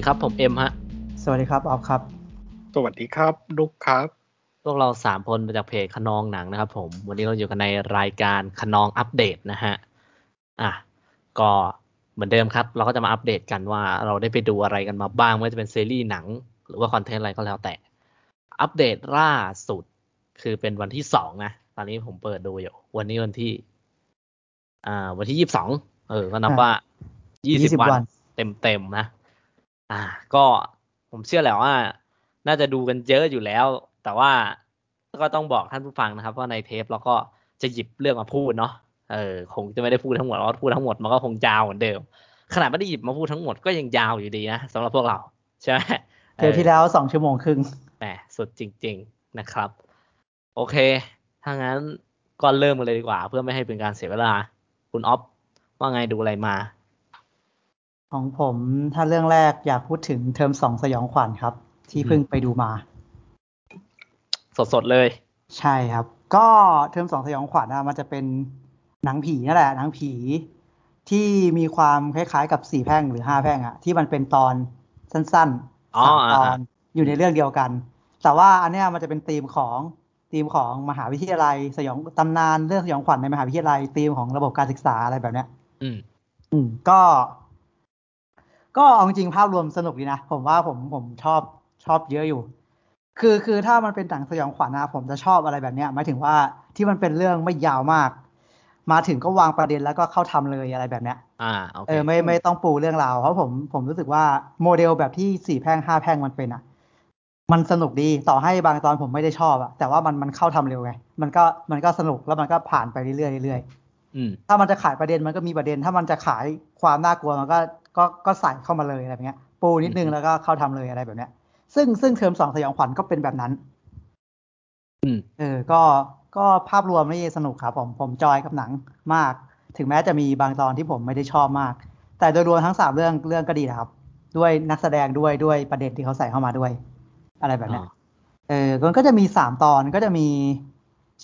สวัสดีครับ ผมเอ็มฮะ สวัสดีครับออฟครับ สวัสดีครับลุกครับ พวกเราสามคนมาจากเพจขนองหนังนะครับผม วันนี้เราอยู่กันในรายการขนองอัปเดตนะฮะ อะ ก็เหมือนเดิมครับ เราก็จะมาอัปเดตกันว่าเราได้ไปดูอะไรกันมาบ้างไม่ว่าจะเป็นซีรีส์หนัง หรือว่าคอนเทนต์อะไรก็แล้วแต่ อัปเดตล่าสุดคือเป็นวันที่สองนะ ตอนนี้ผมเปิดดูอยู่ วันนี้วันที่ อ่า วันที่ยี่สิบสอง เออ ก็นับว่ายี่สิบ20วันวัน เต็มๆนะ อ่า ก็ผมเชื่อแหละว่า น่าจะดูกันเยอะอยู่แล้ว แต่ว่าก็ต้องบอกท่านผู้ฟังนะครับว่าในเทปเราก็จะหยิบเรื่องมาพูดเนาะเออคงจะไม่ได้พูดทั้งหมดเพราะว่าพูดทั้งหมดมันก็คงยาวเหมือนเดิม ขนาดไม่ได้หยิบมาพูดทั้งหมดก็ยังยาวอยู่ดีนะสำหรับพวกเราใช่ไหมเทปที่แล้วสองชั่วโมงครึ่งแหมสุดจริง ๆนะครับ โอเคถ้างั้นก็เริ่มกันเลยดีกว่า เพื่อไม่ให้เป็นการเสียเวลา คุณออฟว่าไงดูอะไรมา ของผมถ้าเรื่องแรกอยากพูดถึงเทอมสองสยองขวัญครับ ที่เพิ่งไปดูมา สดๆเลย ใช่ครับ ก็เทอมสองสยองขวัญนะมันจะเป็นหนังผีนั่นแหละหนังผี ที่มีความคล้ายๆ กับสี่แพร่งหรือห้าแพร่งอะที่มันเป็นตอนสั้นอ๋อๆสามตออ่านอยู่ในเรื่องเดียวกัน แต่ว่าอันเนี้ยมันจะเป็นธีมของธีมของมหาวิทยาลัยสยองตำนานเรื่องสยองขวัญในมหาวิทยาลัยธีมของระบบการศึกษาอะไรแบบเนี้ย อืม อืมก็ ก็เอาจริงๆภาพรวมสนุกดีนะ ผมว่าผมผมชอบชอบเยอะอยู่ คือคือถ้ามันเป็นหนังสยองขวัญนะผมจะชอบอะไรแบบเนี้ยหมายถึงว่าที่มันเป็นเรื่องไม่ยาวมาก มาถึงก็วางประเด็นแล้วก็เข้าทำเลยอะไรแบบเนี้ยอ่าโอเคเออไม่ไม่ต้องปูเรื่องราวเพราะผมผมรู้สึกว่าโมเดลแบบที่สี่แพร่งห้าแพร่งมันเป็นอะมันสนุกดีต่อให้บางตอนผมไม่ได้ชอบอะแต่ว่ามันมันเข้าทำเร็วไงมันก็มันก็สนุกแล้วมันก็ผ่านไปเรื่อยๆเรื่อยๆอืมถ้ามันจะขายประเด็นมันก็มีประเด็น ถ้ามันจะขายความน่ากลัวมันก็ ก็ก็ใส่เข้ามาเลยอะไรแบบเนี้ยปูนิดนึงอืมแล้วก็เข้าทำเลยอะไรแบบเนี้ย ซึ่งซึ่งเทอมสองสยองขวัญก็เป็นแบบนั้นอืมเออ ก็ก็ภาพรวมนี่สนุกครับผมผม joy กับหนังมาก ถึงแม้จะมีบางตอนที่ผมไม่ได้ชอบมาก แต่โดยรวมทั้งสามเรื่องเรื่องก็ดีนะครับ ด้วยนักแสดงด้วยด้วยประเด็นที่เขาใส่เข้ามาด้วย อะไรแบบเนี้ยอ๋อเออมันก็จะมีสามตอนก็จะมี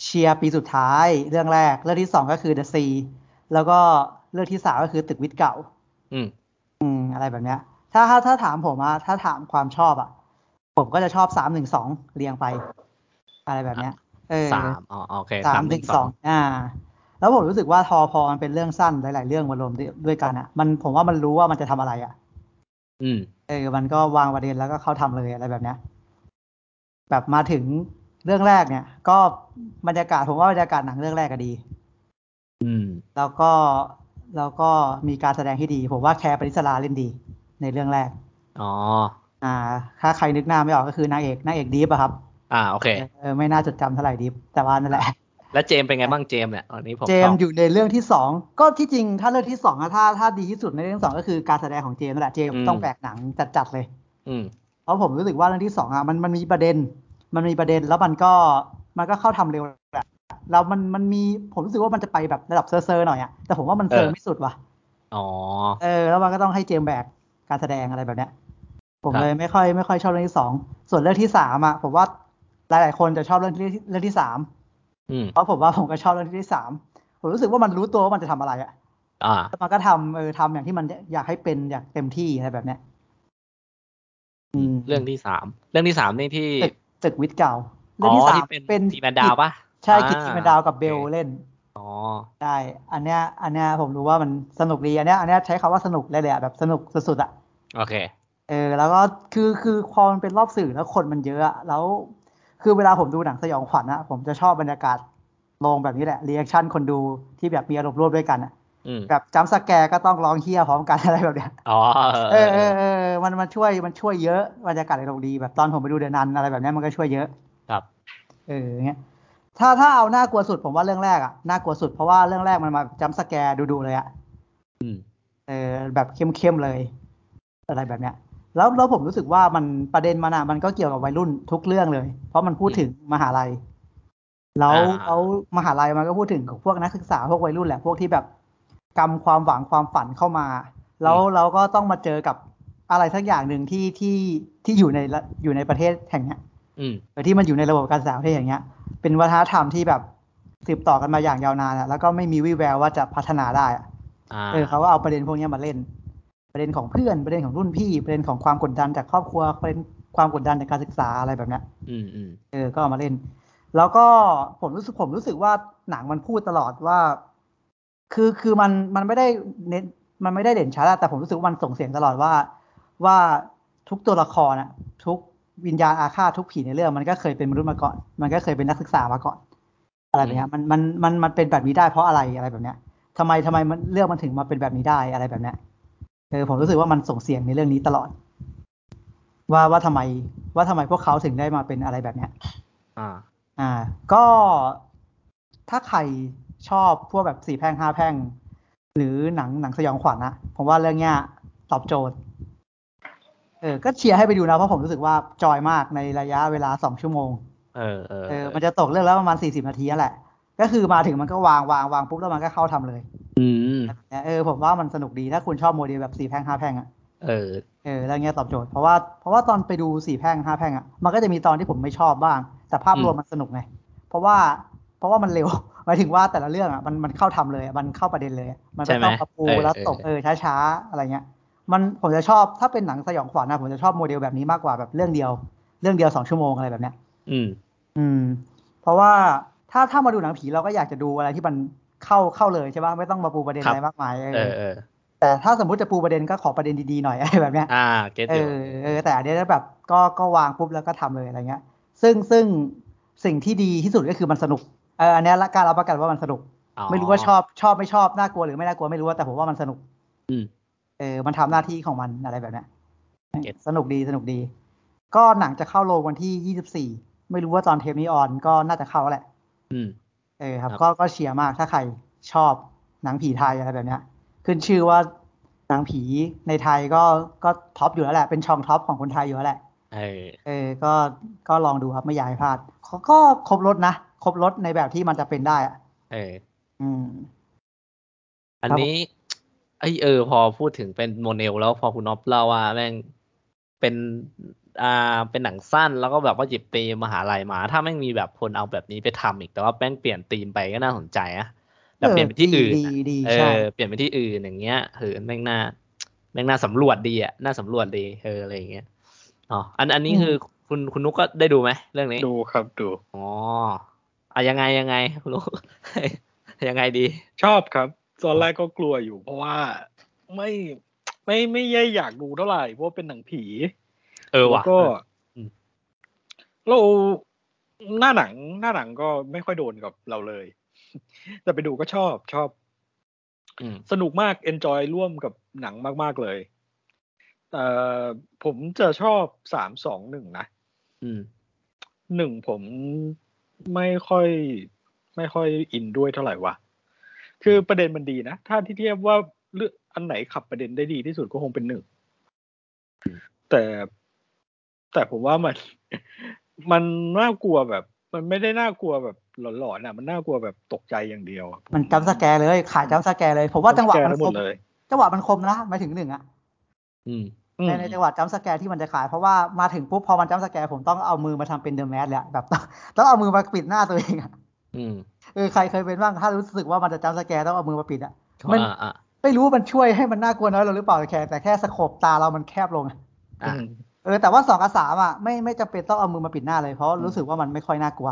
เชียร์ปีสุดท้ายเรื่องแรก เรื่องที่สองก็คือ The Sea แล้วก็เรื่องที่สามก็คือตึกวิทย์เก่า อืม อืมอะไรแบบเนี้ย ถ้าถ้าถ้าถามผมอะถ้าถามความชอบอะผมก็จะชอบสามหนึ่งสองเรียงไป อะไรแบบเนี้ย เออสามอ๋อโอเคสามหนึ่งสองอ่า แล้วผมรู้สึกว่าทอพอมันเป็นเรื่องสั้นหลาย ๆ เรื่องมารวมด้วยด้วยกันอะมันผมว่ามันรู้ว่ามันจะทำอะไรอะอืมเออมันก็วางประเด็นแล้วก็เข้าทำเลยอะไรแบบเนี้ย แบบมาถึงเรื่องแรกเนี่ย ก็บรรยากาศผมว่าบรรยากาศหนังเรื่องแรกก็ดี อืม แล้วก็ แล้วก็มีการแสดงที่ดี ผมว่าแคร์ปริศราเล่นดี ในเรื่องแรก อ๋อ อ่า ถ้าใครนึกหน้าไม่ออกก็คือนางเอกนางเอกดีฟอะครับ อ่า โอเค เออไม่น่าจดจำเท่าไหร่ดีฟแต่ว่านั่นแหละ แล้วเจมส์เป็นไงบ้างเจมส์เนี่ยตอนนี้ผมเจชมอบส์อยู่ในเรื่องที่สองก็ที่จริงถ้าเรื่องที่สองอะถ้าถ้าดีที่สุดในเรื่องสองก็คือการแสดงของเจมส์นั่นแหละเจมส์ต้องแบกหนังจัดๆเลย อืมเพราะผมรู้สึกว่าเรื่องที่สองอะมันมันมีประเด็น มันมีประเด็นแล้วมันก็มันก็เข้าทำเร็วแหละ แล้วมันมันมีผมรู้สึกว่ามันจะไปแบบระดับเซอร์เซอร์หน่อยอะแต่ผมว่ามันเซอร์เออไม่สุดว่ะอ๋อเออ แล้วมันก็ต้องให้เจมส์แบกการแสดงอะไรแบบเนี้ย ผมครับเลยไม่ค่อยไม่ค่อยชอบเรื่องที่สองส่วนเรื่องที่สามอะผมว่าหลายๆคนจะชอบเรื่องที่เรื่องที่สามอืมเพราะผมว่าผมก็ชอบเรื่องที่สามผมรู้สึกว่ามันรู้ตัวว่ามันจะทำอะไรอะอ่าแล้วมันก็ทำเออทำอย่างที่มันอยากให้เป็นอยากเต็มที่อะไรแบบเนี้ยอืมเรื่องที่สามเรื่องที่สามนี่ที่ตึกตึกวิทย์เก่าเรื่อ๋องอที่สามที่เป็นเป็นทีแมนดาวปะ ใช่อ่ากิตติแมนดาวกับเบลโอเคเล่นอ๋อได้ อันเนี้ย อันเนี้ยผมรู้ว่ามันสนุกดีอันเนี้ย อันเนี้ยใช้คำว่าสนุกเลยเลยอะแบบสนุกสุดๆอะโอเค เออ แล้วก็คือคือพอมันเป็นรอบสื่อแล้วคนมันเยอะอะแล้ว คือเวลาผมดูหนังสยองขวัญอะผมจะชอบบรรยากาศโรงแบบนี้แหละ reaction คนดูที่แบบมีอารมณ์ร่วมด้วยกันอะอืมแบบ jump scare ก็ต้องร้องเหี้ยพร้อมกันอะไรแบบเนี้ยอ๋อเออเออเออมันมันช่วยมันช่วยเยอะบรรยากาศในโรงดีแบบตอนผมไปดู The Nun อะไรแบบเนี้ยมันก็ช่วยเยอะ ครับ เออเงี้ย ถ้าถ้าเอาน่ากลัวสุดผมว่าเรื่องแรกอะน่ากลัวสุดเพราะว่าเรื่องแรกมันมาจัมป์สแกร์ดูๆเลยอะอืมเออแบบเข้มๆเลย อะไรแบบเนี้ย แล้วแล้วผมรู้สึกว่ามันประเด็นมันอะมันก็เกี่ยวกับวัยรุ่นทุกเรื่องเลย เพราะมันพูดถึงมหาลัย แล้วอ่าแล้วมหาลัยมันก็พูดถึงของพวกนักศึกษาพวกวัยรุ่นแหละพวกที่แบบกำความหวังความฝันเข้ามา แล้วเราก็ต้องมาเจอกับอะไรสักอย่างหนึ่งที่ที่ที่อยู่ในละอยู่ในประเทศแห่งเนี้ยอืมโดยที่มันอยู่ในระบบการศึกษาประเทศอย่างเงี้ย เป็นวัฒนธรรมที่แบบสืบต่อกันมาอย่างยาวนานอะแล้วก็ไม่มีวี่แววว่าจะพัฒนาได้อะอ่าเออเขาก็เอาประเด็นพวกเนี้ยมาเล่น ประเด็นของเพื่อนประเด็นของรุ่นพี่ ประเด็นของความกดดันจากครอบครัวประเด็นความกดดันจากการศึกษาอะไรแบบเนี้ยอืมอืมเออ ก็เอามาเล่น แล้วก็ผมรู้สึกผมรู้สึกว่าหนังมันพูดตลอดว่า คือคือมันมันไม่ได้เน้นมันไม่ได้เด่นชัดอะแต่ผมรู้สึกว่ามันส่งเสียงตลอดว่าว่าทุกตัวละครอะทุก วิญญาณอาฆาตทุกผีในเรื่อง มันก็เคยเป็นมนุษย์มาก่อน มันก็เคยเป็นนักศึกษามาก่อน อะไรแบบเนี้ยมันมันมันมันเป็นแบบนี้ได้เพราะอะไรอะไรแบบเนี้ยทำไมทำไมมันเรื่องมันถึงมาเป็นแบบนี้ได้อะไรแบบเนี้ยเออผมรู้สึกว่ามันส่งเสียงในเรื่องนี้ตลอด ว่าว่าทำไมว่าทำไมพวกเขาถึงได้มาเป็นอะไรแบบเนี้ย อ่า อ่า ก็ถ้าใครชอบพวกแบบสี่แพร่งห้าแพร่ง หรือหนังหนังสยองขวัญนะผมว่าเรื่องเนี้ยตอบโจทย์ เออก็เชียร์ให้ไปดูนะเพราะผมรู้สึกว่าจอยมากในระยะเวลาสองชั่วโมง เออเออเออมันจะตกเรื่องแล้วประมาณสี่สิบนาทีนั่นแหละ ก็คือมาถึงมันก็วางวางวางปุ๊บแล้วมันก็เข้าทำเลย อืมเออผมว่ามันสนุกดีถ้าคุณชอบโมเดลแบบสี่แพร่งห้าแพร่งอะเออเออเรื่องเนี้ยตอบโจทย์เพราะว่าเพราะว่าตอนไปดูสี่แพร่งห้าแพร่งอะมันก็จะมีตอนที่ผมไม่ชอบบ้าง แต่ภาพรวมมันสนุกไงเพราะว่าเพราะว่ามันเร็วหมายถึงว่าแต่ละเรื่องอะมันมันเข้าทำเลยอะมันเข้าประเด็นเลยอะมันใช่ไม่ไหมต้องกระปูเออแล้วเออตกเออช้าๆอะไรเงี้ย มันผมจะชอบถ้าเป็นหนังสยองขวัญนะผมจะชอบโมเดลแบบนี้มากกว่าแบบเรื่องเดียว เรื่องเดียวสองชั่วโมงอะไรแบบเนี้ย อืม อืม เพราะว่าถ้าถ้ามาดูหนังผีเราก็อยากจะดูอะไรที่มันเข้าเข้าเลยใช่ป่ะไม่ต้องมาปูประเด็นครับอะไรมากมายเอเอออเออแต่ถ้าสมมติจะปูประเด็นก็ขอประเด็นดีๆหน่อยอะไรแบบเนี้ยอ่า get เออยู่อเออแต่อันเนี้ยแบบก็ก็วางปุ๊บแล้วก็ทำเลยอะไรเงี้ย ซึ่งซึ่งสิ่งที่ดีที่สุดก็คือมันสนุกเอออันเนี้ยละกล้ารับประกันว่ามันสนุกอ๋อไม่รู้ว่าชอบชอบไม่ชอบน่ากลัวหรือไม่น่ากลัวไม่รู้ว่าแต่ผมว่ามันสนุก อืม เออมันทำหน้าที่ของมันอะไรแบบเนี้ย get สนุกดีสนุกดี ก็หนังจะเข้าโรงวันที่ยี่สิบสี่ไม่รู้ว่าตอนเทปนี้ on ก็น่าจะเข้าแล้วแหละ อืม เออครับครับ ก็ก็เชียร์มากถ้าใครชอบหนังผีไทยอะไรแบบเนี้ย ขึ้นชื่อว่าหนังผีในไทยก็ก็ top อยู่แล้วแหละ เป็นช่อง top ของคนไทยอยู่แล้วแหละ เออ เออ ก็ก็ลองดูครับไม่อยากให้พลาดเขาก็ครบรสนะ ครบรสในแบบที่มันจะเป็นได้อะเออ อืม อันครับนี้ ไอยเออ พอพูดถึงเป็นโมเดลแล้วพอคุณน็อปเล่าว่าแม่งเป็นอ่าเป็นหนังสั้นแล้วก็แบบว่าหยิบธีมมหาลัยมา ถ้าแม่งมีแบบคนเอาแบบนี้ไปทำอีกแต่ว่าแม่งเปลี่ยนธีมไปก็น่าสนใจนะแบบเปลี่ยนไปที่อื่นดีอะดีดีเอใช่อเปลี่ยนไปที่อื่นอย่างเงี้ยเออแม่งน่าแม่งน่าสำรวจดีอะน่าสำรวจดีเอออะไรอย่างเงี้ยอ๋ออันอันนี้คือคุณคุณนุกก็ได้ดูไหมเรื่องนี้ ดูครับดูอ๋ออะยังไงยังไงคุณนุกยังไงดี ชอบครับ ตอนแรกก็กลัวอยู่ เพราะว่าไม่ไม่ไม่ย่อยากดูเท่าไหร่เพราะว่าเป็นหนังผี เออแล้วว่ะก็อืมเราหน้าหนังหน้าหนังก็ไม่ค่อยโดนกับเราเลย แต่ไปดูก็ชอบชอบอืมสนุกมากเอนจอยร่วมกับหนังมาก ๆ เลยเอ่อผมจะชอบสามสองหนึ่งนะอืมหนึ่งผมไม่ค่อย ไม่ค่อยอินด้วยเท่าไหร่วะ คือประเด็นมันดีนะ ถ้าที่เทียบว่าเรื่องอันไหนขับประเด็นได้ดีที่สุดก็คงเป็นหนึ่ง แต่แต่ผมว่ามัน มันน่ากลัวแบบ มันไม่ได้น่ากลัวแบบหลอนๆอะ มันน่ากลัวแบบตกใจอย่างเดียวอะมัน jump scare เลยขาย jump scare เลยผมว่าจังหวะแก้มันทั้งหมดเลยจังหวะมันคมนะหมายถึงหนึ่งอะอืมอืมในในจังหวะ jump scare ที่มันจะขายเพราะว่ามาถึงปุ๊บพอมัน jump scare ผมต้องเอามือมาทำเป็น The Mask เลยอะแบบต้องต้องเอามือมาปิดหน้าตัวเองอะอืม เออใครเคยเป็นบ้างถ้ารู้สึกว่ามันจะ jump scare ต้องเอามือมาปิดอะมันอ่าอ่าไม่รู้ว่ามันช่วยให้มันน่ากลัวน้อยลงหรือเปล่าแต่แค่แต่แค่ scope ตาเรามันแคบลงอะอ่าอืมเออแต่ว่าสองกับสามอะไม่ไม่จำเป็นต้องเอามือมาปิดหน้าเลยเพราะรู้สึกว่ามันไม่ค่อยน่ากลัว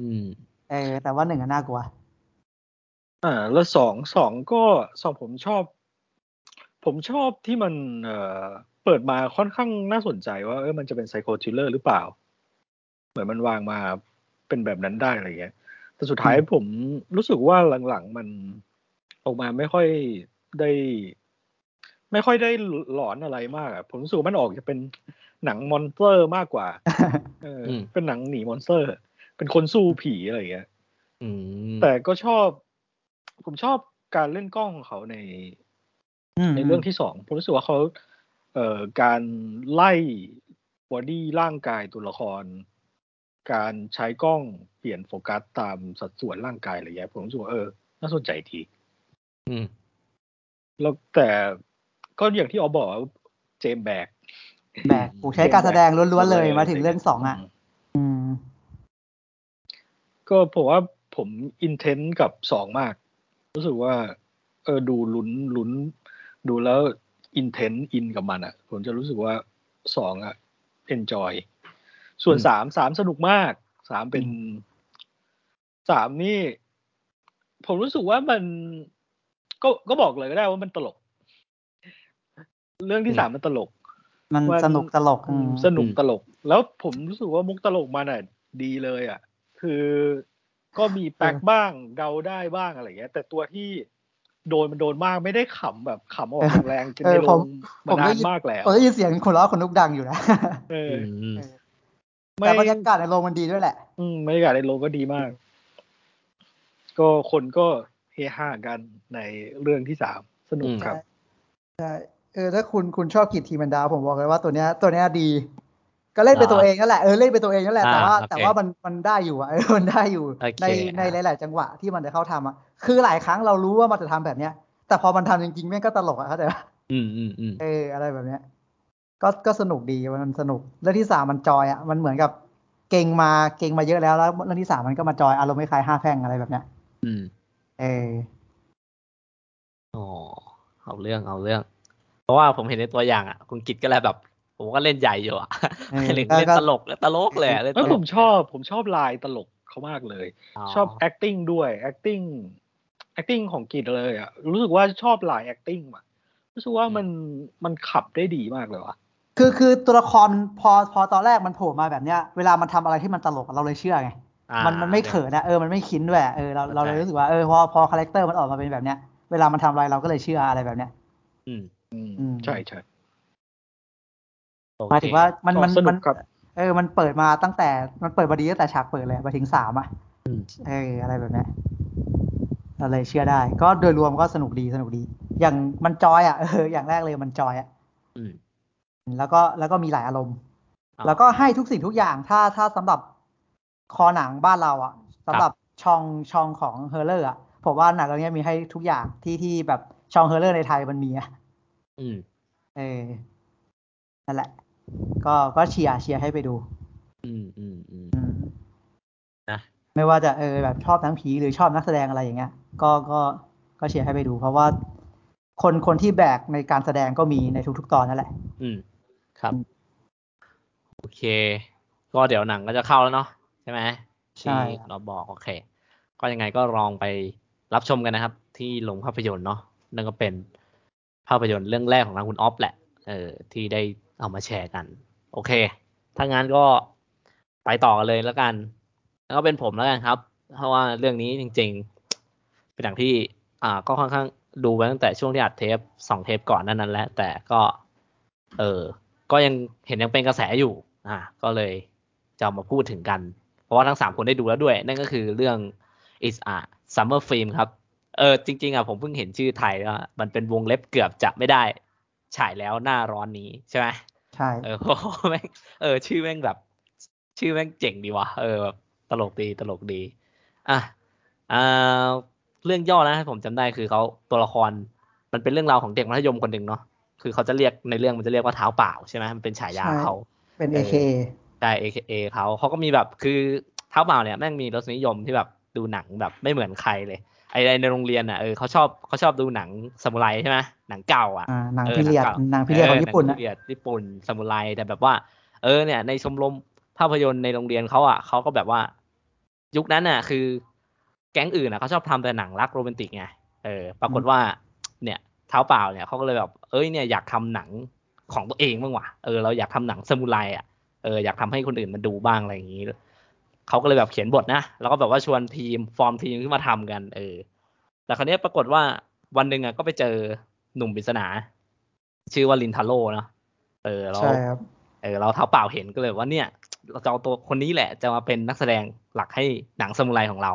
อืมเออแต่ว่าหนึ่งอะน่ากลัว อ่า แล้วสองสองก็สองผมชอบ ผมชอบที่มันเอ่อเปิดมาค่อนข้างน่าสนใจว่าเออมันจะเป็น psycho thriller หรือเปล่า เหมือนมันวางมาเป็นแบบนั้นได้อะไรเงี้ย แต่สุดท้ายอืมผมรู้สึกว่าหลังๆมันออกมาไม่ค่อยได้ ไม่ค่อยได้หลอนอะไรมากอะผมรู้สึกว่ามันออกจะเป็นหนัง monster มากกว่าเอออมเป็นหนังหนี monster เป็นคนสู้ผีอะไรเงี้ยอืมแต่ก็ชอบ ผมชอบการเล่นกล้องของเขาในในเรื่องที่สองผมรู้สึกว่าเขาเอ่อการไล่ body ร่างกายตัวละคร การใช้กล้องเปลี่ยนโฟกัสตามสัดส่วนร่างกายอะไรเงี้ยผมรู้สึกว่าเออ น่าสนใจที อืม แล้วแต่ก็อย่างที่ออบอกว่าเจมส์แบกแบกกูใช้การแสดงล้วนๆเลยมาถึงเรื่องสองอะมอืมก็ผมว่าผมอินเทนต์กับสองมาก รู้สึกว่า เออดูลุ้นลุ้น ดูแล้วอินเทนอินกับมันอะ ผมจะรู้สึกว่าสองอะเอนจอย ส่วนสามสามสนุกมากสามเป็นสามนี่ ผมรู้สึกว่ามันก็ก็บอกเลยก็ได้ว่ามันตลก เรื่องที่สามมันตลก มันมันสนุกตลกอือืมมสนุกตลก แล้วผมรู้สึกว่ามุกตลกมันอะดีเลยอะ คือก็มีแป๊กบ้างเดาได้บ้างอะไรเงี้ย แต่ตัวที่โดนมันโดนมากไม่ได้ขำแบบขำออกแรงๆจนเอในอโรผมงผมมาได้นานยินมากแล้วผมได้ยินเสียงคนล้อคนนุกดังอยู่นะเอออืมไม่ แต่บรรยากาศในโรงมันดีด้วยแหละ อืมบรรยากาศในโรงก็ดีมาก ก็คนก็เฮฮากันในเรื่องที่สามสนุกอืมครับใช่เออถ้าคุณคุณชอบกิจทีมันดาวผมบอกเลยว่าตัวเนี้ย ตัวเนี้ยดี ก็เล่นเป็นตัวเองนั่นแหละเออเล่นเป็นตัวเองนั่นแหละแต่ว่าอ่าโอเคแต่ว่ามันมันได้อยู่อะเออมันได้อยู่โอเคในในอะหลาย ๆ จังหวะที่มันจะเข้าทำอะคือหลายครั้งเรารู้ว่ามันจะทำแบบเนี้ย แต่พอมันทำจริงๆแม่งก็ตลกอะเข้าใจปะอืมอืมอืมเอออะไรแบบเนี้ย ก็ก็สนุกดีมันสนุก เรื่องที่สามมันจอยอะมันเหมือนกับเก่งมาเก่งมาเยอะแล้วแล้วเรื่องที่สามมันก็มาจอยอารมณ์คล้ายๆห้าแพร่งอะไรแบบเนี้ย อืม เอออ๋อเอาเรื่องเอาเรื่อง เพราะว่าผมเห็นในตัวอย่างอะ คุณกิตก็เลยแบบ ผมก็เล่นใหญ่อยู่อะเออเล่นก็เล่นก็ตลกตลกเลยอะเล่นเอ้ตยลผกมชอบ ผมชอบลายตลกเขามากเลย ชอบ acting ด้วย acting acting ของกิจเลยอะรู้สึกว่าชอบลาย acting อะรู้สึกว่ามันมันขับได้ดีมากเลยว่ะ คือคือตัวละครพอพอตอนแรกมันโผล่มาแบบเนี้ย เวลามันทำอะไรที่มันตลกอะเราเลยเชื่อไงอ่ามันมันไม่เขินนะเออมันไม่ cringe ด้วยอะเออเราเราเลยเข้าใจรู้สึกว่าเออพอพอ character มันออกมาเป็นแบบเนี้ยเวลามันทำอะไรเราก็เลยเชื่ออะไรแบบเนี้ย อืมอืมอืมใช่ใช่โอเคหมายถึงว่ามันมันสนุมากครับเออ มันเปิดมาตั้งแต่มันเปิดมาดีตั้งแต่ฉากเปิดเลยมาถึงสามอะอืมเอออะไรแบบเนี้ยเราเลยเชื่อได้ ก็โดยรวมก็สนุกดีสนุกดี อย่างมัน joy อะเอออย่างแรกเลยมัน joy อะอืม แล้วก็แล้วก็มีหลายอารมณ์อ่าแล้วก็ให้ทุกสิ่งทุกอย่างถ้าถ้าสำหรับคอหนังบ้านเราอะสำหรับช่องช่องของ horror อะผมว่าหนังเรื่องนี้มีให้ทุกอย่างที่ที่แบบช่อง horror ในไทยมันมีอะอืมเออนั่นแหละ ก็ก็เชียร์เชียร์ให้ไปดูอืมอืมอืมอืมนะไม่ว่าจะเออแบบชอบหนังผีหรือชอบนักแสดงอะไรอย่างเงี้ย ก็ก็ก็เชียร์ให้ไปดู เพราะว่าคนคนที่แบกในการแสดงก็มีในทุกๆตอนนั่นแหละ อืม ครับ โอเค ก็เดี๋ยวหนังก็จะเข้าแล้วเนาะใช่ไหมใช่ที่เราบอกโอเค ก็ยังไงก็ลองไปรับชมกันนะครับ ที่โรงภาพยนตร์เนาะนั่นก็เป็นภาพยนตร์เรื่องแรกของทางคุณออฟแหละ เออ ที่ได้เอามาแชร์กัน โอเค ถ้างั้นก็ไปต่อกันเลยแล้วกัน แล้วก็เป็นผมแล้วกันครับ เพราะว่าเรื่องนี้จริง ๆ เป็นอย่างที่ อ่า ก็ค่อนข้างดูไปตั้งแต่ช่วงที่อัดเทปสองเทปก่อนนั่นนั้นแหละแต่ก็ เออ ก็ยังเห็นยังเป็นกระแสอยู่อ่าก็เลยจะเอามาพูดถึงกัน เพราะว่าทั้งสามคนได้ดูแล้วด้วย นั่นก็คือเรื่อง is a summer film ครับ เออจริง ๆอะผมเพิ่งเห็นชื่อไทยว่ามันเป็นวงเล็บเกือบจะไม่ได้ ฉายแล้วหน้าร้อนนี้ใช่ไหมใช่เออโอ้โหแม่งเออ ชื่อแม่งแบบ ชื่อแม่งเจ๋งดีว่ะเออแบบตลกดีตลกดีอะอ่าเรื่องย่อนะผมจำได้คือเขาตัวละครมันเป็นเรื่องราวของเด็กมัธยมคนหนึ่งเนาะ คือเขาจะเรียกในเรื่องมันจะเรียกว่าเท้าเปล่าใช่ไหมมันเป็นฉายาใช่เขาเป็นเออ AKA ใช่ AKA เขาเขาก็มีแบบคือเท้าเปล่าเนี่ยแม่งมีรสนิยมที่แบบดูหนังแบบไม่เหมือนใครเลยไอ้ในโรงเรียนอะเออเขาชอบเขาชอบดูหนังซามูไรใช่ไหมหนังเก่าอะอ่าหนังเออพีเรียดหนังเก่าหนังพีเรียดของญี่ปุ่นเออหนะงพีเรียดญี่ปุ่นซามูไรแต่แบบว่า เออเนี่ย ในชมรมภาพยนตร์ในโรงเรียนเขาอะเขาก็แบบว่า ยุคนั้นน่ะ คือ แก๊งอื่นอะเขาชอบทำแต่หนังรักโรแมนติกไงเออ ปรากฏว่า เนี่ยเท้าเปล่าเนี่ยเขาก็เลยแบบ เอ้ยเนี่ยอยากทำหนังของตัวเองบ้างว่ะเออเราอยากทำหนังซามูไรอะเอออยากทำให้คนอื่นมาดูบ้างอะไรอย่างนี้เขาก็เลยแบบเขียนบทนะแล้วก็แบบว่าชวนทีมฟอร์มทีมขึ้นมาทำกัน เออแต่คราวนี้ปรากฏว่าวันหนึ่งอะก็ไปเจอหนุ่มปริศนา ชื่อว่าลินทาโร่เนาะเออแล้วใช่ครับเออเราเท้าเปล่าเห็นก็เลยว่าเนี่ยเราจะเอาตัวคนนี้แหละ จะมาเป็นนักแสดงหลักให้หนังซามูไรของเรา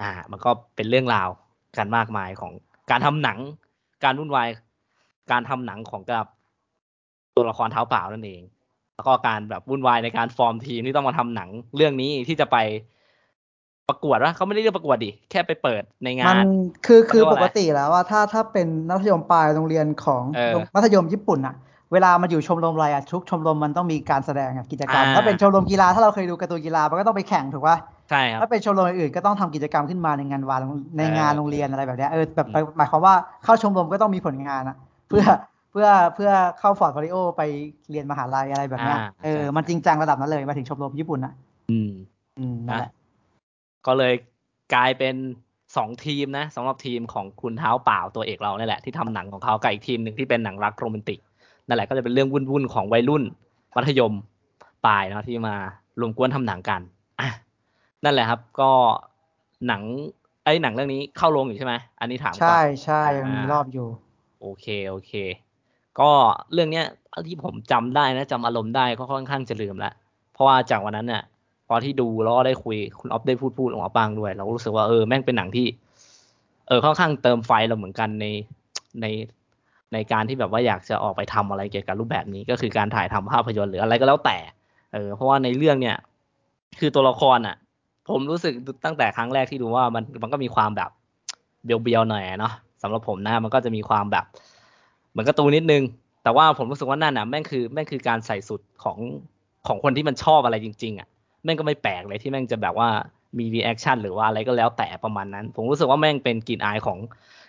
อ่า มันก็เป็นเรื่องราวกันมากมายของการทำหนัง การวุ่นวาย การทำหนังของกับตัวละครเท้าเปล่านั่นเอง แล้วก็การแบบวุ่นวายในการฟอร์มทีมที่ต้องมาทำหนังเรื่องนี้ที่จะไปประกวดว่าเขาไม่ได้เรียกประกวดดิแค่ไปเปิดในงามันนคือคือเขาเรียกว่าปกอะไรติแล้วว่าถ้าถ้าเป็นมัธยมปลายโรงเรียนของเออมัธยมญี่ปุ่นอะเวลามาอยู่ชมรมอะไรอะทุกชมรมมันต้องมีการแสดงอะกิจกรรมอ่าถ้าเป็นชมรมกีฬาถ้าเราเคยดูการ์ตูนกีฬามันก็ต้องไปแข่งถูกป่ะใช่ครับถ้าเป็นชมรมอื่นๆก็ต้องทำกิจกรรมขึ้นมาในงานวานในงานเออโรงเรียนอะไรแบบเนี้ยเออแบบอืมหมายความว่าเข้าชมรมก็ต้องมีผลงานอะ เพื่อเพื่อเพื่อเข้าฟอร์ดวาริโอไปเรียนมหาลัยอะไรแบบเนี้ยอ่าเออใช่มันจริงจังระดับนั้นเลยมาถึงชมรมญี่ปุ่นอะอืม อืมนั่นแหละก็เลยกลายเป็นสองทีมนะสำหรับทีมของคุณเท้าเปล่าตัวเอกเราเนี่ยแหละที่ทำหนังของเขากับอีกทีมหนึ่งที่เป็นหนังรักโรแมนติกนั่นแหละก็จะเป็นเรื่องวุ่นๆของวัยรุ่นมัธยมปลายเนาะที่มารวมกวนทำหนังกันอะนั่นแหละครับ ก็หนังไอ้ยหนังเรื่องนี้เข้าโรงอยู่ใช่ไหมอันนี้ถามก่อนใช่ใช่อ่ามัมันมีรอบอยู่ โอเคโอเค ก็เรื่องเนี้ยที่ผมจำได้นะจำอารมณ์ได้ก็ค่อนข้างจะลืมล้วเพราะว่าจากวันนั้นเนี่ยพอที่ดูแล้วก็ได้คุยคุณออฟได้พูดพูดออกมาบ้างด้วย เรารู้สึกว่าเออแม่งเป็นหนังที่ เออค่อนข้างเติมไฟเราเหมือนกันในในในการที่แบบว่าอยากจะออกไปทำอะไรเกี่ยวกับรูปแบบนี้ก็คือการถ่ายทำภาพยนตร์หรืออะไรก็แล้วแต่ เออเพราะว่าในเรื่องเนี่ย คือตัวละครอะ ผมรู้สึกตั้งแต่ครั้งแรกที่ดูว่ามันมันก็มีความแบบเบียวๆหน่อยเนาะ สำหรับผมนะมันก็จะมีความแบบ เหมือนการ์ตูนนิดนึง แต่ว่าผมรู้สึกว่านั่นอะแม่งคือแม่งคือการใส่สุดของของคนที่มันชอบอะไรจริง ๆอะแม่งก็ไม่แปลกเลยที่แม่งจะแบบว่ามี reaction หรือว่าอะไรก็แล้วแต่ประมาณนั้น ผมรู้สึกว่าแม่งเป็นกลิ่นอายของ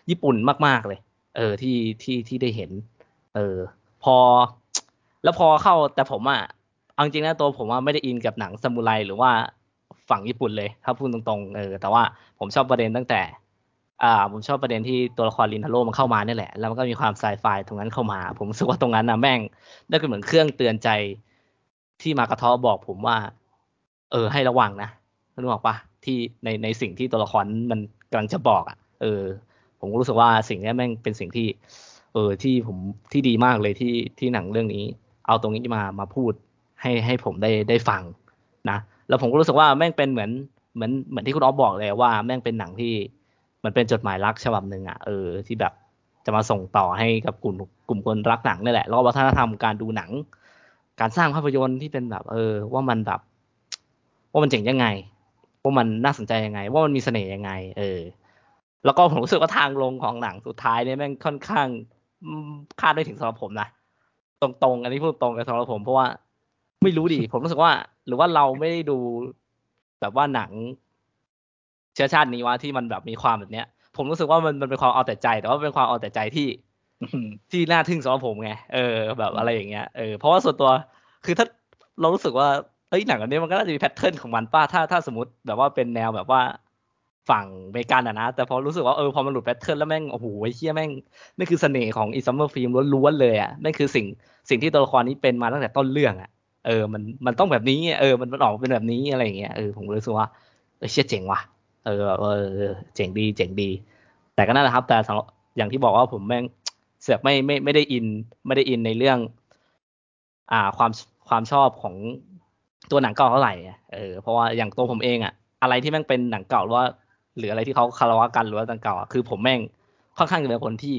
ญี่ปุ่นมาก ๆเลย เออที่ที่ที่ได้เห็น เออ พอ แล้วพอเข้าแต่ผมอะเอาจริงนะตัวผมว่าไม่ได้อินกับหนังซามูไรหรือว่าฝั่งญี่ปุ่นเลยถ้าพูดตรงๆเออแต่ว่าผมชอบประเด็นตั้งแต่ อ่าผมชอบประเด็นที่ตัวละครลินทาโร่มันเข้ามาเนี่ยแหละ แล้วมันก็มีความไซไฟตรงนั้นเข้ามา ผมรู้สึกว่าตรงนั้นนะแม่งได้เป็นเหมือนเครื่องเตือนใจที่มากระทาะบอกผมว่า เออ ให้ระวังนะนึกออกปะที่ในในสิ่งที่ตัวละครมันกำลังจะบอกอะ เออ ผมก็รู้สึกว่าสิ่งนี้แม่งเป็นสิ่งที่ เออที่ผมที่ดีมากเลยที่ที่หนังเรื่องนี้ เอาตรงนี้มามาพูดให้ให้ผมได้ได้ฟังนะแล้วผมก็รู้สึกว่าแม่งเป็นเหมือนเหมือนเหมือนที่คุณออฟบอกเลยว่าแม่งเป็นหนังที่ มันเป็นจดหมายรักฉบับหนึ่งอะเออที่แบบจะมาส่งต่อให้กับกลุ่มกลุ่มคนรักหนังนี่แหละแล้วก็วัฒนธรรมการดูหนัง การสร้างภาพยนตร์ที่เป็นแบบ เออ ว่ามันแบบ ว่ามันเจ๋งยังไง ว่ามันน่าสนใจยังไง ว่ามันมีเสน่ห์ยังไง เออ แล้วก็ผมรู้สึกว่าทางลงของหนังสุดท้ายเนี่ยแม่งค่อนข้างคาดไม่ถึงสำหรับผมนะตรงๆอันนี้พูดตรงกับสำหรับผมเพราะว่าไม่รู้ดิผมรู้สึกว่า หรือว่าเราไม่ได้ดูแบบว่าหนัง เชื้อชาตินี้วะที่มันแบบมีความแบบเนี้ย ผมรู้สึกว่ามันมันเป็นความเอาแต่ใจ แต่ว่าเป็นความเอาแต่ใจที่อืมที่น่าทึ่งสำหรับผมไงเออ แบบอะไรอย่างเงี้ยเออเพราะว่าส่วนตัวคือถ้าเรารู้สึกว่าเอ้ยหนังอันนี้มันก็น่าจะมี pattern ของมันป้าถ้าถ้าสมมติแบบว่าเป็นแนวแบบว่าฝั่งอเมริกันอะนะ แต่พอรู้สึกว่าเออพอมันหลุด pattern แล้วแม่งโอ้โหไอ้เหี้ยแม่งนี่คือเสน่ห์ของ It's a Summer Film ล้วนๆเลยอะนั่นคือสิ่งสิ่งที่ตัวละครนี้เป็นมาตั้งแต่ต้นเรื่องอะเออมันมันต้องแบบนี้เออมันมันออกมาเป็นแบบนี้อะไรอย่างเงี้ยเออผมเลยรู้สึกว่าเออเชี่ยเจ๋งว่ะ เออแบบเออเจ๋งดีเจ๋งดี แต่ก็นั่นแหละครับ แต่สำหรับอย่างที่บอกว่าผมแม่งเสือกไม่ไม่ไม่ได้อิน ไม่ได้อินในเรื่อง อ่าความความชอบของตัวหนังเก่าเท่าไหร่เออเพราะว่าอย่างตัวผมเองอะอะไรที่แม่งเป็นหนังเก่าหรือว่าหรืออะไรที่เขาคารวะกันหรือว่าหนังเก่าอะคือผมแม่งค่อนข้างจะเป็นคนที่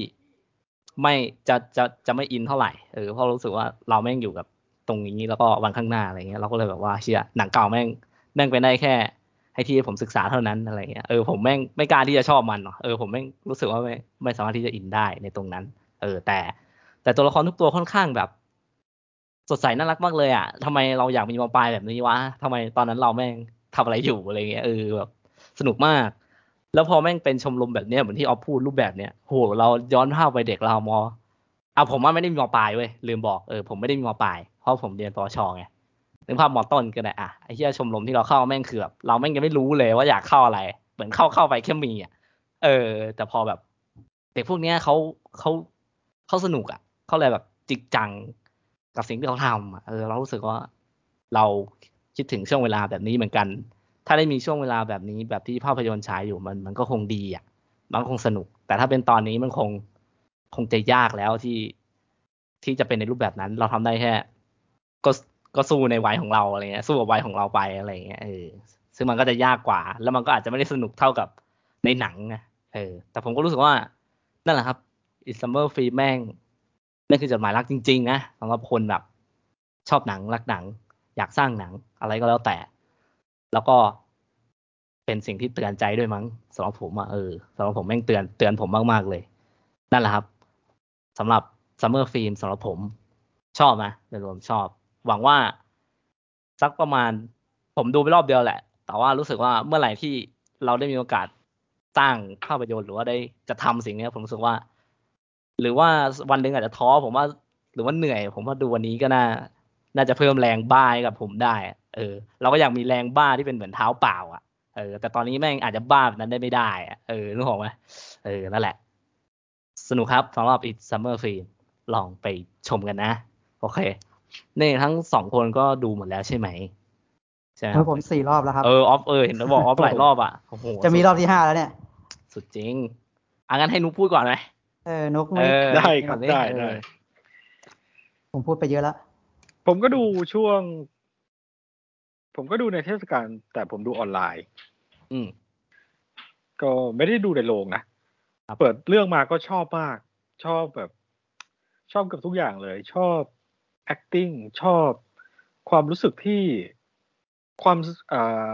ไม่จะจะจะไม่อินเท่าไหร่เออเพราะรู้สึกว่าเราแม่งอยู่กับตรงนี้แล้วก็วันข้างหน้าอะไรเงี้ยเราก็เลยแบบว่าเชียหนังเก่าแม่งแม่งเป็นได้แค่ ให้ที่ผมศึกษาเท่านั้นอะไรเงี้ยเออผมแม่งไม่กล้าที่จะชอบมันเนาะเออผมแม่งรู้สึกว่าไม่ไม่สามารถที่จะอินได้ในตรงนั้น เออ แต่ แต่ตัวละครทุกตัวค่อนข้างแบบ สดใสน่ารักมากเลยอะทำไมเราอยากมีมปลายแบบนี้วะทำไมตอนนั้นเราแม่งทำอะไรอยู่อะไรเงี้ยเออแบบสนุกมาก แล้วพอแม่งเป็นชมรมแบบเนี้ยเหมือนที่ออฟพูดรูปแบบเนี้ยโหเราย้อนภาพไปเด็กเรามอะผมว่าไม่ได้มีมปลายเว้ยลืมบอกเออผมไม่ได้มีมปลายเพราะผมเรียนปวชไง นึกภาพมอต้นก็ได้อะไอ้ที่ชมรมที่เราเข้าแม่งคือแบบเราแม่งยังไม่รู้เลยว่าอยากเข้าอะไร เหมือนเข้าเข้าไปแค่มีอะเออ แต่พอแบบ เด็กพวกเนี้ยเขาเขาเขาสนุกอะเขาเลยแบบจริงจังกับสิ่งที่เขาทำอะเออเรารู้สึกว่าเราคิดถึงช่วงเวลาแบบนี้เหมือนกัน ถ้าได้มีช่วงเวลาแบบนี้แบบที่ภาพยนตร์ฉายอยู่มันมันก็คงดีอะ มันก็คงสนุก แต่ถ้าเป็นตอนนี้มันคงคงจะยากแล้วที่ที่จะเป็นในรูปแบบนั้น เราทำได้แค่ก็ ก็สู้ในวัยของเราอะไรเงี้ยสู้กับวัยของเราไปอะไรเงี้ยเออซึ่งมันก็จะยากกว่า แล้วมันก็อาจจะไม่ได้สนุกเท่ากับในหนังนะเออ แต่ผมก็รู้สึกว่า นั่นแหละครับอิส u มเมอร์ฟีแม่งนั่นคือจดหมายรักจริงๆนะสำหรับคนแบบ ชอบหนังรักหนัง อยากสร้างหนังอะไรก็แล้วแต่ แล้วก็เป็นสิ่งที่เตือนใจด้วยมั้งสำหรับผมอะเออสำหรับผมแม่งเตือนเตือนผมมากๆเลย นั่นแหละครับสำหรับซัมเมอร์ฟิล์มสำหรับผมชอบนะโดยรวมชอบ หวังว่าสักประมาณ ผมดูไปรอบเดียวแหละ แต่ว่ารู้สึกว่าเมื่อไหร่ที่เราได้มีโอกาสสร้างภาพยนตร์หรือว่าได้จะทำสิ่งนี้ผมรู้สึกว่า หรือว่าวันหนึ่งอาจจะท้อผมว่าหรือว่าเหนื่อย ผมว่าดูวันนี้ก็น่า น่าจะเพิ่มแรงบ้าให้กับผมได้ เออ เราก็อยากมีแรงบ้าที่เป็นเหมือนเท้าเปล่าอะเออแต่ตอนนี้แม่งอาจจะบ้าแบบนั้นได้ไม่ได้อะเออนึกออกไหมเออนั่นแหละ สนุกครับสำหรับ It Summer f r e e ลองไปชมกันนะ โอเค นี่ทั้งสองคนก็ดูหมดแล้วใช่ไหมใช่ไหมคเมื่รัอบผมสี่รอบแล้วครับเออออฟเออเห็นแล้วบอกออฟหลายรอบอะโอ้โหจะมีรอบที่ห้าแล้วเนี่ย สุดจริงอะงั้นให้นุกพูดก่อนไหมเออนกเอไม่อได้ครับก่อนดิได้เออได้ผมพูดไปเยอะแล้วผมก็ดูช่วง ผมก็ดูในเทศกาลแต่ผมดูออนไลน์ อืมก็ไม่ได้ดูในโรงนะครับเปิดเรื่องมาก็ชอบมาก ชอบแบบ ชอบกับทุกอย่างเลย ชอบ acting ชอบความรู้สึกที่ความอ่า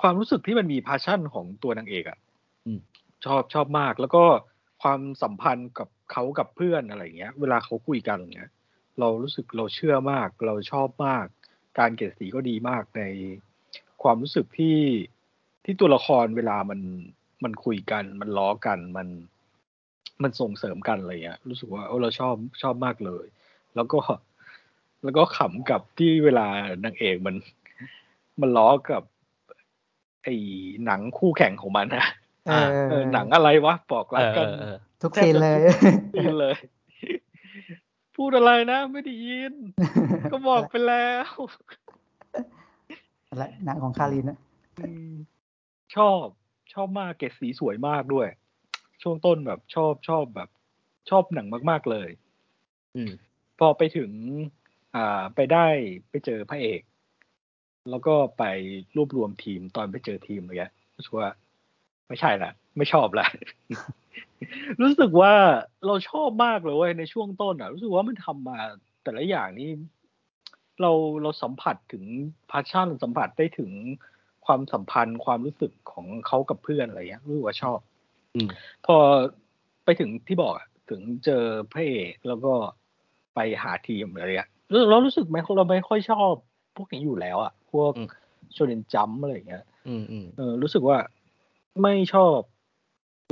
ความรู้สึกที่มันมี passion ของตัวนางเอกอะอืมชอบชอบมาก แล้วก็ความสัมพันธ์กับเขากับเพื่อนอะไรอย่างเงี้ย เวลาเขาคุยกันอย่างเงี้ย เรารู้สึกเราเชื่อมาก เราชอบมาก การเกลียดสีก็ดีมากในความรู้สึกที่ที่ตัวละครเวลามันมันคุยกัน มันล้อกันมันมันส่งเสริมกันอะไรเงี้ย รู้สึกว่าเออเราชอบชอบมากเลย แล้วก็ แล้วก็ขำกับที่เวลานางเอกมัน มันล้อกับ ไอ้หนังคู่แข่งของมันนะเออเออหนังอะไรวะบอกเอรักอกันเออทุกซีนเลยได้เลย พูดอะไรนะ ไม่ได้ยิน ก็บอกไปแล้วอะไรหนังของคารินนะอืมชอบชอบมากเกรดสีสวยมากด้วย ช่วงต้นแบบชอบชอบแบบ ชอบหนังมาก ๆเลย อืมพอไปถึง อ่าไปได้ไปเจอพระเอก แล้วก็ไปรวบรวมทีมตอนไปเจอทีมอะไรเงี้ยรู้สึกว่าไม่ใช่ละไม่ชอบละรู้สึกว่าเราชอบมากเลยเว้ยในช่วงต้นอะ รู้สึกว่ามันทำมาแต่ละอย่างนี่เราเราสัมผัสถึงพาชั่นสัมผัสได้ถึงความสัมพันธ์ความรู้สึกของเขากับเพื่อนอะไรเงี้ยรู้สึกว่าชอบอืมพอไปถึงที่บอกอะถึงเจอพระเอกแล้วก็ไปหาทีมอะไรเงี้ย เราเรารู้สึกไหมเราไม่ค่อยชอบ พวกนี้อยู่แล้วอะพวกอืมโชเนนจัมอะไรเงี้ยอืมอืมเออ รู้สึกว่าไม่ชอบ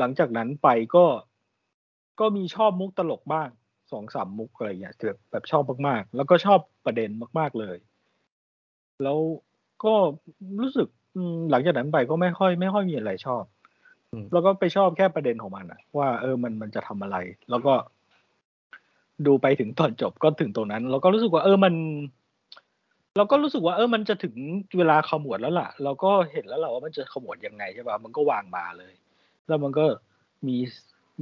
หลังจากนั้นไปก็ก็มีชอบมุกตลกบ้างสองสามมุกอะไรเงี้ยแบบแบบชอบมากๆ แล้วก็ชอบประเด็นมาก ๆเลย แล้วก็รู้สึกอืมหลังจากนั้นไปก็ไม่ค่อย ไม่ค่อยมีอะไรชอบอืมแล้วก็ไปชอบแค่ประเด็นของมันอะว่าเออมันมันจะทำอะไร แล้วก็ ดูไปถึงตอนจบก็ถึงตรงนั้นแล้วก็รู้สึกว่า เออมัน เราก็รู้สึกว่า เออมันจะถึงเวลาขมวดแล้วล่ะ เราก็เห็นแล้วแหละว่ามันจะขมวดยังไงใช่ป่ะมันก็วางมาเลย แล้วมันก็มี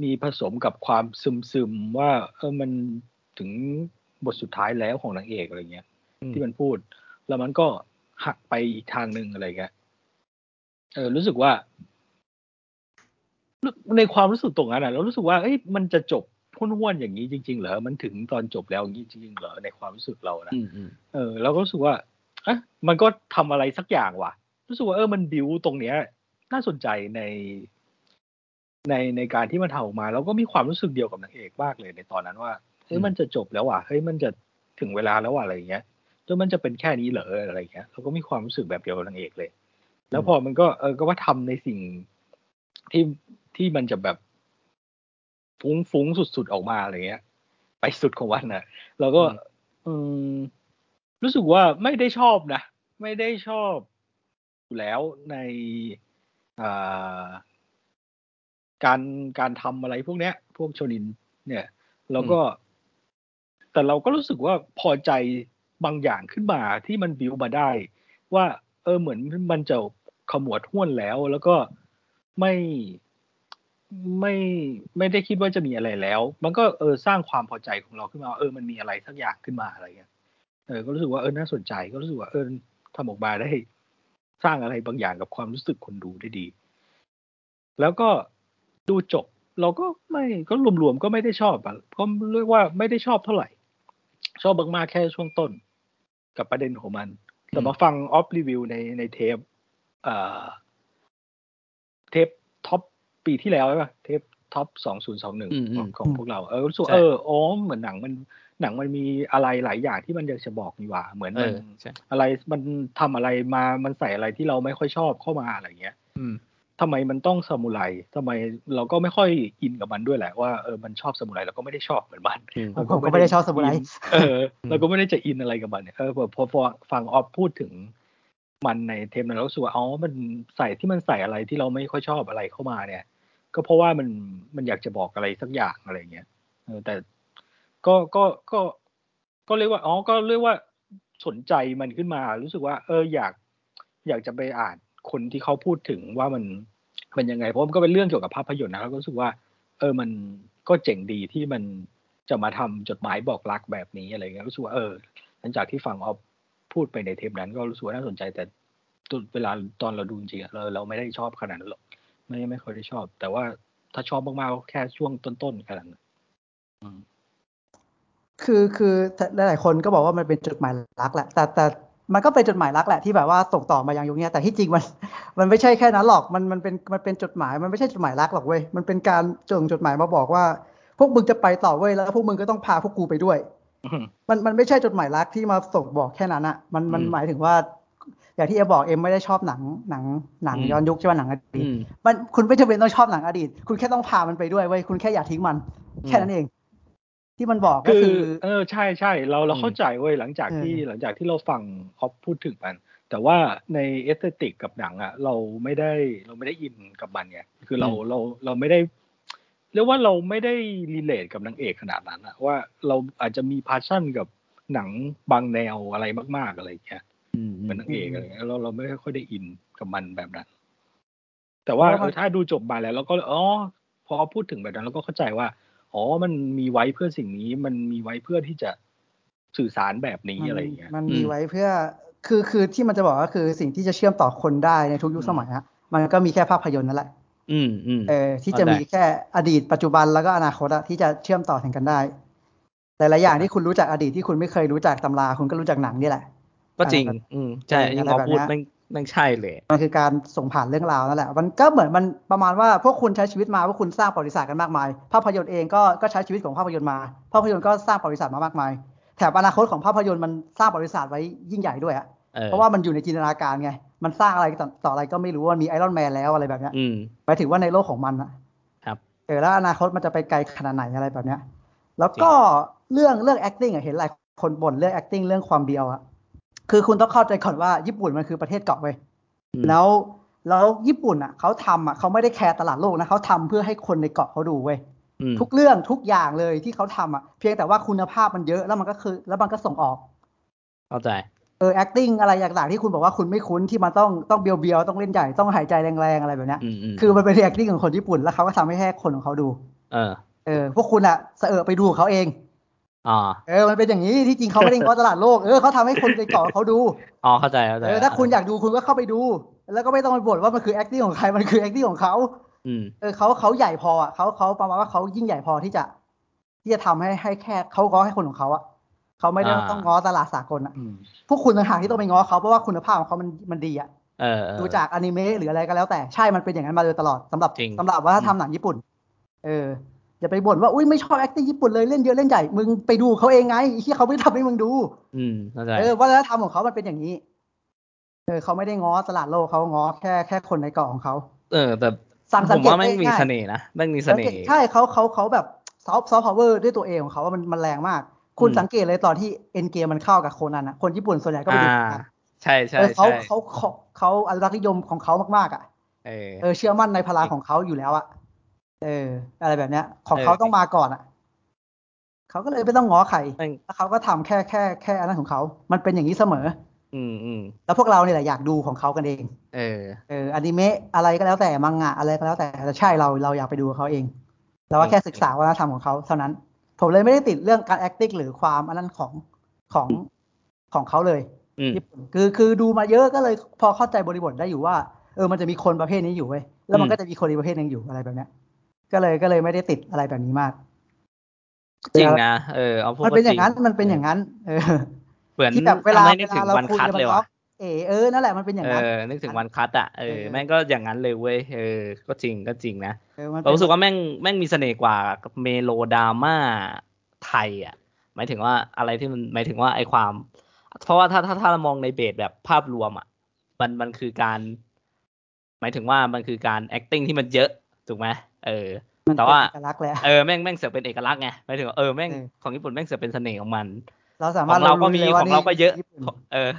มีผสมกับความซึมซึมๆว่า เออมันถึงบทสุดท้ายแล้วของนางเอกอะไรเงี้ยอืมที่มันพูด แล้วมันก็หักไปอีกทางหนึ่งอะไรเงี้ยเออรู้สึกว่า ในความรู้สึกตรงนั้นอะ เรารู้สึกว่าเอ้ยมันจะจบ ห้วนๆอย่างนี้จริง ๆ เหรอ มันถึงตอนจบแล้วอย่างนี้จริงๆเหรอในความรู้สึกเรานะอืมอืมเออเราก็รู้สึกว่าอะมันก็ทำอะไรสักอย่างว่ะ รู้สึกว่าเออมันบิวตรงเนี้ย น่าสนใจใน ในในการที่มันทำออกมา แล้วก็มีความรู้สึกเดียวกับนางเอกมากเลยในตอนนั้นว่าเฮ้ยมันจะจบแล้วว่ะเฮ้ยมันจะถึงเวลาแล้วว่ะอะไรอย่างเงี้ยแล้วมันจะเป็นแค่นี้เหรออะไรอย่างเงี้ยเราก็มีความรู้สึกแบบเดียวกับนางเอกเลย แล้วพอมันก็เออก็ว่าทำในสิ่งที่ที่มันจะแบบ ฟุ้งฟุ้งสุดๆออกมาอะไรเงี้ย ไปสุดของวันน่ะเราก็ อืม รู้สึกว่าไม่ได้ชอบนะ ไม่ได้ชอบอยู่แล้วในอ่าการการทำอะไรพวกเนี้ย พวกโชนิน เนี่ย แล้วก็ แต่เราก็รู้สึกว่าพอใจบางอย่างขึ้นมาที่มันบิวมาได้ ว่า เออเหมือนมันจะขมวดห้วนแล้ว แล้วก็ไม่ ไม่ไม่ได้คิดว่าจะมีอะไรแล้ว มันก็เออสร้างความพอใจของเราขึ้นมาเออมันมีอะไรสักอย่างขึ้นมาอะไรเงี้ยเออก็รู้สึกว่าเออน่าสนใจก็รู้สึกว่าเออทำออกมาได้สร้างอะไรบางอย่างกับความรู้สึกคนดูได้ดี แล้วก็ดูจบ เราก็ไม่ก็รวมๆก็ไม่ได้ชอบอะก็เรียกว่าไม่ได้ชอบเท่าไหร่ ชอบมากๆแค่ช่วงต้น กับประเด็นของมัน แต่มาฟังออฟรีวิวในในเทปเอ่อเทป top ปีที่แล้วใช่ป่ะเทป top สองศูนย์สองหนึ่งอืมอืมของพวกเรา เออรู้สึกว่าใช่เอออ๋อเหมือนหนังมันหนังมันมีอะไรหลายอย่างที่มันอยากจะบอกนี่หว่า เหมือนเอมันอใช่อะไรมันทำอะไรมามันใส่อะไรที่เราไม่ค่อยชอบเข้ามาอะไรเงี้ย อืมทำไมมันต้องซามูไรทำไมเราก็ไม่ค่อย in กับมันด้วยแหละว่าเออมันชอบซามูไรเราก็ไม่ได้ชอบเหมือนมันอืมผมผมก็ไม่ได้ชอบซามูไร in เออเราก็ไม่ได้จะ in อะไรกับมันเนี่ยเออพอพอพอฟังออฟพูดถึงมันในเทมนั้นเรารู้สึกว่าอ๋อมันใส่ที่มันใส่อะไรที่เราไม่ค่อยชอบอะไรเข้ามาเนี่ย ก็เพราะว่ามันมันอยากจะบอกอะไรสักอย่างอะไรเงี้ยแต่ก็ก็ก็ก็เรียกว่าอ๋อก็เรียกว่าสนใจมันขึ้นมา รู้สึกว่า เอออยาก อยากจะไปอ่านคนที่เขาพูดถึงว่ามันมันยังไงเพราะมันก็เป็นเรื่องเกี่ยวกับภาพยนตร์นะแล้วก็รู้สึกว่า เออมันก็เจ๋งดีที่มันจะมาทำจดหมายบอกรักแบบนี้อะไรเงี้ยรู้สึกว่าเออหลังจากที่ฟังออฟพูดไปในเทปนั้น ก็รู้สึกว่าน่าสนใจแต่ตเวลาตอนเราดูจริงเราเราไม่ได้ชอบขนาดนั้นหรอก ไม่ไม่ค่อยได้ชอบ แต่ว่าถ้าชอบมากๆก็แค่ช่วงต้นๆแค่นั้นอืมคือคือหลายๆคนก็บอกว่ามันเป็นจดหมายรักแหละ แต่แต่มันก็เป็นจดหมายรักแหละที่แบบว่าส่งต่อมายังยุคนี้แต่ที่จริงมัน มันไม่ใช่แค่นั้นหรอกมันมันเป็นมันเป็นจดหมายมันไม่ใช่จดหมายรักหรอกเว้ยมันเป็นการส่งจดหมายมาบอกว่า พวกมึงจะไปต่อเว้ยแล้วพวกมึงก็ต้องพาพวกกูไปด้วยมันมันไม่ใช่จดหมายรักที่มาส่งบอกแค่นั้นอะมันมันอืมหมายถึงว่า อย่างที่เอบอกเอ็มไม่ได้ชอบหนังหนังหนังอืมย้อนยุคใช่ไหมหนังอดีตอืมมันคุณไม่จำเป็นต้องชอบหนังอดีต คุณแค่ต้องพามันไปด้วยเว้ยคุณแค่อย่าทิ้งมัน แค่นั้นเอง ที่มันบอกก็คืคืออเออใช่ใช่เราเราอืมเข้าใจเว้ยหลังจากที่เออหลังจากที่เราฟังออฟพูดถึงมันแต่ว่าใน aesthetic กับหนังอะเราไม่ได้เราไม่ได้อินกับมันไงคือเราเราเราไม่ได้เรียกว่าเราไม่ได้รีเลทกับนางเอกขนาดนั้นอะว่าเราอาจจะมีพาชั่นกับหนังบางแนวอะไรมาก ๆอะไรอย่างเงี้ยอืม เหมือนนางเอกอะไรเงี้ยเราเราไม่ค่อยได้อินกับมันแบบนั้น แต่ว่าเพราะว่าเออถ้าดูจบมาแล้วเราก็อ๋อพอพูดถึงแบบนั้นเราก็เข้าใจว่าอ๋อมันมีไว้เพื่อสิ่งนี้ มันมีไว้เพื่อที่จะสื่อสารแบบนี้อะไรอย่างเงี้ย มันมีไว้เพื่อคือคือที่มันจะบอกก็คือสิ่งที่จะเชื่อมต่อคนได้ในทุกยุคอืมสมัยฮะมันก็มีแค่ภาพยนตร์นั่นแหละอืมอืมเออที่จะเข้าใจมีแค่อดีตปัจจุบันแล้วก็อนาคตอะที่จะเชื่อมต่อถึงกันได้ แต่ละอย่างที่คุณรู้จักอดีตที่คุณไม่เคยรู้จักตำราคุณก็รู้จักหนังนี่แหละ ก็จริงอะไรแบบอืมใช่เออยิ่งอะไรเราแบบพูดเนี้ยแม่งแม่งใช่เลย มันคือการส่งผ่านเรื่องราวนั่นแหละ มันก็เหมือนมันประมาณว่าพวกคุณใช้ชีวิตมาพวกคุณสร้างประวัติศาสตร์กันมากมาย ภาพยนตร์เองก็ก็ใช้ชีวิตของภาพยนตร์มา ภาพยนตร์ก็สร้างประวัติศาสตร์มามากมาย แถมอนาคตของภาพยนตร์มันสร้างประวัติศาสตร์ไว้ยิ่งใหญ่ด้วยอะเออเพราะว่ามันอยู่ในจินตนาการไง มันสร้างอะไรต่อต่ออะไรก็ไม่รู้ว่ามีไอรอนแมนแล้วอะไรแบบเนี้ยอืมหมายถึงว่าในโลกของมันอะครับเออแล้วอนาคตมันจะไปไกลขนาดไหนอะไรแบบเนี้ย แล้วก็เรื่องเรื่อง acting อะเห็นหลายคนบ่นเรื่อง acting เรื่องความเดียวอะ คือคุณต้องเข้าใจก่อนว่าญี่ปุ่นมันคือประเทศเกาะเว้ยอืมแล้วแล้วญี่ปุ่นอะเขาทำอะเขาไม่ได้แคร์ตลาดโลกนะเขาทำเพื่อให้คนในเกาะเขาดูเว้ยอืมทุกเรื่องทุกอย่างเลยที่เขาทำอะเพียงแต่ว่าคุณภาพมันเยอะแล้วมันก็คือ แล้วมันก็ส่งออก เข้าใจเออ acting อะไรต่างๆที่คุณบอกว่าคุณไม่คุ้นที่มันต้องต้องเบียวเบียวๆต้องเล่นใหญ่ต้องหายใจแรงๆอะไรแบบเนี้ยอืมอืมคือมันเป็น acting ของคนญี่ปุ่นแล้วเขาก็ทำให้แค่คนของเขาดู เออ เออ พวกคุณอะเสอะไปดูของเขาเองอ๋อ เออ มันเป็นอย่างนี้ที่จริงเขาไม่ได้ง้อตลาดโลก เออเขาทำให้คนในเกาะเขาดู อ๋อ เข้าใจ เข้าใจ เออ ถ้าคุณอยากดูคุณก็เข้าไปดู แล้วก็ไม่ต้องไปบ่นว่ามันคือ acting ของใคร มันคือ acting ของเขาอืมเออเขาเขาใหญ่พออะเขาเขาประมาณว่าเขายิ่งใหญ่พอที่จะ ที่จะทำให้ให้แค่เขาง้อให้คนของเขาอะเขาไม่ได้อ่าต้องง้อตลาดสากลอะอืมพวกคุณต่างหากที่ต้องไปง้อเขาเพราะว่าคุณภาพของเขามันมันดีอะเออเออดูจากอนิเมะหรืออะไรก็แล้วแต่ ใช่ มันเป็นอย่างนั้นมาโดยตลอดสำหรับจริงสำหรับว่าถ้าทำหนังญี่ปุ่น เออ อย่าไปบ่นว่าอุ้ยไม่ชอบ acting ญี่ปุ่นเลยเล่นเยอะเล่นใหญ่ มึงไปดูเขาเองไงที่เขาไม่ได้ทำให้มึงดู อืมเข้าใจเออวัฒนธรรมของเขามันเป็นอย่างนี้เออเขาไม่ได้ง้อตลาดโลกเขาง้อแค่แค่คนในเกาะของเขาเออ แต่สั่งผสังมเกตว่าแม่งมีง่ายๆเสน่ห์นะแม่งมีเสน่ห์ใช่เขาเขาเขาแบบซอฟต์ซอฟต์พาวเวอร์ด้วยตัวเองของเขาว่ามันมันแรงมาก คุณอืมสังเกตเลยตอนที่ Endgame มันเข้ากับโคนันอะคนญี่ปุ่นส่วนใหญ่ก็ไปอ่าดูโคนันใช่ใช่เออเขาใช่เขาเขาเขาอนุรักษ์นิยมของเขามากๆอะเออเออเชื่อมั่นในพลังของเขาอยู่แล้วอะ เออ อะไรแบบเนี้ย ของเขาเออต้องมาก่อนอะเขาก็เลยไม่ต้องง้อใครแม่งแล้วเขาก็ทำแค่แค่แค่อันนั้นของเขา มันเป็นอย่างนี้เสมอ อืมอืมแล้วพวกเราเนี่ยแหละอยากดูของเขากันเอง เออ เอออนิเมะอะไรก็แล้วแต่มังงะอะไรก็แล้วแต่แต่ใช่เราเราอยากไปดูเขาเองเราก็แค่ศึกษาวัฒนธรรมของเขาเท่านั้น ผมเลยไม่ได้ติดเรื่องการ acting หรือความอันนั้นของของของเขาเลยอืมญี่ปุ่นคือคือดูมาเยอะก็เลยพอเข้าใจบริบทได้อยู่ว่า เออมันจะมีคนประเภทนี้อยู่เว้ยแล้วมันอืมก็จะมีคนอีกประเภทหนึงอยู่อะไรแบบเนี้ย ก็เลยก็เลยไม่ได้ติดอะไรแบบนี้มาก จริงนะเออเอาพูดมันเป็นอย่างนั้นจริมันเป็นอย่างนั้น เออเหมือนที่แบบเวลาทำให้เวนึกถึลางเราวันคุยคัดกันเลยเนาะว่ะเออเออนั่นแหละมันเป็นอย่างเอนั้นอนึกถึงวันคัดอะเออเออแม่งก็อย่างนั้นเลยเว้ยเออก็จริงก็จริงนะเออมันเรารู้สึกว่าแม่งแม่งมีเสน่ห์กว่าเมโลดราม่าไทยอะหมายถึงว่าอะไรที่มันหมายถึงว่าไอความ เพราะว่าถ้าถ้าถ้าเรามองในเบสแบบภาพรวมอะมันมันคือการ หมายถึงว่ามันคือการ acting ที่มันเยอะถูกไหม เออมันแต่เป็นว่าเอกลักษณ์เลยอะเออแม่งแม่งเสือกเป็นเอกลักษณ์ไงหมายถึงว่าเออแม่งเออของญี่ปุ่นแม่งเสือกเป็นเสน่ห์ของมัน เราสาขมารอถงเราก็รู้มีลยขว่าองเราก็เยอะนี่ญี่ปุ่นเออ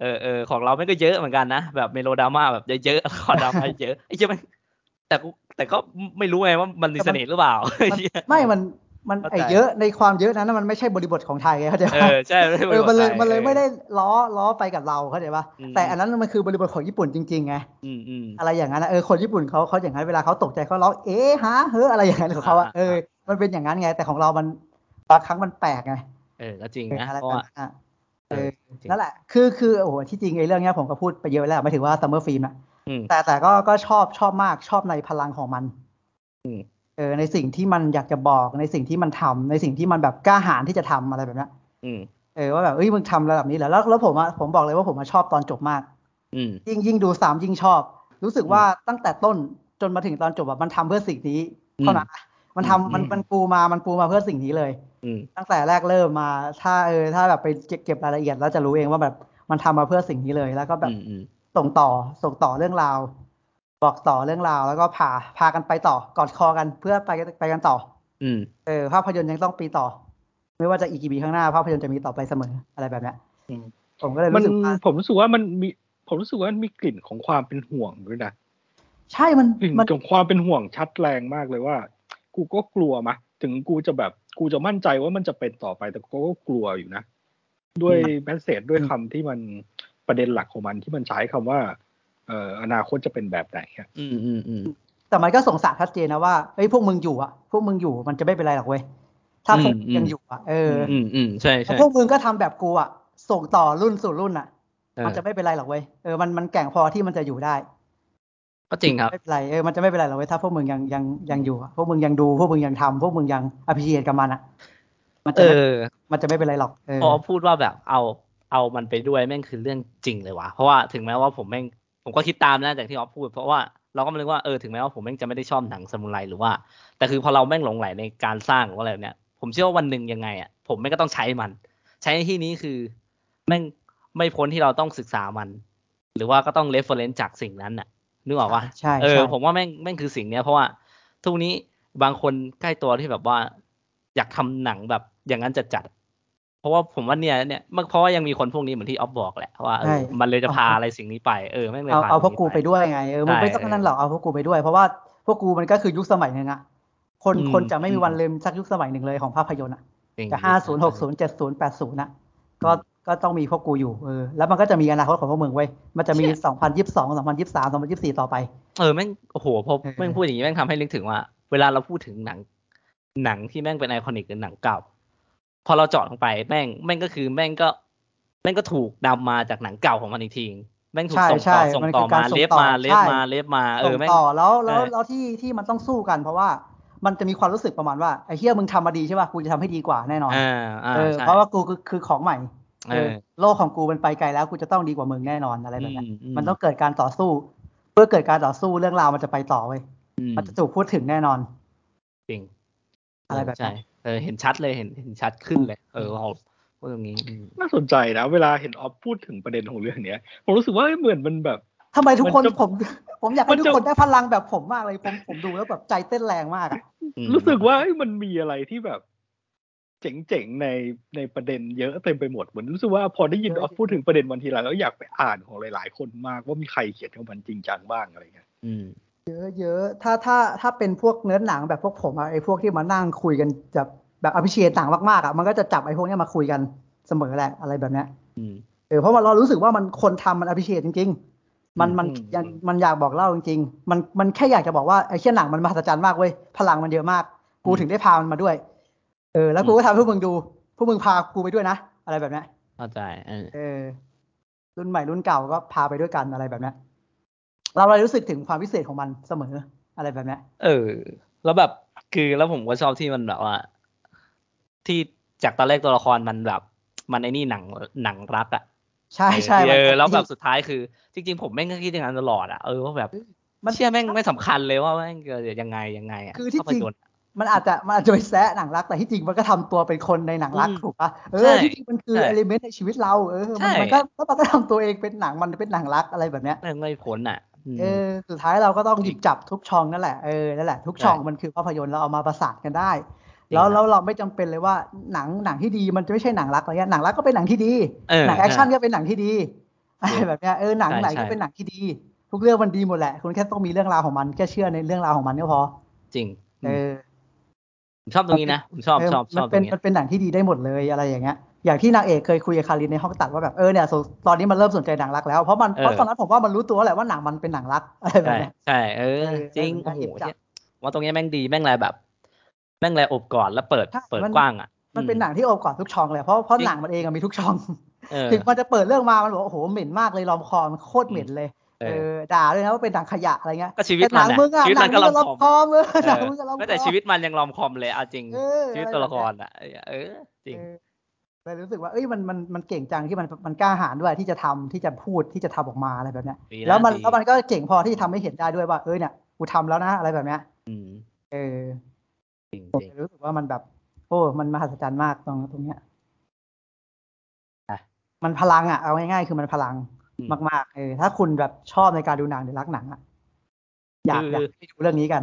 เออเออของเราแม่งก็เยอะเหมือนกันนะ แบบเมโลดราม่าแบบเยอะๆละครดราม่าเยอะไอ้เหี้ยแม่งแต่กูแต่ก็ไม่รู้ไงว่ามันมีเสน่ห์หรือเปล่ามันไม่ มัน มันเข้าใจไอเยอะในความเยอะนั้นนะมันไม่ใช่บริบทของไทยไงเข้าใจเอปะอใช่ไม่ใช่เออมันเลยบริบทไทมันเลยออไม่ได้ล้อล้อไปกับเราเข้าใจปะอืมแต่อันนั้นมันคือบริบทของญี่ปุ่นจริงๆไงอืมอืมอะไรอย่างนั้นนะเออคนญี่ปุ่นเขาเขาอย่างนั้นเวลาเขาตกใจเขาร้องเอ๊ะฮะเฮ้ออะไรอย่างนั้นของเขาอะอ่าเออมันเป็นอย่างนั้นไง แต่ของเรามันบางครั้งมันแปลกไงเออก็จริงเออนะอะไรเพราะแบบว่านั้นอะเอเอออจริงนั่นแหละ คือคือโอ้โหที่จริงไอ้เรื่องเนี้ยผมก็พูดไปเยอะแล้วหมายถึงว่า Summer Film นะอืมแต่แต่ก็ก็ชอบชอบมากชอบในพลังของมันอืม เออในสิ่งที่มันอยากจะบอกในสิ่งที่มันทำในสิ่งที่มันแบบกล้าหาญที่จะทำอะไรแบบเนี้ยอืมเออว่าแบบเอ้ยมึงทำระดับนี้เหรอแล้วแล้วผมอะผมบอกเลยว่าผมอะชอบตอนจบมากอืมยิ่งยิ่งดูสามยิ่งชอบ รู้สึกว่าตั้งแต่ต้นจนมาถึงตอนจบแบบมันทำเพื่อสิ่งนี้อืมเท่านั้นนะมันทำอืมมันมันปูมามันปูมาเพื่อสิ่งนี้เลยอืมตั้งแต่แรกเริ่มมา ถ้าเออถ้าแบบไปเก็บเก็บรายละเอียดแล้วจะรู้เองว่าแบบมันทำมาเพื่อสิ่งนี้เลยแล้วก็แบบอืมอืมส่งต่อส่งต่อเรื่องราว บอกต่อเรื่องราวแล้วก็พาพากันไปต่อกอดคอกันเพื่อไปไปกันต่อ อืมเออภาพยนตร์ยังต้องปีต่อ ไม่ว่าจะอีกกี่ปีข้างหน้าภาพยนตร์จะมีต่อไปเสมออะไรแบบเนี้ยอืมผมก็เลยมันรู้สึกว่าผมรู้สึกว่ามันมีผมรู้สึกว่ามันมีกลิ่นของความเป็นห่วงด้วยนะใช่มันกลิ่นมันของความเป็นห่วงชัดแรงมากเลยว่า กูก็กลัวมะถึงกูจะแบบกูจะมั่นใจว่ามันจะเป็นต่อไปแต่กูก็กลัวอยู่นะ ด้วยแมสเซจด้วยคำที่มันประเด็นหลักของมันที่มันใช้คำว่า เอ่ออนาคตจะเป็นแบบไหนอะอืมอืมอืมแต่มันก็ส่งสารชัดเจนนะว่าเฮ้ยพวกมึงอยู่อะพวกมึงอยู่มันจะไม่เป็นไรหรอกเว้ยถ้าพวกมึงยังอยู่อะเออออืมอืมใช่แต่ใช่พวกมึงก็ทำแบบกูอะส่งต่อรุ่นสู่รุ่นอะเออมันจะไม่เป็นไรหรอกเว้ยเออมันมันแกร่งพอที่มันจะอยู่ได้ก็จริงครับไม่เป็นไรเออมันจะไม่เป็นไรหรอกเว้ยถ้าพวกมึงยังยังยังอยู่อะพวกมึงยังดูพวกมึงยังทำพวกมึงยังอภิเชษกับมันอะ มันเอจะไม่อมันจะไม่เป็นไรหรอกเออพอพูดว่าแบบเอาเอามันไปด้วยแม่งคือเรื่องจริงเลยว่ะเพราะว่าถึงแม้ว่าผมแม่ง ผมก็คิดตามนะจากที่ออฟพูด เพราะว่าเราก็ไม่รู้ว่าเออถึงแม้ว่าผมแม่งจะไม่ได้ชอบหนังซามูไรหรือว่า แต่คือพอเราแม่งหลงไหลในการสร้างหรือว่าอะไรแบบเนี้ยผมเชื่อว่าวันหนึ่งยังไงอะผมแม่งก็ต้องใช้มัน ใช้ในที่นี้คือแม่งไม่พ้นที่เราต้องศึกษามัน หรือว่าก็ต้องเรฟเฟอเรนซ์จากสิ่งนั้นน่ะนึกออกปะใช่เออใช่ผมว่าแม่งแม่งคือสิ่งเนี้ยเพราะว่าทุกนี้บางคนใกล้ตัวที่แบบว่า อยากทำหนังแบบอย่างนั้นจัดจัดๆเพ ราะว่าผมว่าเนี่ยเนี่ยมันเพราะว่ายังมีคนพวกนี้เหมือนที่ออฟบอกแหละว่าเอใช่อมันเลยจะพาอะไรสิ่งนี้ไปเออแม่งเลยเอาพาเอาพวกสิ่งนี้กูไปด้วยไงเออมึงไม่ใช่ต้องนั่นหรอกเอาพวกกูไปด้วย เพราะว่าพวกกูมันก็คือยุคสมัยหนึ่งอะคนอืมคนจะไม่มีอืมวันลืมสักยุคสมัยหนึ่งเลยของภาพยนตร์อะจริงจะห้าศูนย์หกศูนย์เจ็ดศูนย์แปดศูนย์นะก็ก็ต้องมีพวกกูอยู่เออแล้วมันก็จะมีอนาคตของพวกมึงเว้ยมันจะมีสองพันยี่สิบสองสองพันยี่สิบสามสองพันยี่สิบสี่ต่อไป เออแม่งโอ้โหพอเออแม่งพูดอย่างนี้แม่งทำให้นึกถึงว่า เวลาเราพูดถึงหนัง หนังที่แม่งเป็นไอคอนิกหรือหนังเก่า พอเราเจาะลงไปแม่งแม่งก็คือแม่งก็แม่งก็ถูกนำมาจากหนังเก่าของมันอีกทีแม่งถูกใช่ส่งใช่ต่อส่งมันต่คืออการมาส่งเล็บต่อมาเล็บใช่มาเล็บมาเอส่องแม่งต่อแล้วแล้วใช่แล้วที่ที่มันต้องสู้กันเพราะว่ามันจะมีความรู้สึกประมาณว่าไอ้เฮียมึงทำมาดีใช่ป่ะกูจะทำให้ดีกว่าแน่นอนอ่าอ่าเออใช่เพราะว่ากูคือคือของใหม่เออโลกของกูมันไปไกลแล้วกูจะต้องดีกว่ามึงแน่นอนอะไรแบบเนี้ยอืมอืมมันต้องเกิดการต่อสู้ เพื่อเกิดการต่อสู้เรื่องราวมันจะไปต่อเว้ยอืมมันจะถูกพูดถึงแน่นอนจริงอะไรแบบนั้นใช่ เออเห็นชัดเลยเห็นเห็นชัดขึ้นเลย เออเอาพูดตรงนี้อืมน่าสนใจนะ เวลาเห็นออฟพูดถึงประเด็นของเรื่องเนี้ย ผมรู้สึกว่าเหมือนมันแบบทำไมทุกคนมันจะผม ผมอยากให้มันทุจะกคนได้พลังแบบผมมากเลยผมผมดูแล้วแบบใจเต้นแรงมากอะอืมรู้สึกว่าเอ้ยมันมีอะไรที่แบบ เจ๋งๆในในประเด็นเยอะเต็มไปหมดเหมือนรู้สึกว่าพอได้ยินออฟพูดถึงประเด็นวันทีไรแล้วอยากไปอ่านของหลาย ๆ คนมากว่ามีใครเขียนของมันจริงจังบ้างอะไรเงี้ยอืมเยอะเยอะถ้าถ้าถ้าเป็นพวกเนื้อหนังแบบพวกผมอะไอ้พวกที่มานั่งคุยกันแบบ แบบอภิเชษหนังมากๆอะมันก็จะจับไอ้พวกเนี้ยมาคุยกันเสมอแหละอะไรแบบเนี้ยอืมเออเพราะว่าเรารู้สึกว่ามันคนทำมันอภิเชษจริง ๆ มันมันอืมยังมันอยากบอกเล่าจริง ๆ มันมันแค่อยากจะบอกว่าไอ้เชี่ยหนังมันมหัศจรรย์มากเว้ยพลังมันเยอะมาก กูอืมถึงได้พามันมาด้วย เออ แล้วกูก็ทำให้พวกมึงดูพวกมึงพากูไปด้วยนะอะไรแบบเนี้ยเข้าใจเออเออรุ่นใหม่รุ่นเก่าก็พาไปด้วยกันอะไรแบบเนี้ยเราเลยรู้สึกถึงความพิเศษของมันเสมออะไรแบบเนี้ยเออ แล้วแบบคือแล้วผมก็ชอบที่มันแบบว่า ที่จากตอนแรกตัวละครมันแบบ มันไอ้นี่หนังหนังรักอะใช่ใช่เออมันแล้วแบบสุดท้ายคือ จริง ๆ ผมแม่งก็คิดอย่างนั้นตลอดอะเออว่าแบบมันเชื่อแม่งไม่สำคัญเลยว่าแม่งเกิดยังไงยังไงอะคือที่ภาพจริงยนตร์มันอาจจะมันอาจจะไปแซะหนังรักแต่ที่จริงมันก็ทำตัวเป็นคนในหนังรักอืมถูกปะเอใช่อที่จริงมันคือใช่เอลิเมนต์ในชีวิตเราเออใช่มันมันก็แล้วมันก็ทำตัวเองเป็นหนังมันเป็นหนังรักอะไรแบบเนี้ยแม่งไม่พ้นอะมเออสุดท้ายเราก็ต้องหยิบจับทุกช่องนั่นแหละเออนั่นแหละทุกช่องมันคือภาพยนตร์เราเอามาประสานกันได้ แล้วจริงครับแล้วเราไม่จำเป็นเลยว่าหนังหนังที่ดีมันจะไม่ใช่หนังรักอะไรเงี้ยหนังรักก็เป็นหนังที่ดีเออหนังแอคชั่นก็เป็นหนังที่ดีอะไรจริงแบบเนี้ยเออหนังใช่ไหนใช่ก็เป็นหนังที่ดี ทุกเรื่องมันดีหมดแหละคุณแค่ต้องมีเรื่องราวของมันแค่เชื่อในเรื่องราวของมันก็พอ จริงเออผมชอบตรงนี้นะผมชอบเออชอบชมัอบตเป็รนงนี้มันเป็นหนังที่ดีได้หมดเลยอะไรอย่างเงี้ยอย่างที่นางเอกเคยคุยกับคารินในห้องตัดว่าแบบเออเนี่ยสตอนนี้มันเริ่มสนใจหนังรักแล้วเพราะมันเออเพราะตอนนั้นผมว่ามันรู้ตัวแหละว่าหนังมันเป็นหนังรักอะไรแบบใช่เนี้ยใช่เออเออจริงเออโอ้โหหยิบจับเนี่ยว่าตรงนี้แม่งดีแม่งอะไรแบบ แม่งอะไรอบกอดแล้วเปิดใช่เปิดมันกว้างอะ มันเป็นอืหนังที่โอบกอดทุกช่องเลยเพราะเพราะจริงหนังมันเองอะมีทุกช่องเออถึงมันจะเปิดเรื่องมา มันบอกว่าโอ้โหเหม็นมากเลยลอมคอมโคตรเหม็นเลยเอเอออด่าด้วยนะว่าเป็นหนังขยะอะไรเงี้ยก็ชีวิตแต่หนัมันงอะมึงอะชีวิตหนัมันงก็มึงลอก็มลอมคคออมมเออหนังมึงก็ลอมคอมแต่ชีวิตมันยังลอมคอมเลยเอาจริงเออชีวิตตัวละครอะเออจริงเออเลยรู้สึกว่าเอ้ยมันมันมันเก่งจังที่มันมันกล้าหาญด้วยที่จะทำที่จะพูดที่จะทำออกมาอะไรแบบเนี้ยดีนะแล้วมันดีแล้วมันก็เก่งพอที่จะทำให้เห็นได้ด้วยว่าเออเนี่ยกูทำแล้วนะอะไรแบบเนี้ยอืมเออจริง ผมจริงรู้สึกว่ามันแบบ โอ้มันมหัศจรรย์มากตรงตรงเนี้ยอะมันพลังอะเอาง่ายๆคือมันพลังอืมมากๆเออถ้าคุณแบบชอบในการดูหนังหรือรักหนังอะอยากคืออยากให้ดูเรื่องนี้กัน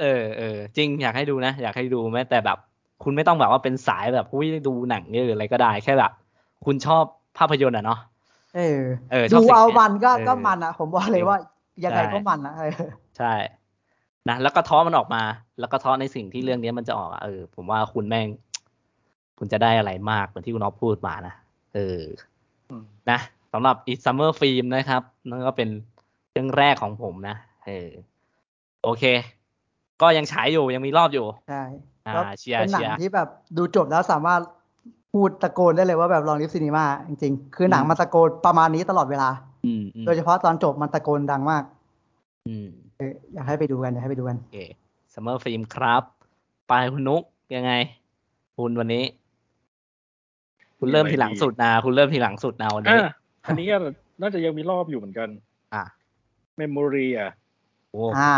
เออเออจริงอยากให้ดูนะ อยากให้ดูแม้แต่แบบ คุณไม่ต้องแบบว่าเป็นสายแบบอุ้ยดูหนังเยอะหรืออะไรก็ได้แค่แบบคุณชอบภาพยนตร์อะเนาะเออเออชอบดูสิ่งเอาเนี้ยมันก็เออก็มันอะ ผมบอกเลยว่ายังไงใช่ก็มันอะเออใช่ นะแล้วก็ท้อมันออกมา แล้วก็ท้อในสิ่งที่เรื่องนี้มันจะออกอะเออ ผมว่าคุณแม่ง คุณจะได้อะไรมากเหมือนที่คุณอ๊อฟพูดมานะเอออืมนะสำหรับ It Summer Film นะครับนั่นก็เป็นเรื่องแรกของผมนะเออโอเค ก็ยังฉายอยู่ยังมีรอบอยู่ใช่อ่าแล้วเชียร์เป็นหนังเชียร์ที่แบบดูจบแล้วสามารถพูดตะโกนได้เลยว่าแบบ long live cinema จริงๆ คือหนังอืมมันตะโกนประมาณนี้ตลอดเวลาอืมอืมโดยเฉพาะตอนจบมันตะโกนดังมาก อืมเออ อยากให้ไปดูกันอยากให้ไปดูกันโอเค Summer Film ครับไปคุณนุกยังไง คุณวันนี้ คุณเริ่มทีหลังสุดนะคุณเริ่มทีหลังสุดนะวันนี้อะอันนี้ก็น่าจะยังมีรอบอยู่เหมือนกัน อะ Memoriaโอ้อ่า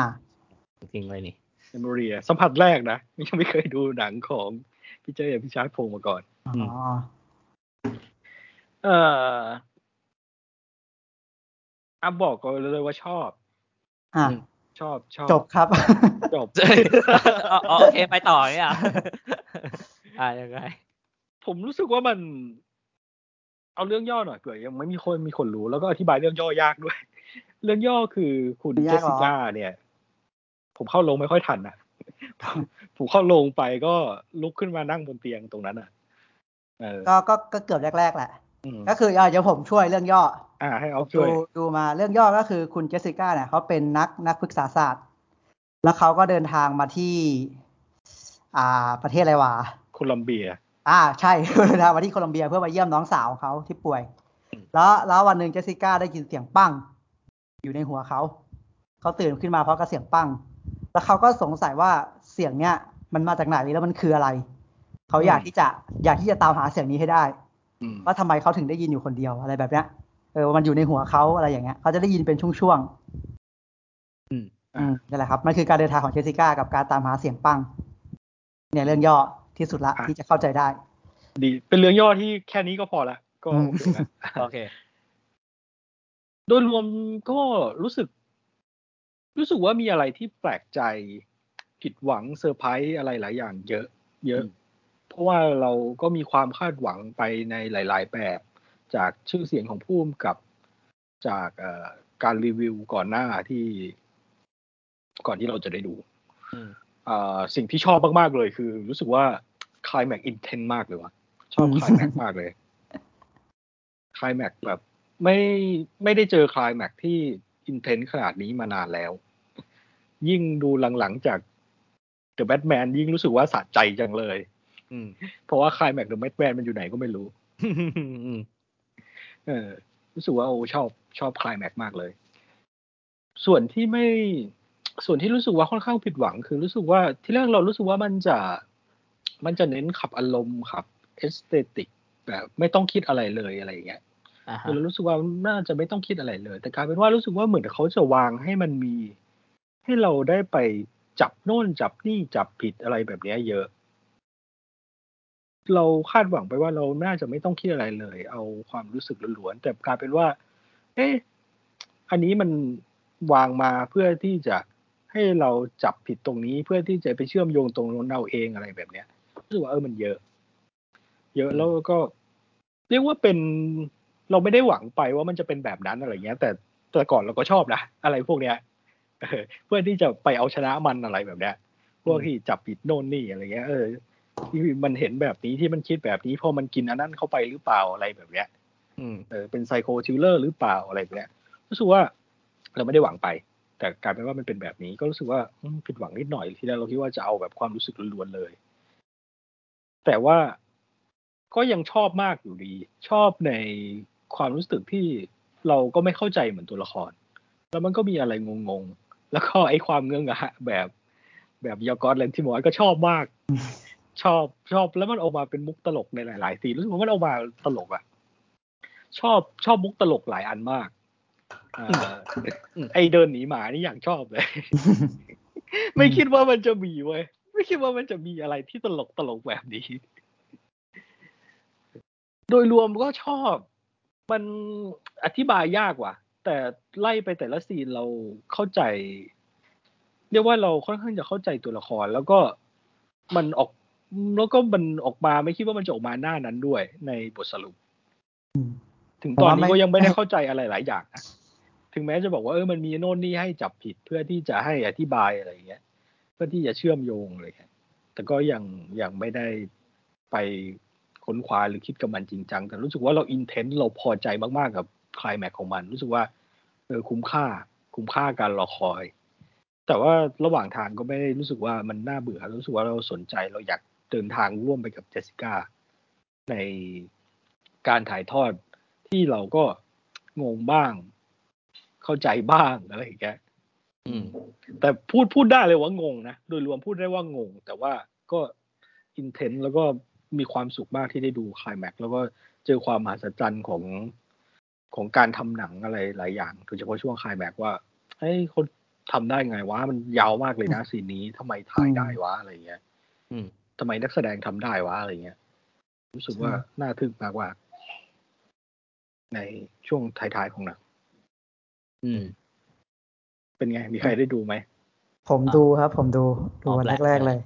จริงๆเลยนี่ Memoria สัมผัสแรกนะยังไม่เคยดูหนังของพี่เจกับพี่ชาร์ตพงศ์มาก่อนอ๋อเอ่ออะบอกก่อนเลยว่าชอบ อ่าอืม ชอบชอบจบครับ จบอ๋ออ๋อโอเคไปต่อเนี่ยอะยังไงผมรู้สึกว่ามัน เอาเรื่องย่อหน่อยเผื่อยังไม่มีคนมีคนรู้แล้วก็อธิบายเรื่องย่อยากด้วย เรื่องย่อคือคุณไม่เจยากหรสอสิก้าเนี่ย ผมเข้าลงไม่ค่อยทันอะผมเข้าลงไปก็ลุกขึ้นมานั่งบนเตียงตรงนั้นอะเออก็ก็ก็เกือบแรกๆแหละอืม ก็คืออะเดี๋ยวผมช่วยเรื่องย่ออ่าให้เอาดูช่วยดูมาเรื่องย่อก็คือคุณเจสสิก้าเนี่ยเขาเป็นนักนักปรึกษาศาสตร์ แล้วเขาก็เดินทางมาที่ อ่า ประเทศอะไรวะโคลัมเบีย อ่า ใช่เดินทางมาที่โคลัมเบียเพื่อมาเยี่ยมน้องสาวของเขาที่ป่วยอืมแล้วแล้ววันหนึ่งเจสสิก้าได้ยินเสียงปั้ง อยู่ในหัวเขาเขาตื่นขึ้นมาเพราะกับเสียงปั้ง แล้วเขาก็สงสัยว่าเสียงเนี้ยมันมาจากไหนแล้วมันคืออะไร เขาอยากที่จะอยากที่จะตามหาเสียงนี้ให้ได้อืม ว่าทำไมเขาถึงได้ยินอยู่คนเดียวอะไรแบบเนี้ยเออมันอยู่ในหัวเขาอะไรอย่างเงี้ยเขาจะได้ยินเป็นช่วงอืมๆอืมนั่นแหละครับมันคือการเดินทางของเจสสิก้ากับการตามหาเสียงปัง เนี่ยเรื่องย่อที่สุดละอะที่จะเข้าใจได้ ดี เป็นเรื่องย่อที่แค่นี้ก็พอละก็อืมโอเคนะโอเค โดยรวมก็รู้สึก รู้สึกว่ามีอะไรที่แปลกใจ ผิดหวังเซอร์ไพรส์อะไรหลายอย่าง เยอะ เยอะอืม เพราะว่าเราก็มีความคาดหวังไปในหลาย ๆ แบบ จากชื่อเสียงของผู้กำกับจากเอ่อการรีวิวก่อนหน้าที่ ก่อนที่เราจะได้ดูอืมเอ่อสิ่งที่ชอบมาก ๆ เลยคือ รู้สึกว่าคลายแม็กอินเทนมากเลยว่ะชอบอืมคลายแม็กมากเลยคลายแม็กแบบไม่ไม่ได้เจอคลายแม็กที่อินเทนขนาดนี้มานานแล้ว ยิ่งดูหลัง ๆ จาก The Batman ยิ่งรู้สึกว่าสะใจจังเลยอืม เพราะว่าคลายแม็ก The Batman มันอยู่ไหนก็ไม่รู้อืมเออรู้สึกว่าโอ้ชอบชอบคลายแม็กมากเลย ส่วนที่ไม่ส่วนที่รู้สึกว่าค่อนข้างผิดหวัง คือรู้สึกว่าที่แรกเรารู้สึกว่ามันจะมันจะเน้นขับอารมณ์ขับเอสเตติกแบบไม่ต้องคิดอะไรเลยอะไรอย่างเงี้ยอ่าคือฮะเรารู้สึกว่าน่าจะไม่ต้องคิดอะไรเลย แต่กลายเป็นว่ารู้สึกว่าเหมือนเขาจะวางให้มันมี ให้เราได้ไปจับโน่นจับนี่จับผิดอะไรแบบเนี้ยเยอะ เราคาดหวังไปว่าเราน่าจะไม่ต้องคิดอะไรเลย เอาความรู้สึกล้วนๆแต่กลายเป็นว่า เอ๊ะอันนี้มันวางมาเพื่อที่จะให้เราจับผิดตรงนี้เพื่อที่จะไปเชื่อมโยงตรงนั้นเราเองอะไรแบบเนี้ยรู้สึกว่าเออมันเยอะ เยอะแล้วก็ เรียกว่าเป็นเราไม่ได้หวังไปว่ามันจะเป็นแบบนั้นอะไรเงี้ย แต่แต่ก่อนเราก็ชอบนะอะไรพวกเนี้ยเออเพื่อที่จะไปเอาชนะมันอะไรแบบเนี้ยพวกที่จับผิดโน่นนี่อะไรเงี้ยเออ ที่มันเห็นแบบนี้ที่มันคิดแบบนี้พอมันกินอันนั้นเข้าไปหรือเปล่าอะไรแบบเนี้ยอืมเออเป็นไซโคชิลเลอร์หรือเปล่าอะไรแบบเนี้ยรู้สึกว่าเราไม่ได้หวังไป แต่กลายเป็นว่ามันเป็นแบบนี้ ก็รู้สึกว่าอืมผิดหวังนิดหน่อยทีแรกเราคิดว่าจะเอาแบบความรู้สึกล้วนๆเลย แต่ว่าก็ยังชอบมากอยู่ดี ชอบในความรู้สึกที่เราก็ไม่เข้าใจเหมือนตัวละคร แล้วมันก็มีอะไรงงๆ แล้วก็ไอ้ความเงื้องะแบบแบบยากอสเลนทิมอร์ก็ชอบมาก ชอบชอบแล้วมันออกมาเป็นมุกตลกในหลาย ๆ ซีนรู้สึกว่ามันออกมาตลกอะชอบชอบมุกตลกหลายอันมากอ่าไอเดินหนีหมานี่อย่างชอบเลย ไม่คิดว่ามันจะมีเว้ยไม่คิดว่ามันจะมีอะไรที่ตลกตลกแบบนี้ โดยรวมก็ชอบ มันอธิบายยากว่ะ แต่ไล่ไปแต่ละซีนเราเข้าใจ เรียกว่าเราค่อนข้างจะเข้าใจตัวละคร แล้วก็มันออก แล้วก็มันออกมาไม่คิดว่ามันจะออกมาหน้านั้นด้วยในบทสรุปอืมถึงตอนนี้ผมว่าไม่ก็ยังไม่ได้เข้าใจอะไรหลายอย่างนะถึงแม้จะบอกว่าเออมันมีโน่นนี่ให้จับผิดเพื่อที่จะให้อธิบายอะไรอย่างเงี้ย เพื่อที่จะเชื่อมโยงอะไรเงี้ยแต่ก็ยังยังไม่ได้ไปค้นคว้าหรือคิดกับมันจริงจัง แต่รู้สึกว่าเราอินเทนต์เราพอใจมากๆกับคลายแม็กของมัน รู้สึกว่าเออคุ้มค่า คุ้มค่าการรอคอย แต่ว่าระหว่างทางก็ไม่ได้รู้สึกว่ามันน่าเบื่อรู้สึกว่าเราสนใจเราอยาก เดินทางร่วมไปกับเจสสิก้าในการถ่ายทอดที่เราก็งงบ้าง เข้าใจบ้างอะไรอย่างเงี้ยอืมแต่พูดพูดได้เลยว่างงนะ โดยรวมพูดได้ว่างง แต่ว่าก็อินเทนต์แล้วก็มีความสุขมากที่ได้ดูคลายแม็กแล้วก็เจอความมหัศจรรย์ของของการทำหนังอะไรหลายอย่างโดยเฉพาะช่วงคลายแม็กว่าเฮ้ยเขาทำได้ไงวะ มันยาวมากเลยนะซีนนี้ทำไมถ่ายได้วะอะไรเงี้ยอืม ทำไมนักแสดงทำได้วะอะไรเงี้ย รู้สึกว่าน่าทึ่งมากว่า ในช่วงท้ายๆของหนังอืม เป็นไง มีใครได้ดูไหม ผมดูครับ ผมดู ดูอ๋อวันแปลกแรกๆเลย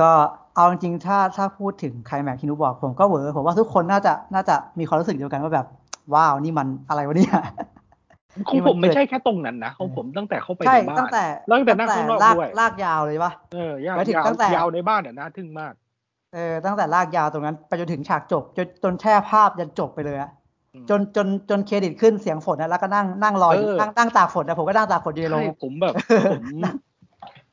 ก็เอาจริงๆถ้าถ้าพูดถึงใครแม็กที่นุบอกผมก็เหวอผมว่าทุกคนน่าจะน่าจะมีความรู้สึกเดียวกันว่าแบบ ว้าวนี่มันอะไรวะเนี่ย ของผมไม่ใช่แค่ตรงนั้นนะของผมตั้งแต่เข้าไปใช่ในบ้านตั้งแต่แล้วตั้งแต่นั่งข้างนอกลากด้วยลากยาวเลยปะเออยาวหมายถึงยาวตั้งแต่ยาวในบ้านอะน่าทึ่งมากเออตั้งแต่ลากยาวตรงนั้นไปจนถึงฉากจบจนจนแช่ภาพยันจบไปเลยอะอืมจนจนจนเครดิตขึ้นเสียงฝนนะแล้วก็นั่งนั่งรออยู่เออนั่งนั่งตากฝนนะผมก็นั่งตากฝนอยู่ในโรใช่งผมแบบผม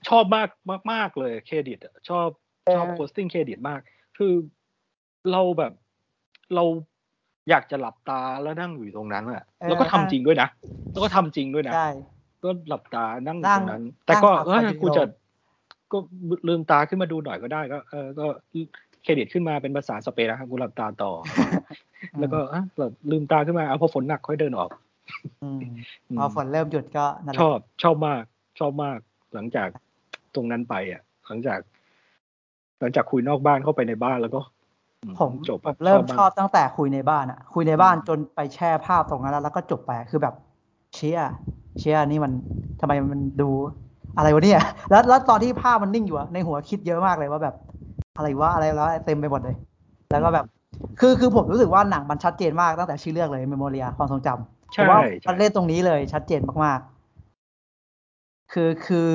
ชอบมากมากมากเลยเครดิตอะชอบชอบเออโพสติ้งเครดิตมาก คือเราแบบเรา อยากจะหลับตาแล้วนั่งอยู่ตรงนั้นอะแล้วก็ทำจริงด้วยนะ แล้วก็ทำจริงด้วยนะใช่ก็หลับตานั่งอยู่นั่ตงรงนั้น แต่ก็นั่งเอตาอคอนโดกูจะก็ลืมตาขึ้นมาดูหน่อยก็ได้ก็ เออก็เครดิตขึ้นมาเป็นภาษาสเปนนะครับกูหลับตาต่อ แล้วก็อะแบบลืมตาขึ้นมาเอาพอฝนหนักค่อยเดินออกอืมอืมพอฝนเริ่มหยุดก็นั่นแหชละอบชอบมาก ชอบมาก หลังจากตรงนั้นไปอะ หลังจาก หลังจากคุยนอกบ้านเข้าไปในบ้านแล้วก็อื ผมจบผอะมเริ่มชอบากตั้งแต่คุยในบ้านอะคุยในบ้านอืมจนไปแช่ภาพตรงนั้นแล้วแล้วก็จบไปอะคือแบบเชียเชียนี่มันทำไมมันดูอะไรวะเนี่ยแล้วแล้วตอนที่ภาพมันนิ่งอยู่อะในหัวคิดเยอะมากเลยว่าแบบ อะไรวะอะไรแล้วเต็มไปหมดเลย แล้วก็แบบ คือคือผมรู้สึกว่าหนังมันชัดเจนมากตั้งแต่ชื่อเรื่องเลยเมโมเรียความทรงจำใช่ผมว่าใช่มันเล่นตรงนี้เลยชัดเจนมากๆ คือคือ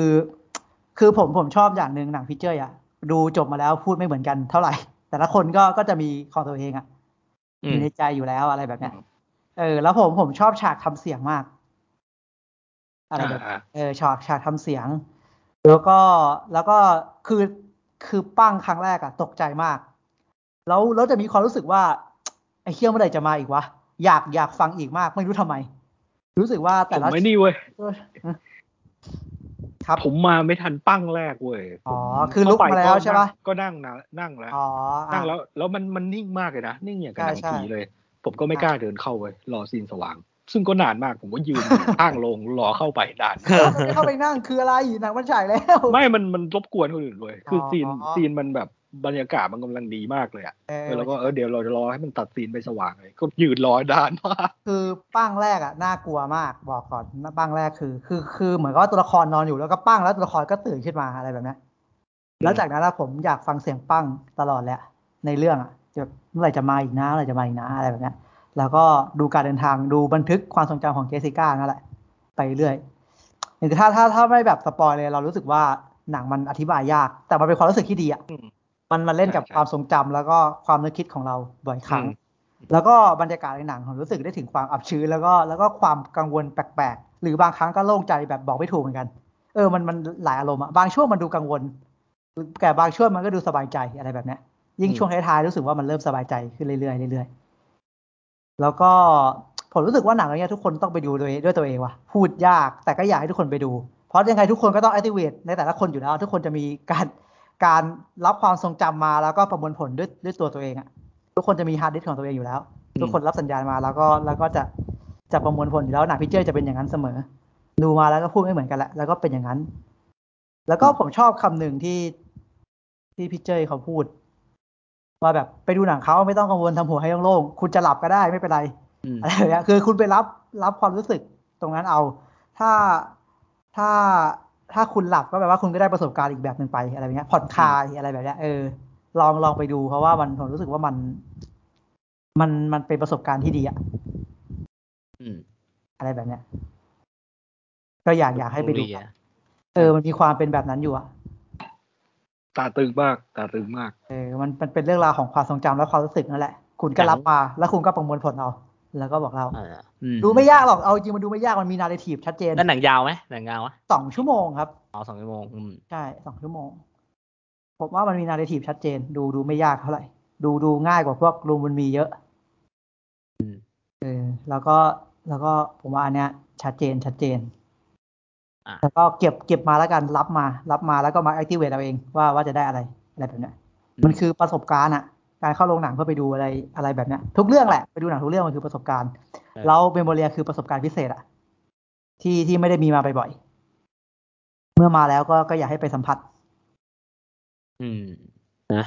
คือผมผมชอบอย่างหนึ่งหนังพิเจอร์อะดูจบมาแล้วพูดไม่เหมือนกันเท่าไหร่ แต่ละคนก็ก็จะมีของตัวเองอะอือมยู่ในใจอยู่แล้วอะไรแบบเนี้ยอืมเออ แล้วผมผมชอบฉากทำเสียงมาก อะไรแบบอ่าเออฉากฉากทำเสียง แล้วก็แล้วก็คือคือปั้งครั้งแรกอะตกใจมาก แล้วแล้วจะมีความรู้สึกว่าไอ้เคี้ยวเมื่อไหร่จะมาอีกวะอยากอยากฟังอีกมาก ไม่รู้ทำไม รู้สึกว่าผแต่มละไม่นี่เว้ย ครับ ผมมาไม่ทันปั้งแรกเว้ยอ๋อผมคือลุกมาแล้วใช่ปะก็นั่งนะนั่งแล้วอ๋ออะนั่งแล้วแล้วมันมันนิ่งมากเลยนะนิ่งอย่างกับหนังใช่ใช่ผีเลย ผมก็ไม่อะกล้าเดินเข้าเว้ยรอซีนสว่าง ซึ่งก็นานมากผมก็ยืนอยู่ข้างโรงรอเข้าไปนานแล้วมันไม่เข้าไปนั่งคืออะไรหนังมันฉายแล้ว ไม่มันมันรบกวนคนอื่นเลยคือออซีนซีนมันแบบ บรรยากาศมันกำลังดีมากเลยอะเออเออแล้วก็เออเดี๋ยวเราจะรอให้มันตัดซีนไปสว่างเลยก็ยืนรอนานมากคือปั้งแรกอะน่ากลัวมากบอกก่อนปั้งแรกคือ คือคือเหมือนกับว่าตัวละครนอนอยู่แล้วก็ปั้งแล้วตัวละครก็ตื่นขึ้นมาอะไรแบบเนี้ยแล้วจากนั้นอะผมอยากฟังเสียงปั้งตลอดแหละในเรื่องอะจะเมื่อไหร่จะมาอีกนะเมื่อไหร่จะมาอีกนะอะไรแบบเนี้ยแล้วก็ดูการเดินทางดูบันทึกความทรงจำของเจสสิก้านั่นแหละไปเรื่อยคือถ้าถ้าถ้าไม่แบบสปอยเลยเรารู้สึกว่าหนังมันอธิบายยาก แต่มันเป็นความรู้สึกที่ดีอะอื มมันมันเล่นกับใช่ความทรงจำแล้วก็ความนึกคิดของเราบ่อยครั้งอืมแล้วก็บรรยากาศในหนังผมรู้สึกได้ถึงความอับชื้นแล้วก็แล้วก็ความกังวลแปลกๆหรือบางครั้งก็โล่งใจแบบบอกไม่ถูกเหมือนกัน เออมันมันหลายอารมณ์อะบางช่วงมันดูกังวลแต่บางช่วงมันก็ดูสบายใจอะไรแบบเนี้ยยิ่งอืมช่วงท้ายๆรู้สึกว่ามันเริ่มสบายใจขึ้นเรื่อยๆเรื่อยๆแล้วก็ผมรู้สึกว่าหนังเรื่องเนี้ยทุกคนต้องไปดูด้วยด้วยตัวเองว่ะพูดยากแต่ก็อยากให้ทุกคนไปดู เพราะยังไงทุกคนก็ต้อง activate ในแต่ละคนอยู่แล้ว ทุกคนจะมีการ การรับความทรงจำมาแล้วก็ประมวลผลด้วยด้วยตัวตัวเองอะทุกคนจะมีฮาร์ดดิสก์ของตัวเองอยู่แล้ว ทุกคนรับสัญญาณมาแล้วก็แล้วก็จะจะประมวลผลอยู่แล้วหนังพิเจอร์จะเป็นอย่างนั้นเสมอ ดูมาแล้วก็พูดไม่เหมือนกันแหละแล้วก็เป็นอย่างนั้น แล้วก็ผมชอบคำหนึ่งที่ที่พิเจอร์เขาพูดว่าแบบไปดูหนังเขาไม่ต้องกังวลทำหัวให้โล่งๆคุณจะหลับก็ได้ไม่เป็นไรอืมอะไรแบบเนี้ยคือคุณไปรับรับความรู้สึกตรงนั้นเอา ถ้าถ้า ถ้าคุณหลับก็แปลว่าคุณก็ได้ประสบการณ์อีกแบบหนึ่งไปอะไรแบบเนี้ยผ่อนคลายอะไรแบบเนี้ยเออ ลองลองไปดูเพราะว่ามันผมรู้สึกว่ามัน มันมันเป็นประสบการณ์ที่ดีอะอืมอะไรแบบเนี้ย ก็อยากอยากให้ไปดูโรงเรียนเออ มันมีความเป็นแบบนั้นอยู่อะตาตึงมาก ตาตึงมาก เออ มันมันเป็นเรื่องราวของความทรงจำและความรู้สึกนั่นแหละ คุณก็รับมา แล้วคุณก็ประมวลผลเอา แล้วก็บอกเราเอออืมดูไม่ยากหรอกเอาจริงมันดูไม่ยากมันมีนาร์ทีฟชัดเจนแล้วหนังยาวไหมหนังยาวไหมสองชั่วโมงครับอ๋อสองชั่วโมงอืมใช่สองชั่วโมงผมว่ามันมีนาร์ทีฟชัดเจน ดูดูไม่ยากเท่าไหร่ ดูดูง่ายกว่าพวกรูมมันมีเยอะอืมเออแล้วก็แล้วก็ผมว่าอันเนี้ย ชัดเจนชัดเจนอะแล้วก็เก็บเก็บมาแล้วกันรับมา รับมาแล้วก็มา activate เอาเองว่าว่าจะได้อะไรอะไรแบบเนี้ยมันคือประสบการณ์อะ การเข้าโรงหนังเพื่อไปดูอะไรอะไรแบบเนี้ย ทุกเรื่องแหละไปดูหนังทุกเรื่องมันคือประสบการณ์ใช่แล้วเมโมเรียคือประสบการณ์พิเศษอะที่ที่ไม่ได้มีมาบ่อยๆเมื่อมาแล้วก็ก็อยากให้ไปสัมผัส อืม นะ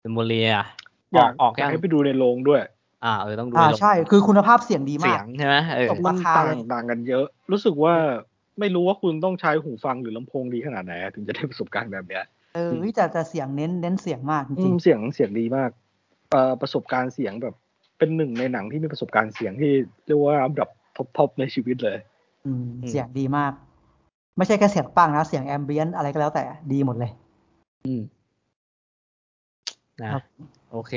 เมโมเรียอออยากกออกอยายักงให้ไปดูในโรงด้วย อ่าเออต้องดูอ่าในโรงใช่ คือคุณภาพเสียงดีเสีมายกงใช่ไหมเออตบมันราคาต่างเลยต่างกันเยอะ รู้สึกว่าไม่รู้ว่าคุณต้องใช้หูฟังหรือลำโพงดีขนาดไหนอะถึงจะได้ประสบการณ์แบบเนี้ย เออเฮ้ยแต่แต่เสียงเน้นเน้นเสียงมากจอืริงมเสียงเสียงดีมากเอ่อประสบการณ์เสียงแบบ เป็นหนึ่งในหนังที่มีประสบการณ์เสียงที่เรียกว่าอันดับท็อปทอปในชีวิตเลยๆอืม เสียงดีมาก ไม่ใช่แค่เสียงปังนะเสียงแอมเบียนอะไรก็แล้วแต่ดีหมดเลย อืมนะครับโอเค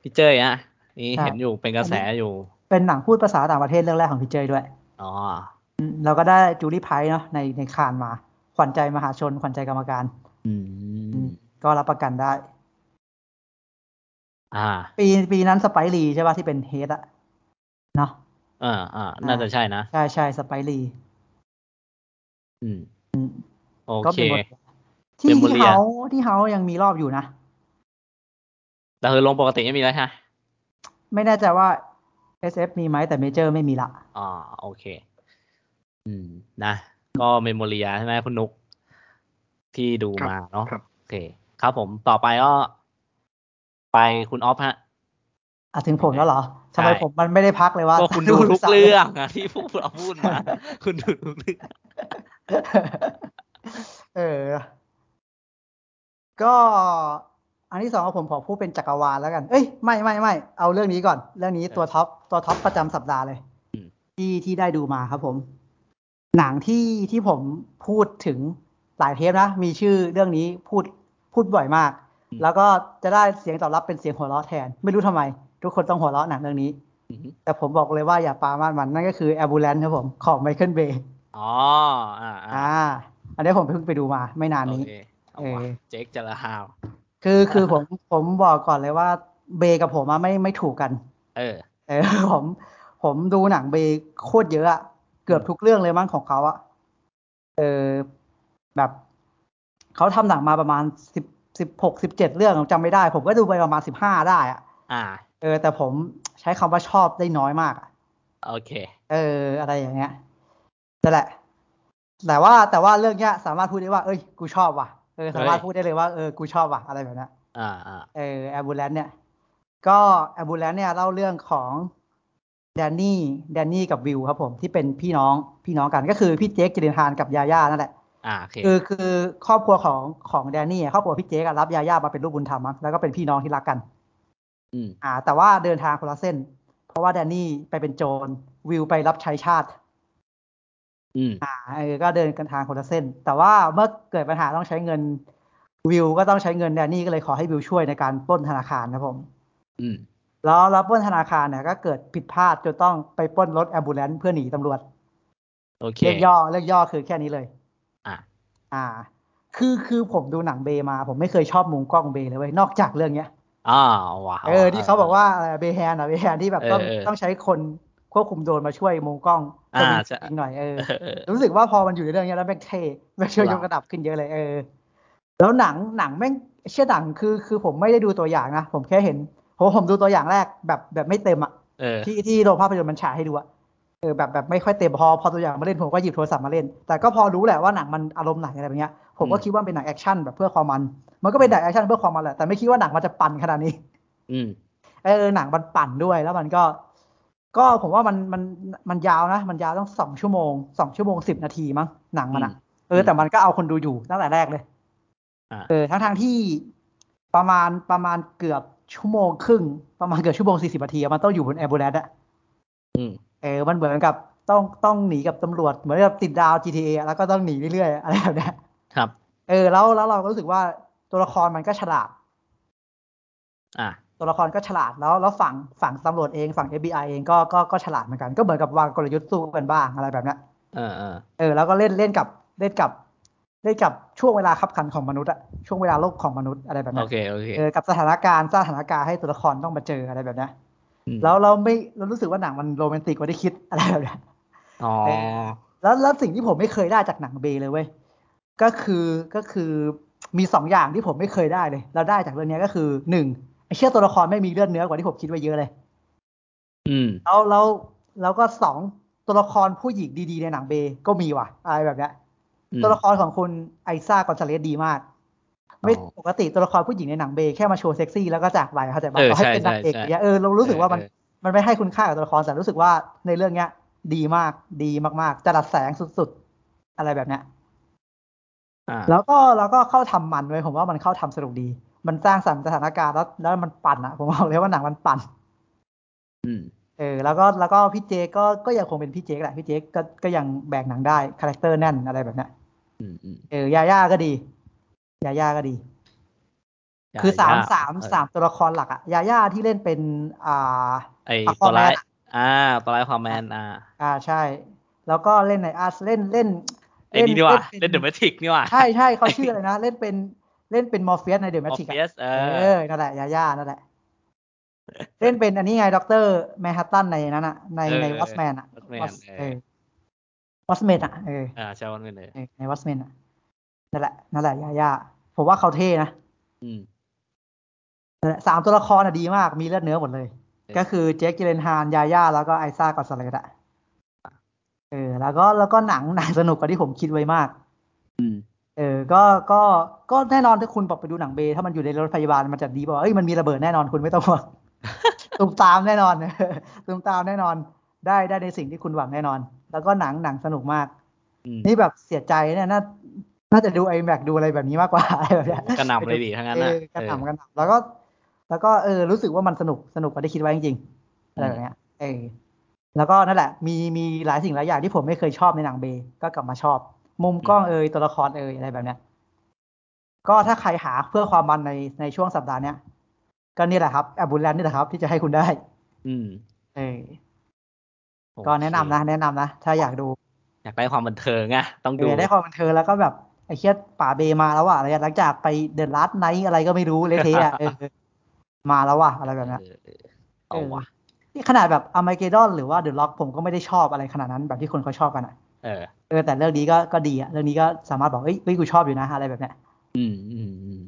พี่เจ้ยอะนี่ใช่เห็นอยู่เป็นกระแสอยู่ เป็นหนังพูดภาษาต่างประเทศเรื่องแรกของพี่เจยด้วยอ๋ออืมเราก็ได้จูลี่ไพร์เนาะในในคานมา ขวัญใจมหาชนขวัญใจกรรมการอือืมม ก็รับประกันได้ อ่า ปีปีนั้นสไปรีใช่ป่ะที่เป็นเฮดอะเนาะอ่าอ่าน่าจะใช่นะ ใช่ใช่สไปรีอืมอืมโอก็เคเป็นบทที่เป็นบทที่เรียนเฮาที่เฮายังมีรอบอยู่นะ แต่คือลงปกติไม่มีแล้วใช่ไหมไม่แน่ใจว่า SF มีไหมแต่เมเจอร์ไม่มีละอ๋อโอเค อืมนะ ก็เมมโมเรียใช่ไหมคุณนุก ที่ดูครับมาเนาะครับโอเค ครับผมต่อไปก็ ไปคุณออฟฮะอะถึงผมแล้วเหรอทำไมใช่ผมมันไม่ได้พักเลยว่าก็คุณดูทุกเรื่องอะที่พูดเราพูดมา คุณดูทุกเรื่องเออ ก็อันที่สองผมขอพูดเป็นจักรวาลแล้วกัน เอ้ยไม่ไม่ไม่เอาเรื่องนี้ก่อน เรื่องนี้ตัวท็อปตัวท็อปประจำสัปดาห์เลยอืมที่ที่ได้ดูมาครับผม หนังที่ที่ผมพูดถึง หลายเทปนะ มีชื่อเรื่องนี้พูดพูดบ่อยมาก แล้วก็จะได้เสียงตอบรับเป็นเสียงหัวเราะแทน ไม่รู้ทำไม ทุกคนต้องหัวเราะหนังเรื่องนี้อืมแต่ผมบอกเลยว่าอย่าปามาดมันนั่นก็คือ a m b u l a n c e ครับผมของไมเคิลเบย์อ๋ออ่าอ่าอ่าอันนี้ผมเพิ่งไปดูมาไม่นานโอนี้เคเอาวะเออเจ๊กจะละฮาวคือคือผมผมบอกก่อนเลยว่าเบย์กับผมอะไม่ไม่ถูกกัน เออ เออผมผมดูหนังเบย์โคตรเยอะอะเกือบทุกเรื่องเลยมั้งของเขาอะเออ แบบเขาทำหนังมาประมาณสิบสิบหกสิบเจ็ดเรื่องจำไม่ได้ ผมก็ดูไปประมาณสิบห้าได้อะอ่า เออ แต่ผมใช้คำว่าชอบได้น้อยมากอะโอเค เออ อะไรอย่างเงี้ยนั่นแหละ แต่ว่าแต่ว่าเรื่องเนี้ย สามารถพูดได้ว่า เอ้ย กูชอบว่ะ เออ สามารถพูดได้เลยว่า เออ กูชอบว่ะ อะไรแบบนี้นอ่าอ่าเออแอบูเลนเนี่ย ก็แอบูเลนเนี่ยเล่าเรื่องของแดนนี่ แดนนี่กับวิวครับผม ที่เป็นพี่น้อง พี่น้องกัน ก็คือพี่เจคจิรินทานกับยาย่านั่นแหละอ่าโอเคคือคือครอบครัวของของแดนนี่ครอบครัวพี่เจครับยาย่ามาเป็นลูกบุญธรรมมั้งแล้วก็เป็นพี่น้องที่รักกัน อืมอ่า แต่ว่าเดินทางคนละเส้น เพราะว่าแดนนี่ไปเป็นโจรวิวไปรับใช้ชาติ อืมอ่าเออก็เดินกันทางคนละเส้น แต่ว่าเมื่อเกิดปัญหาต้องใช้เงินวิวก็ต้องใช้เงินแดนนี่ก็เลยขอให้วิวช่วยในการปล้นธนาคารครับผม อืมแล้วแล้วปล้นธนาคารเนี่ยก็เกิดผิดพลาดจนต้องไปปล้นรถแอมบูเลนเพื่อหนีตำรวจ โอเค เรียกย่อเรียกย่อคือแค่นี้เลยอ่า อ่า คือคือผมดูหนังเบมา ผมไม่เคยชอบมุมกล้องเบเลยเว้ยนอกจากเรื่องเนี้ยอ่าว้าวเออที่เขาบอกว่าเบแฮนอะเบแฮนที่แบบต้องเออเออต้องใช้คนควบคุมโดรนมาช่วยมุมกล้องอ่าจะมีใช่จริงหน่อยเออเออเออรู้สึกว่าพอมันอยู่ในเรื่องเนี้ยแล้วแม่งเท่แม่งช่วยยกว้าวระดับขึ้นเยอะเลยเออ แล้วหนังหนังแม่งเชื่อหนังคือคือผมไม่ได้ดูตัวอย่างนะผมแค่เห็นผมผมดูตัวอย่างแรกแบบแบบไม่เต็มอะเออที่ที่โรงภาพยนตร์มันฉายให้ดูอะ เออแบบแบบไม่ค่อยเต็มพอพอตัวอย่างมาเล่นผมก็หยิบโทรศัพท์มาเล่น แต่ก็พอรู้แหละว่าหนังมันอารมณ์ไหนอะไรแบบเนี้ยผมก็อืมคิดว่าเป็นหนังแอคชั่นแบบเพื่อความมัน มันก็เป็นหนังแอคชั่นเพื่อความมันแหละแต่ไม่คิดว่าหนังมันจะปั่นขนาดนี้ อืมเออหนังมันปั่นด้วยแล้วมันก็ ก็ผมว่ามันมันมันยาวนะ มันยาวต้องสองชั่วโมงสองชั่วโมงสิบนาทีมั้งหนังมันอะอืมเออแต่มันก็เอาคนดูอยู่ตั้งแต่แรกเลยอ่าเออทั้งทางๆที่ประมาณประมาณเกือบชั่วโมงครึ่งประมาณเกือบชั่วโมงสี่สิบนาทีอะมันต้องอยู่บนแอร์บูเลนอะอืม เออมันเหมือนกับต้องต้องหนีกับตำรวจเหมือนกับติดดาว GTA อะแล้วก็ต้องหนีเรื่อยๆอะไรแบบเนี้ยครับ เออ แล้วแล้วเราก็รู้สึกว่าตัวละครมันก็ฉลาด อ่าตัวละครก็ฉลาดแล้วแล้วฝั่งฝั่งตำรวจเองฝั่ง FBI เองก็ก็ก็ฉลาดเหมือนกันก็เหมือนกับวางกลยุทธ์สู้กันบ้างอะไรแบบเนี้ยเออเออเออแล้วก็เล่นเล่นกับเล่นกับเล่นกับช่วงเวลาขับขันของมนุษย์อะช่วงเวลาโลกของมนุษย์อะไรแบบโอเนี้ยเคโอเคเออกับสถานการณ์สร้างสถานการณ์ให้ตัวละครต้องมาเจออะไรแบบเนี้ยอืม แล้วเราไม่เรารู้สึกว่าหนังมันโรแมนติกกว่าที่คิดอะไรแบบเนี้ยอ๋อเออแล้วแล้วสิ่งที่ผมไม่เคยได้จากหนังเบเลยเว้ยก็คือก็คือมีสองอย่างที่ผมไม่เคยได้เลยแล้วได้จากเรื่องเนี้ยก็คือหนึ่งไอเชื่อตัวละครไม่มีเลือดเนื้อกว่าที่ผมคิดไว้เยอะเลย อืมแล้วแล้วแล้วก็สองตัวละครผู้หญิงดีๆในหนังเบก็มีว่ะอะไรแบบเนี้ยอืมตัวละครของคุณไอซ่ากอนซาเลสดีมาก ไม่อ๋อปกติตัวละครผู้หญิงในหนังเบแค่มาโชว์เซ็กซี่แล้วก็จากไปเข้าใจปะเออต่อให้ใช่เป็นนางเอกใช่อย่างเงี้ยเออเรารู้สึกว่ามันเออมันไม่ให้คุณค่ากับตัวละครแต่รู้สึกว่าในเรื่องเนี้ย ดีมากดีมากๆจรัสแสงสุดๆ อะไรแบบเนี้ยอ่าแล้วก็แล้วก็เข้าทำมันเว้ยผมว่ามันเข้าทำสนุกดี มันสร้างสรรค์สถานการณ์แล้วแล้วมันปั่นอะ ผมบอกเลยว่าหนังมันปั่นอืมเออ แล้วก็แล้วก็พี่เจก็ก็ยังคงเป็นพี่เจแหละพี่เจก็ก็ยังแบกหนังได้คาแรคเตอร์แน่นอะไรแบบเนี้ยอืมอืมเออยาย่าก็ดี ยาย่าก็ดี คือสามสามเออสามตัวละครหลักอะยาย่าที่เล่นเป็นอ่าไอ Aquaman ตัวร้ายอะอ่าตัวร้ายความแมนอ่า อ่าใช่ แล้วก็เล่นในอาร์เล่นเล่นไอ้นี่ดีว่าเล่นเดป็อะแมทริกนี่ว่าใช่ใช่เขาชื่ออะไรนะ เล่นเป็นเล่นเป็นมอร์เฟียสในเดอะแมทริก Morpheus เออเออนั่นแหละยาย่านั่นแหละเล่นเป็นอันนี้ไงด็อกเตอร์แมนฮัตตันในนั้นอะในเออในวอสแมนอะ Watchmen เอเอออวอสแมนอะเอออ่าใช่วันเป็นเลยเออในวอสแมนอะ นั่นแหละนั่นแหละยาย่าผมว่าเขาเท่นะอืมนั่นแหละสามตัวละครอะดีมากมีเลือดเนื้อหมดเลยเออก็คือเจคกิเลนฮานยาย่าแล้วก็ไอซ่ากอนซาเลสอะเออ แล้วก็แล้วก็หนังหนังสนุกกว่าที่ผมคิดไว้มากอืมเออ ก็ก็ก็แน่นอนถ้าคุณบอกไปดูหนังเบย์ถ้ามันอยู่ในรถพยาบาลมันจะดีบอกว่าเอ้ยมันมีระเบิดแน่นอนคุณไม่ต้องห่วงตุมตามแน่นอนตุมตามแน่นอนได้ได้ในสิ่งที่คุณหวังแน่นอน แล้วก็หนังหนังสนุกมากอืมนี่แบบเสียใจเนี่ยน่า น่าจะดูไอแม็กดูอะไรแบบนี้มากกว่าอะไรแบบเนี้ยกระหน่ำเลยดิทั้งนั้นเอน่ะอกระหน่ำกระหน่ำแล้วก็ แล้วก็เออรู้สึกว่ามันสนุกสนุกกว่าที่คิดไว้จริงๆอะไรแบบเนี้ยเออแล้วก็นั่นแหละ มีมีหลายสิ่งหลายอย่างที่ผมไม่เคยชอบในหนังเบย์ก็กลับมาชอบ มุมกล้องเอยตัวละครเอยอะไรแบบเนี้ยก็ถ้าใครหาเพื่อความมันในในช่วงสัปดาห์เนี้ยก็นี่แหละครับแอบูแลนนี่แหละครับ ที่จะให้คุณได้ อืม เออโอเคก็แนะนำนะแนะนำนะถ้าอยากดู อยากได้ความบันเทิงอะต้องเอดูอได้ความบันเทิงแล้วก็แบบ ไอ้เหี้ยป๋าเบย์มาแล้วว่ะอะไรอะหลังจากไปเดิน Last Knight อะไรก็ไม่รู้เละเทะอะเออมาแล้วว่ะอะไรแบบเนี้ยเออเออเอาวะนี่ขนาดแบบอ r ม a เกดอนหรือว่า The Rock ผมก็ไม่ได้ชอบอะไรขนาดนั้นแบบที่คนเขาชอบกันอะเออเออแต่เรื่องนี้ก็ก็ดีอะเรื่องนี้ก็สามารถบอกเอ้ยเฮ้ยกูชอบอยู่นะอะไรแบบเนี้ยอืมอืมอืม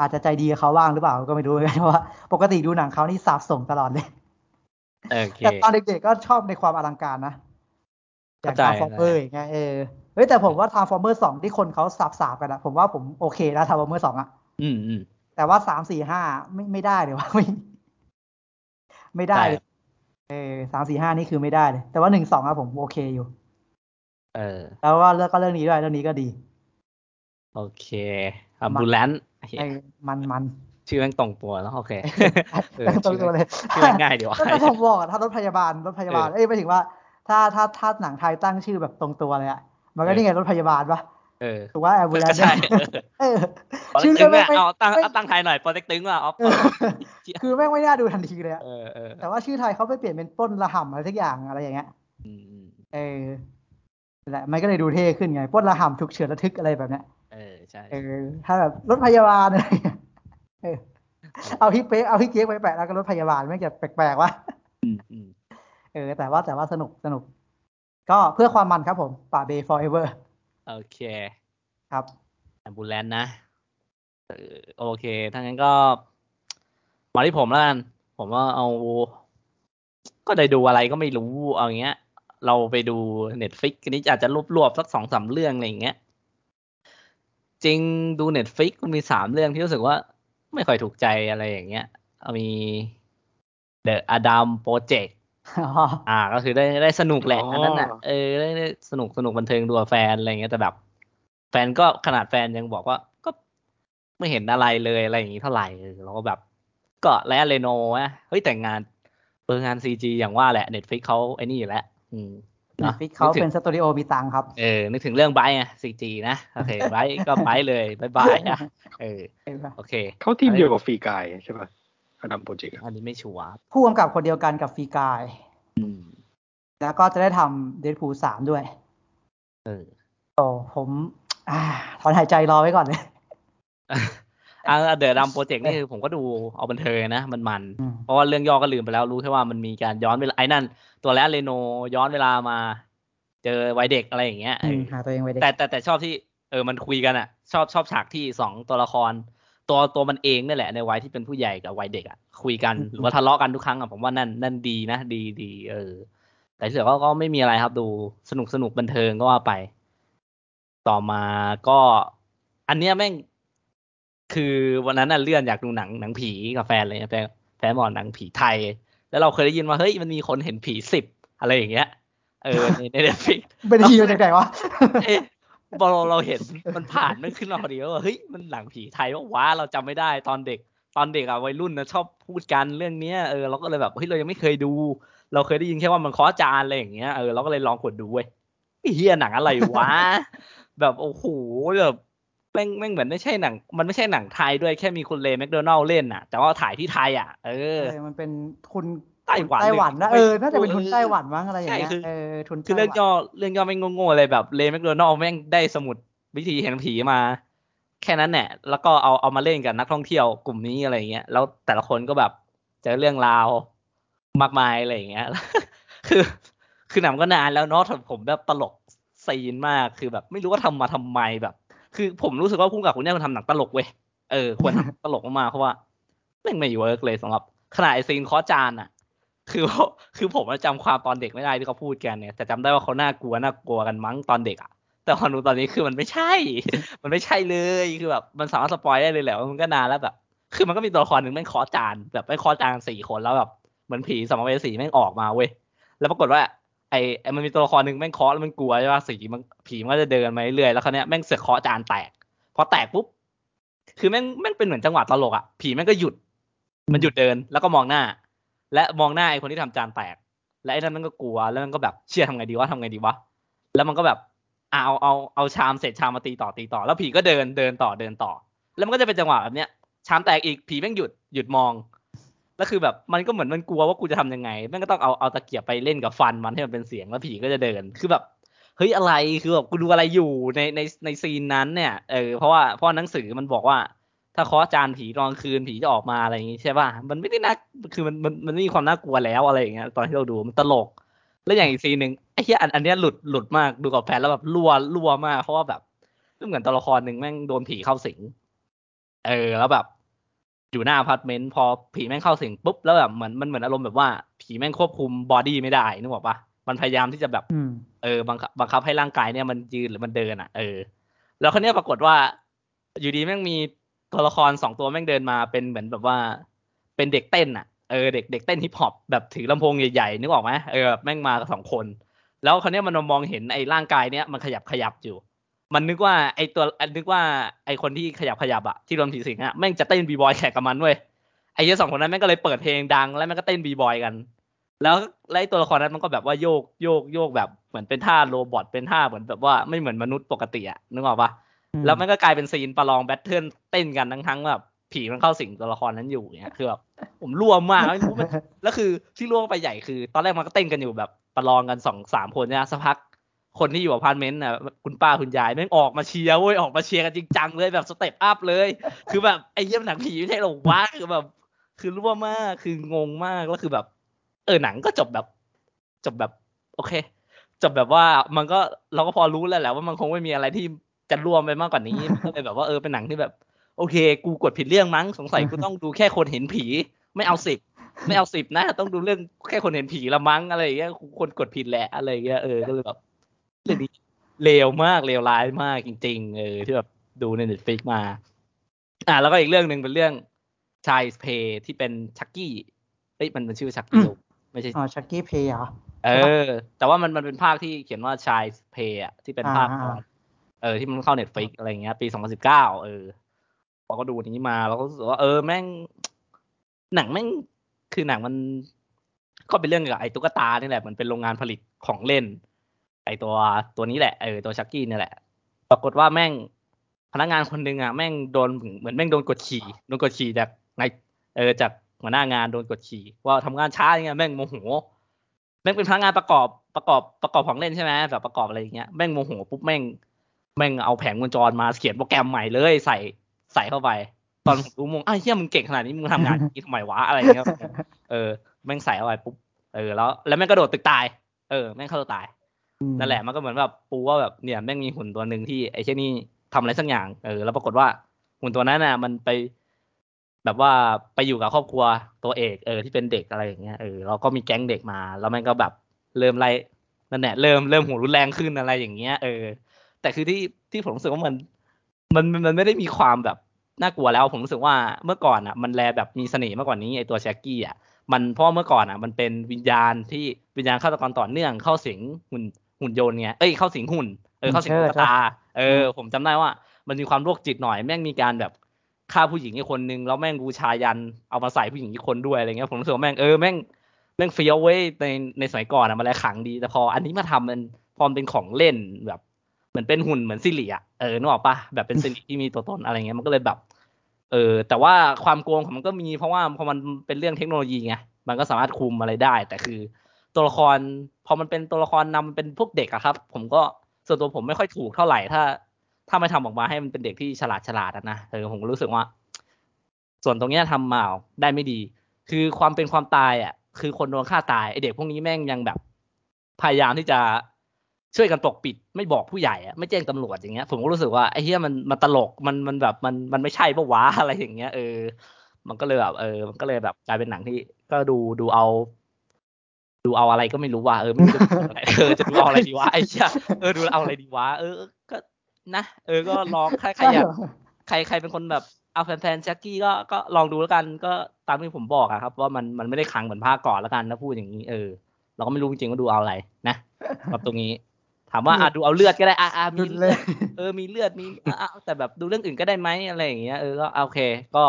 อาจจะใจดีกับเขาบ้างหรือเปล่าก็ไม่รู้เหมือนกันเพราะว่าปกติดูหนังเขานี่สาบส่งตลอดเลยโอเคแต่ตอนเด็กๆก็ชอบในความอลังการนะอย่างเข้าใจทาร์ฟอร์เมอร์อย่างเงี้ยเออ เฮ้ยแต่ผมว่า Transformer สองที่คนเขาสาปสาปกันอะผมว่าผมโอเคนะ Transformer สองอะอืมอืมแต่ว่าสามสี่ห้าไม่ไม่ได้เลยว่าไม่ไม่ได้เลยใช่เออสามสี่ห้านี่คือไม่ได้เลยแต่ว่าหนึ่งสองอะผมโอเคอยู่ เออ แล้วว่าเรื่องก็เรื่องนี้ด้วยเรื่องนี้ก็ดี โอเค Ambulance ไอ้มันมันชื่อแม่งตรงตัวแล้วโอเคเออตรงตัวเลยชื่อแม่งง่ายดีวะก็ผมบอกอะถ้ารถพยาบาลรถพยาบาลเออเอ้ยไม่ถึงว่า ถ้าถ้าถ้าหนังไทยตั้งชื่อแบบตรงตัวเลยอะ มันก็เออนี่ไงรถพยาบาลปะเออถูกว่าแอมบูเลนก็ใช่เออปอเต็ชื่กอตึงก็เนี่ยไม่เอาตั้งไม่เอาตั้งไทยหน่อยปอเต็กตึงว่ะออฟเออคือแม่งไม่น่าดูทันทีเลยอะเออเออแต่ว่าชื่อไทยเขาไปเปลี่ยนเป็นปล้นระห่ำอะไรสักอย่างอะไรอย่างเงี้ยอืมอืมเออนั่นแหละมันก็เลยดูเท่ขึ้นไงปล้นระห่ำฉุกเฉินระทึกอะไรแบบเนี้ยเออใช่เออถ้าแบบรถพยาบาลอะไรอย่างเงี้ยเออเอาพี่เป๊กเอาพี่เก๊กไปแปะแล้วก็รถพยาบาลไม่งจะแปลกๆวะอืมอืมเออแต่ว่าแต่ว่าสนุกสนุก ก็เพื่อความมันครับผม ป่าเบย์ forever โอเค ครับแอมบูแลนนะเออโอเคถ้างั้นก็ มาที่ผมแล้วกัน ผมว่าเอา ก็ได้ดูอะไรก็ไม่รู้เอาอย่างเงี้ย เราไปดู Netflix นี้อาจจะรวบๆสักสองสามเรื่องอะไรอย่างเงี้ย จริงดู Netflix มีสามเรื่องที่รู้สึกว่า ไม่ค่อยถูกใจอะไรอย่างเงี้ยเอามี The Adam Project อ๋ออ่า ก็คือได้ได้สนุกแหละอ๋ออัอันนั้นน่ะเออได้ได้สนุกสนุกบันเทิงดูกับแฟนอะไรอย่างเงี้ยแต่แบบ แฟนก็ขนาดแฟนยังบอกว่า ก็ไม่เห็นอะไรเลยอะไรอย่างงี้เท่าไหร่เออเราก็แบบ ก็แล้ว Reynoldsนะเฮ้ยแต่งงานเอองาน CG อย่างว่าแหละ Netflix เขาไอ้นี่อยู่แล้วอืม Netflix เขานึกถึงเป็นสตูดิโอมีตังค์ครับ เออ นึกถึงเรื่อง Bright ไง CG นะโอเค Bright ก็ Bright เลย Bright Bright อะเออเห็นปะโอเคเขาทีมเดียวกับ Free Guy ใช่ป่ะ Adam Project อันนี้ไม่ชัวร์ผู้กำกับคนเดียวกันกับ Free Guy อืมแล้วก็จะได้ทำเด p พูสามด้วยเออโอ้ผมอ่าถอนหายใจรอไว้ก่อนเลยอ่าเดอะดัมโปรเจกต์นี่คือผมก็ดูเอาบันเทิงนะ มันมันๆอืมเพราะว่าเรื่องย่อก็ลืมไปแล้วรู้แค่ว่ามันมีการย้อนเวลาไอ้นั่น ตัวแล้วเรโนย้อนเวลามา เจอวัยเด็กอะไรอย่างเงี้ยอืมหาตัวเองไว้เด็กแต่แต่แต่ชอบที่เออมันคุยกันอะ ชอบชอบฉากที่สองตัวละคร ตัวตัวมันเองนี่แหละ ในวัยที่เป็นผู้ใหญ่กับวัยเด็กอะคุยกันหรือว่าทะเลาะกันทุกครั้งอะผมว่านั่นนั่นดีนะ ดีดีเออ แต่ที่เหลือก็ก็ไม่มีอะไรครับดูสนุกสนุกบันเทิงก็ว่าไป ต่อมาก็ อันเนี้ยแม่ง คือวันนั้นน่ะเลื่อนอยากดูหนังหนังผีกับแฟนเลยแฟนแฟนบอกหนังผีไทย แล้วเราเคยได้ยินว่าเฮ้ยมันมีคนเห็นผีสิบอะไรอย่างเงี้ยเออในใน Netflixเป็นทีมจากไหนวะเอ๊ะ พอเราเห็นมันผ่านมันขึ้นมาพอดีว่าเฮ้ยมันหนังผีไทยว่าว้าเราจำไม่ได้ตอนเด็ก ตอนเด็กอะวัยรุ่นนะชอบพูดกันเรื่องเนี้ยเออเราก็เลยแบบเฮ้ยเรายังไม่เคยดู เราเคยได้ยินแค่ว่ามันเคาะจานอะไรอย่างเงี้ยเออเราก็เลยลองกดดูเว้ยไอ้เฮียหนังอะไรวะแบบโอ้โหแบบแม่งแม่งเหมือนไม่ใช่หนัง มันไม่ใช่หนังไทยด้วยแค่มีคุณเลแมคโดนัลเล่นน่ะ แต่ว่าถ่ายที่ไทยอะ เออ มันเป็นทุน ต้หวันไต้หวันนะเลยเออน่าจะเป็นทุนไต้หวันมั้งอะไรอย่างเงี้ยใช่คือเออทุนคือเรื่องไต้หวันย่อเรื่องย่อไม่งโง่ๆเลยแบบเลแมคโดนัลแม่งได้สมุดวิธีเห็นผีมา แค่นั้นแหละแล้วก็เอาเอามาเล่นกับนักท่องเที่ยวกลุ่มนี้อะไรอย่างเงี้ยแล้วแต่ละคนก็แบบเจอเรื่องราวมากมายอะไรอย่างเงี้ยคือคือหนังก็นานแล้วเนาะแต่ผมแบบตลก scene มากคือแบบไม่รู้ว่าทำมาทำไมแบบ คือผมรู้สึกว่าผู้กำกับคนเนี้ยมันทำหนังตลกเว้ยเออควรทำตลกมากๆเพราะว่าแม่งไม่ work เลยสำหรับขนาดไอ้ scene เคาะจานอะ คือคือผมจำความตอนเด็กไม่ได้ที่เขาพูดกันเนี่ยแต่จำได้ว่าเขาน่ากลัวน่ากลัวกันมั้งตอนเด็กอะแต่พอดูตอนนี้คือมันไม่ใช่ มันไม่ใช่เลยคือแบบมันสามารถ spoil ได้เลยแหละมันก็นานแล้วแบบคือมันก็มีตัวละครหนึ่งแม่งเคอจานแบบแม่งเคอจานสี่คนแล้วแบบเหมือนผีสัมภเวสีแม่งออกมาเว้ยแล้วปรากฏว่าไอ้ไอมันมีตัวละครหนึ่งแม่งเคาะแล้วมันกลัวใช่ป่ะสีมันผีมันก็จะเดินมาเรื่อยแล้วคราวเนี้ยแม่งเสือกเคาะจานแตกพอแตกปุ๊บคือแม่งแม่งเป็นเหมือนจังหวะตลกอะผีแม่งก็หยุด มันหยุดเดินแล้วก็มองหน้า และมองหน้าไอ้คนที่ทำจานแตก และไอ้นั่นมันก็กลัวแล้วมันก็แบบเชี่ยทำไงดีวะทำไงดีวะแล้วมันก็แบบอะเอาเอาเอาชามเสร็จชามมาตีต่อตีต่อ แล้วผีก็เดินเดินต่อเดินต่อ แล้วมันก็จะเป็นจังหวะแบบเนี้ยชามแตกอีกผีแม่งหยุดหยุดมองแล้วคือแบบมันก็เหมือนมันกลัวว่ากูจะทำยังไงแม่งก็ต้องเอาเอาตะเกียบไปเล่นกับฟันมันให้มันเป็นเสียงแล้วผีก็จะเดินคือแบบเฮ้ยอะไรคือแบบกูดูอะไรอยู่ในในในซีนนั้นเนี่ยเออเพราะว่าเพราะหนังสือมันบอกว่า ถ้าเคาะจานผีตอนกลางคืนผีจะออกมาอะไรอย่างงี้ใช่ป่ะมันไม่ได้น่าคือมันมันมันไม่มีความน่ากลัวแล้วอะไรอย่างเงี้ยตอนที่เราดูมันตลก แล้วอย่างอีกซีนหนึ่งไอ้เหี้ยอันอันเนี้ยหลุดหลุดมากดูกับแฟนแล้วแบบรัวรั่วมากเพราะว่าแบบเหมือนตัวละครหนึ่งแม่งโดนผีเข้าสิง เออแล้วแบบ อยู่หน้าอพาร์ตเมนต์พอผีแม่งเข้าสิงปุ๊บแล้วแบบเหมือนมันเหมือนอารมณ์แบบว่าผีแม่งควบคุม body ไม่ได้นึกออกปะมันพยายามที่จะแบบอืมเออบังคับบังคับให้ร่างกายเนี่ยมันยืนหรือมันเดินอะ เออ แล้วคราวเนี้ยปรากฏว่า อยู่ดีแม่งมี ตัวละครสองตัวแม่งเดินมาเป็นเหมือนแบบว่า เป็นเด็กเต้นอะเออเด็กเด็กเต้น hip hop แบบถือลำโพงใหญ่ๆนึกออกไหมเออแม่งมาสองคน แล้วคราวเนี้ยมันมองเห็นไอ้ร่างกายเนี้ยมันขยับขยับอยู่ มันนึกว่าไอ้ตัวนึกว่าไอ้คนที่ขยับขยับอะที่โดนผีสิงอะแม่งจะเต้น b-boy แข่งกับมันเว้ยไอ้เหี้ยสองคนนั้นแม่งก็เลยเปิดเพลงดังแล้วแม่งก็เต้น b-boy กัน แล้วไอ้ตัวละครนั้นมันก็แบบว่าโยกโยกโยกแบบเหมือนเป็นท่า robot เป็นท่าเหมือนแบบว่าไม่เหมือนมนุษย์ปกติอะนึกออกปะ แล้วมันก็กลายเป็น scene ประลอง battle เต้นกันทั้งทั้งแบบผีมันเข้าสิงตัวละครนั้นอยู่เนี่ยคือแบบผมรั่วมากไม่รู้มันแล้วคือที่รั่วไปใหญ่คือ ตอนแรกมันก็เต้นกันอยู่แบบประลองกันสองสามคนเนี่ยสักพักคนที่อยู่อพาร์ตเมนต์น่ะคุณป้าคุณยายแม่งออกมาเชียร์เว้ยออกมาเชียร์กันจริงจังเลยแบบ Step Up เลย คือแบบไอ้เหี้ยหนังผีไม่ใช่หรอวะคือแบบ คือรั่วมากคืองงมากแล้วคือแบบ เออหนังก็จบแบบ จบแบบ โอเค จบแบบว่ามันก็เราก็พอรู้แล้วแหละว่ามันคงไม่มีอะไรที่ จะรั่วไปมากกว่านี้มันก็เลยแบบว่าเออเป็นหนังที่แบบ โอเค กูกดผิดเรื่องมั้งสงสัยกูต้องดูแค่คนเห็นผี ไม่เอาสิบไม่เอาสิบนะต้องดูเรื่องแค่คนเห็นผีละมั้งอะไรอย่างเงี้ยกูคนกดผิดแหละอะไรอย่างเงี้ยเออก็เลยแบบเรื่องนี้เลวมากเลวร้ายมากจริง ๆ เออที่แบบดูใน Netflix มา อ่า แล้วก็อีกเรื่องหนึ่งเป็นเรื่องชายเพย์ที่เป็นชักกี้เอ้ยมันมันชื่อชักกี้ไม่ใช่อ๋อชักกี้เพย์เหรอเออ แต่ว่ามันมันเป็นภาคที่เขียนว่าชายเพย์อะที่เป็นภาคอ่าตอน เออที่มันเข้า Netflix อะไรเงี้ย ปีสองพันสิบเก้าเออพอก็ดูอันนี้มาเราก็รู้สึกว่าเออแม่ง หนังแม่งคือหนังมันก็เป็นเรื่องเกี่ยวกับไอ้ตุ๊กตานี่แหละมันเป็นโรงงานผลิตของเล่น ไอ้ตัวตัวนี้แหละเออตัว Chucky นี่แหละ ปรากฏว่าแม่งพนักงานคนหนึ่งอะแม่งโดนเหมือนแม่งโดนกดขี่โดนกดขี่จากในเออจากหัวหน้างานโดนกดขี่ว่าทำงานช้าอย่างเงี้ยแม่งโมโหแม่งเป็นพนักงานประกอบประกอบประกอบของเล่นใช่ไหมแบบประกอบอะไรอย่างเงี้ยแม่งโมโหปุ๊บแม่ง แม่งเอาแผงวงจรมาเขียนโปรแกรมใหม่เลยใส่ใส่เข้าไป ตอนผมรู้มงอ้าวเฮียมึงเก่งขนาดนี้มึงทำงานอย่างนี้ทำไมวะอะไรอย่างเงี้ยเออแม่งใส่เข้าไปปุ๊บเออแล้วแล้วแม่งกระโดดตึกตายเออแม่งเข้าตัวตายอืมนั่นแหละมันก็เหมือนแบบปูว่าแบบเนี่ยแม่งมีหุ่นตัวหนึ่งที่ไอ้เช่นนี่ทำอะไรสักอย่างเออแล้วปรากฏว่าหุ่นตัวนั้นน่ะ มันไปแบบว่าไปอยู่กับครอบครัวตัวเอกเออที่เป็นเด็กอะไรอย่างเงี้ยเออเราก็มีแก๊งเด็กมา แล้วมันก็แบบเริ่มไล่นั่นแหละเริ่มเริ่มหัวรุนแรงขึ้นอะไรอย่างเงี้ยเออ แต่คือที่ที่ผมรู้สึกว่ามันมันมันมันไม่ได้มีความแบบน่ากลัวแล้วผมรู้สึกว่าเมื่อก่อนอะ มันแลแบบมีเสน่ห์มากกว่านี้ไอตัวแช็กกี้อะมันเพราะเมื่อก่อนอะ มันเป็นวิญญาณที่วิญญาณฆาตกรต่อเนื่องเข้าสิงหุ่นหุ่นยนต์ไงเอ้ยเข้าสิงหุ่นเออเข้าสิงตุ๊กตาเออ ผมจำได้ว่า มันมีความโรคจิตหน่อยแม่งมีการแบบฆ่าผู้หญิงอีกคนนึงแล้วแม่งบูชายันเอามาใส่ผู้หญิงอีกคนด้วยอะไรเงี้ยผมรู้สึกว่าแม่งเออแม่งแม่งเฟี้ยวเว้ยในในสมัยก่อนอะมันแลขลังดีแต่พออันนี้มาทำมันพอมันเป็นของเล่นแบบ เหมือนเป็นหุ่นเหมือนซิลิอะเออนึกออกปะแบบเป็นซิลิที่มีตัวตนอะไรเงี้ยมันก็เลยแบบเออแต่ว่าความโกงของมันก็มีเพราะว่าพอมันเป็นเรื่องเทคโนโลยีไงมันก็สามารถคุมอะไรได้ แต่คือตัวละครพอมันเป็นตัวละครนำมันเป็นพวกเด็กอะครับ ผมก็ส่วนตัวผมไม่ค่อยถูกเท่าไหร่ถ้า ถ้าไม่ทำออกมาให้มันเป็นเด็กที่ฉลาดฉลาดนะเออผมก็รู้สึกว่า ส่วนตรงเนี้ยทำมาได้ไม่ดี คือความเป็นความตายอะคือคนโดนฆ่าตายไอเด็กพวกนี้แม่งยังแบบ พยายามที่จะ ช่วยกันปกปิดไม่บอกผู้ใหญ่อะไม่แจ้งตำรวจอย่างเงี้ย ผมก็รู้สึกว่าไอ้เหี้ยมันมันตลกมันมันแบบมันมันไม่ใช่ปะวะอะไรอย่างเงี้ยเออ มันก็เลยแบบเออ มันก็เลยแบบกลายเป็นหนังที่ ก็ดูดูเอา ดูเอาอะไรก็ไม่รู้ว่าเออไม่รู้จะดูอะไรเออจะดูเอาอะไรดีวะไอ้เหี้ยเออดูเอาอะไรดีวะเออ ก็นะเออก็ลองใครใครอยากใครใครเป็นคนแบบเอาแฟนๆแจ็คกี้ก็ก็ลองดูแล้วกันก็ตามที่ผมบอกอะครับ ว่ามันมันไม่ได้ขังเหมือนภาคก่อนแล้วกันถ้าพูดอย่างนี้เออ เราก็ไม่รู้จริงๆว่าดูเอาอะไรนะแบบตรงนี้ ถามว่าอะดูเอาเลือดก็ได้อะอะมีดุดเลืเลอยดเออมีเลือดมีอะอะแต่แบบดูเรื่องอื่นก็ได้ไหมอะไรอย่างเงี้ยเออก็โอเค ก็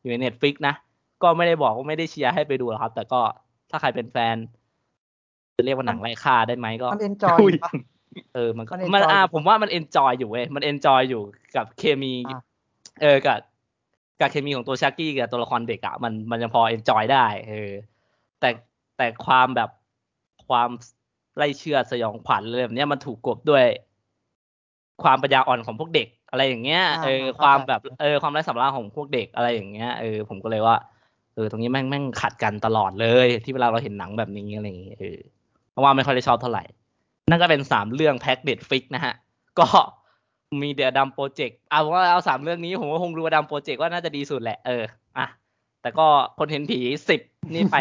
อยู่ในเน็ตฟิกนะก็ไม่ได้บอกว่าไม่ได้เชียร์ให้ไปดูหรอกครับ แต่ก็ถ้าใครเป็นแฟนจะเรียกว่าหนังไร้ค่าได้ไหมก็มัน enjoy อยู่ปะเออมันก็มัน enjoy มันอ่าอยู่ผมว่ามัน enjoy อยู่เว้ยมัน enjoy อยู่กับเคมีอะเออกับกับเคมีของตัวชักกี้กับตัวละครเด็กอะมันมันยังพอ enjoy ได้ เออ แต่แต่ความแบบความ ไล่เชือดสยองขวัญอะไรแบบเนี้ยมันถูกกลบด้วย ความปัญญาอ่อนของพวกเด็กอะไรอย่างเงี้ยอ่าเออเข้าใจความแบบเออความไร้สาระของพวกเด็กอะไรอย่างเงี้ยเออผมก็เลยว่าเออตรงนี้แม่งแม่งขัดกันตลอดเลย ที่เวลาเราเห็นหนังแบบนี้อะไรอย่างเงี้ยเออเพราะว่าไม่ค่อยได้ชอบเท่าไหร่ นั่นก็เป็นสามเรื่องแพ็ก Netflix นะฮะ ก็มี The Adam Project เอาว่าเอาสามเรื่องนี้ผมก็คงดู Adam Project ว่าน่าจะดีสุดแหละเอออะแต่ก็คนเห็นผีสิบนี่ไป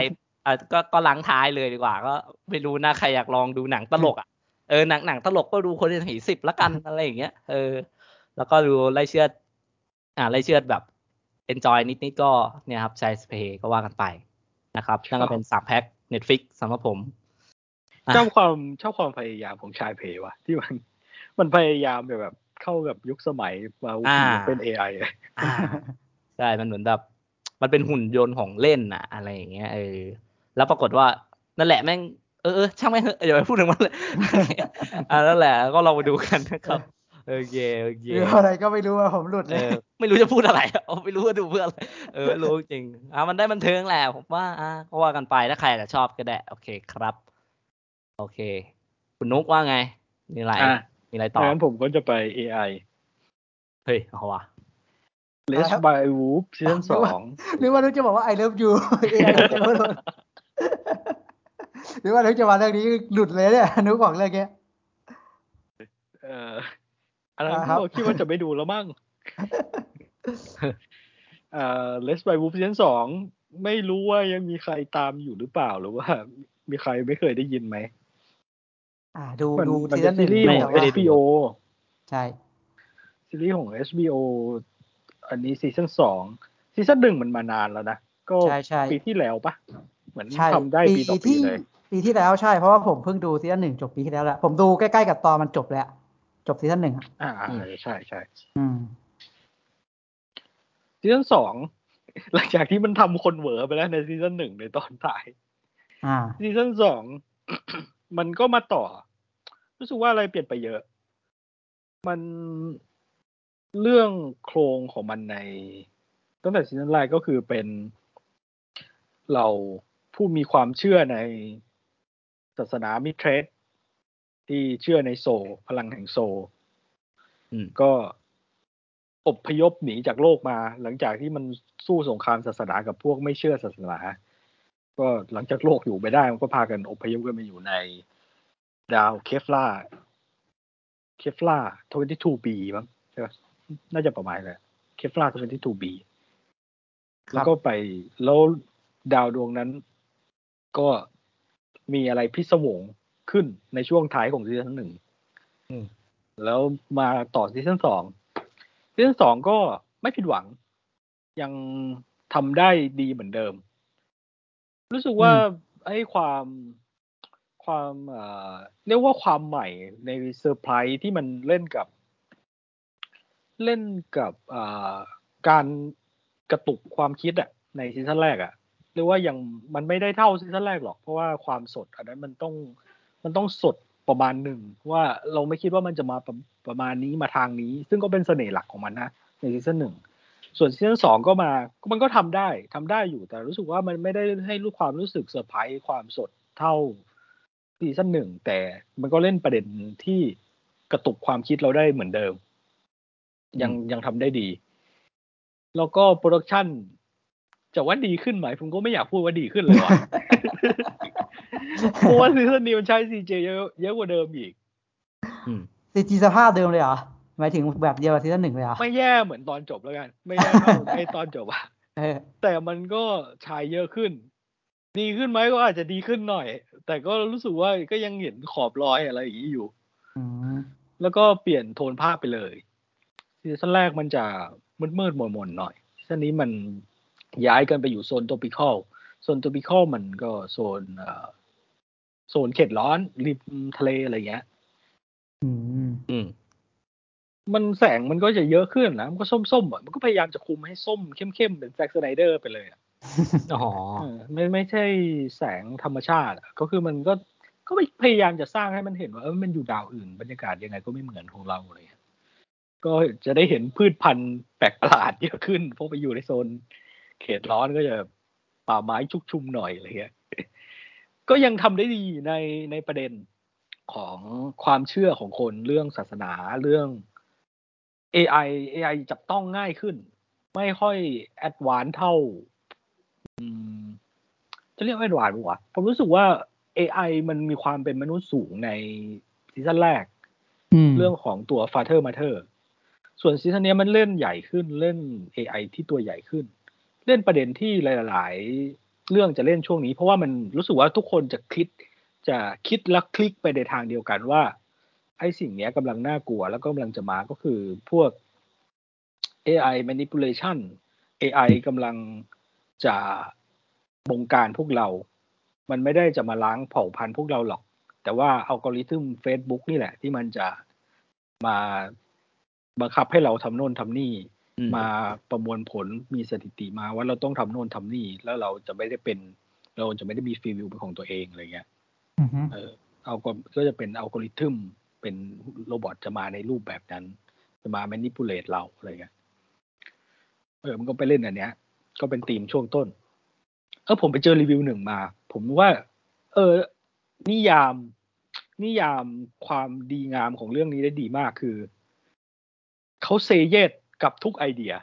อะก็ก็รั้งท้ายเลยดีกว่า ก็ไม่รู้นะใครอยากลองดูหนังตลกอะเออหนังหนังตลกก็ดูคนที่หีสิบละกันอะไรอย่างเงี้ยเออ แล้วก็ดูไล่เชือด อ่าไล่เชือดแบบ enjoy นิดนิดๆก็เนี่ยครับใช้สเปย์ก็ว่ากันไปนะครับนั่นก็เป็นสามแพ็ค Netflix สำหรับผมอะชอบความชอบความพยายามของชายเพว่ะที่มันมันพยายามแบบเข้ากับยุคสมัยมาอ่าเป็น AI เลยอ่าใช่ มันเหมือนแบบ มันเป็นหุ่นยนต์ของเล่นอะอะไรอย่างเงี้ยเออ แล้วปรากฏว่านั่นแหละแม่งเออเออช่างแม่งเถอะอย่าไปพูดถึงมันเลยอ่านั่นแหละก็ลองไปดูกันนะครับโอเคโอเคหรืออะไรก็ไม่รู้ว่าผมหลุดเอเลยอไม่รู้จะพูดอะไรอะไม่รู้ว่าดูเพื่ออะไรเออไม่รู้จริงอ่ามันได้บันเทิงแหละผมว่าอ่าก็ว่ากันไปถ้าใครจะชอบก็ได้โอเคครับ โอเค คุณนุกว่าไง มีอะไรอะมีอะไรต่อดังนั้นผมก็จะไป AI เฮ้ยเอาวะ Let's by Wolf ซีซั่นสองหรือว่านุกจะบอกว่า I love you เองจะไม่ หลุดหรือว่านุกจะมาเรื่องนี้หลุดเลยเนี่ยนุกบอกเรื่องเนี้ยเอ่ออันนั้นอ่าครับก็คิดว่าจะไม่ดูแล้วมั้งเอ่อ Let's by Wolf ซีซั่นสองไม่รู้ว่ายังมีใครตามอยู่หรือเปล่าหรือว่า มีใครไม่เคยได้ยินไหมอ่า ดูมันดูมันซีเป็ซั่นนหซีนึ่งรีส์ไม่ของไม่ได้ดู HBO ใช่ซีรีส์ของ HBO อันนี้ซีซั่นสองซีซั่นหนึ่งมันมานานแล้วนะ ก็ใช่ใช่ปีที่แล้วปะ เหมือนใช่ทำได้ปีต่อปีที่เลย ปีที่แล้วใช่เพราะว่าผมเพิ่งดูซีซั่นหนึ่งจบปีที่แล้วแหละผมดูใกล้ๆกับตอนมันจบแล้วจบซีซั่นหนึ่งอะอ่าอืมใช่ใช่อืมซีซั่นสองหลังจากที่มันทำคนเหวอไปแล้วในซีซั่นหนึ่งในตอนท้ายอ่าซีซั่นสองมันก็มาต่อ รู้สึกว่าอะไรเปลี่ยนไปเยอะ มันเรื่องโครงของมันใน ตั้งแต่ซีซั่นแรกก็คือเป็น เรา ผู้มีความเชื่อในศาสนามิเทรสที่เชื่อในโซลพลังแห่งโซลอืมก็อพยพหนีจากโลกมา หลังจากที่มันสู้สงครามศาสนากับพวกไม่เชื่อศาสนา ก็หลังจากโลกอยู่ไม่ได้ มันก็พากันอพยพกันมาอยู่ในดาว Kepler Kepler 22b มั้งใช่ปะน่าจะประมาณเลยเคฟลา 22b ครับแล้วก็ไปแล้วดาวดวงนั้น ก็มีอะไรพิศวงขึ้นในช่วงท้ายของซีซั่นหนึ่งอืมแล้วมาต่อซีซั่นสองซีซั่นสองก็ไม่ผิดหวัง ยังทำได้ดีเหมือนเดิม รู้สึกว่าไอ้ความความเอ่อเรียกว่าความใหม่ในเซอร์ไพรส์ที่มันเล่นกับ เล่นกับอ่าการกระตุกความคิดอะในซีซั่นแรกอะ เรียกว่าอยังมันไม่ได้เท่าซีซั่นแรกหรอก เพราะว่าความสดอันนั้นมันต้องมันต้องสดประมาณหนึ่งว่าเราไม่คิดว่ามันจะมาประประมาณนี้มาทางนี้ ซึ่งก็เป็นเสน่ห์หลักของมันนะในซีซั่นหนึ่งส่วนซีซั่นสองก็มามันก็ทำได้ทำได้อยู่แต่รู้สึกว่ามันไม่ได้ให้รู้ความรู้สึกเซอร์ไพรส์ความสดเท่าซีซั่นหนึ่งแต่มันก็เล่นประเด็นที่กระตุกความคิดเราได้เหมือนเดิม ยังยังทำได้ดี แล้วก็โปรดักชัน จะว่าดีขึ้นไหมผมก็ไม่อยากพูดว่าดีขึ้นเลยว่ะเพราะว่าซีซั่นนี้มันใช้ CG เยอะเยอะกว่าเดิมอีกอืมCG สภาพเดิมเลยเหรอหมายถึงแบบเดียวกับซีซั่นหนึ่งเลยเหรอไม่แย่เหมือนตอนจบแล้วกัน ไม่แย่เท่าไอตอนจบอะเออแต่มันก็ฉายเยอะขึ้น ดีขึ้นไหมก็อาจจะดีขึ้นหน่อย แต่ก็รู้สึกว่าก็ยังเห็นขอบรอยอะไรอย่างนี้อยู่อืมแล้วก็เปลี่ยนโทนภาพไปเลยซีซั่นแรกมันจะมืดมืดๆมนๆหน่อยซีซั่นนี้มัน ย้ายกันไปอยู่โซน tropical โซน tropical มันก็โซนเอ่อโซนเขตร้อนริมทะเลอะไรเงี้ย อืม อืม มันแสงมันก็จะเยอะขึ้นนะมันก็ส้มๆอะมันก็พยายามจะคุมให้ส้มเข้มๆเป็น Zack Snyder ไปเลยอะอ๋อเออไม่ไม่ใช่แสงธรรมชาติอะก็คือมันก็ก็พยายามจะสร้างให้มันเห็นว่าเออมันอยู่ดาวอื่น บรรยากาศยังไงก็ไม่เหมือนของเราอะไรเลยก็จะได้เห็นพืชพันธุ์แปลกประหลาดเยอะขึ้นเพราะไปอยู่ในโซน เขตร้อนก็จะป่าไม้ชุกชุมหน่อยอะไรเงี้ยก็ยังทำได้ดีในในประเด็นของความเชื่อของคนเรื่องศาสนาเรื่อง AI AI จับต้องง่ายขึ้น ไม่ค่อย advance เท่าอืมจะเรียกว่า advance ปะวะผมรู้สึกว่า AI มันมีความเป็นมนุษย์สูงในซีซั่นแรกอืมเรื่องของตัว Father Mother ส่วนซีซั่นนี้มันเล่นใหญ่ขึ้นเล่น AI ที่ตัวใหญ่ขึ้น เล่นประเด็นที่หลายเรื่องจะเล่นช่วงนี้ เพราะว่ามันรู้สึกว่าทุกคนจะคิดจะคิดและคลิกไปในทางเดียวกันว่า ไอ้สิ่งนี้กำลังน่ากลัวแล้วก็กำลังจะมาก็คือพวก AI manipulation AI กำลังจะบงการพวกเรา มันไม่ได้จะมาล้างเผ่าพันธุ์พวกเราหรอก แต่ว่าอัลกอริทึม Facebook นี่แหละ ที่มันจะมาบังคับให้เราทำโน่นทำนี่ มมาประมวลผลมีสถิติมาว่าเราต้องทำโน่นทำนี่ แล้วเราจะไม่ได้เป็น เราจะไม่ได้มีฟรีวิวเป็นของตัวเองอะไรเงี้ยอือฮึเออเอาก็ก็จะเป็นอัลกอริทึมเป็นโรบอทจะมาในรูปแบบนั้น จะมา manipulate เราอะไรเงี้ยเออมันก็ไปเล่นอันเนี้ย ก็เป็นธีมช่วงต้น เออผมไปเจอรีวิวหนึ่งมา ผมว่า เออ นิยาม นิยามความดีงามของเรื่องนี้ได้ดีมากคือเขา say yes กับทุกไอเดีย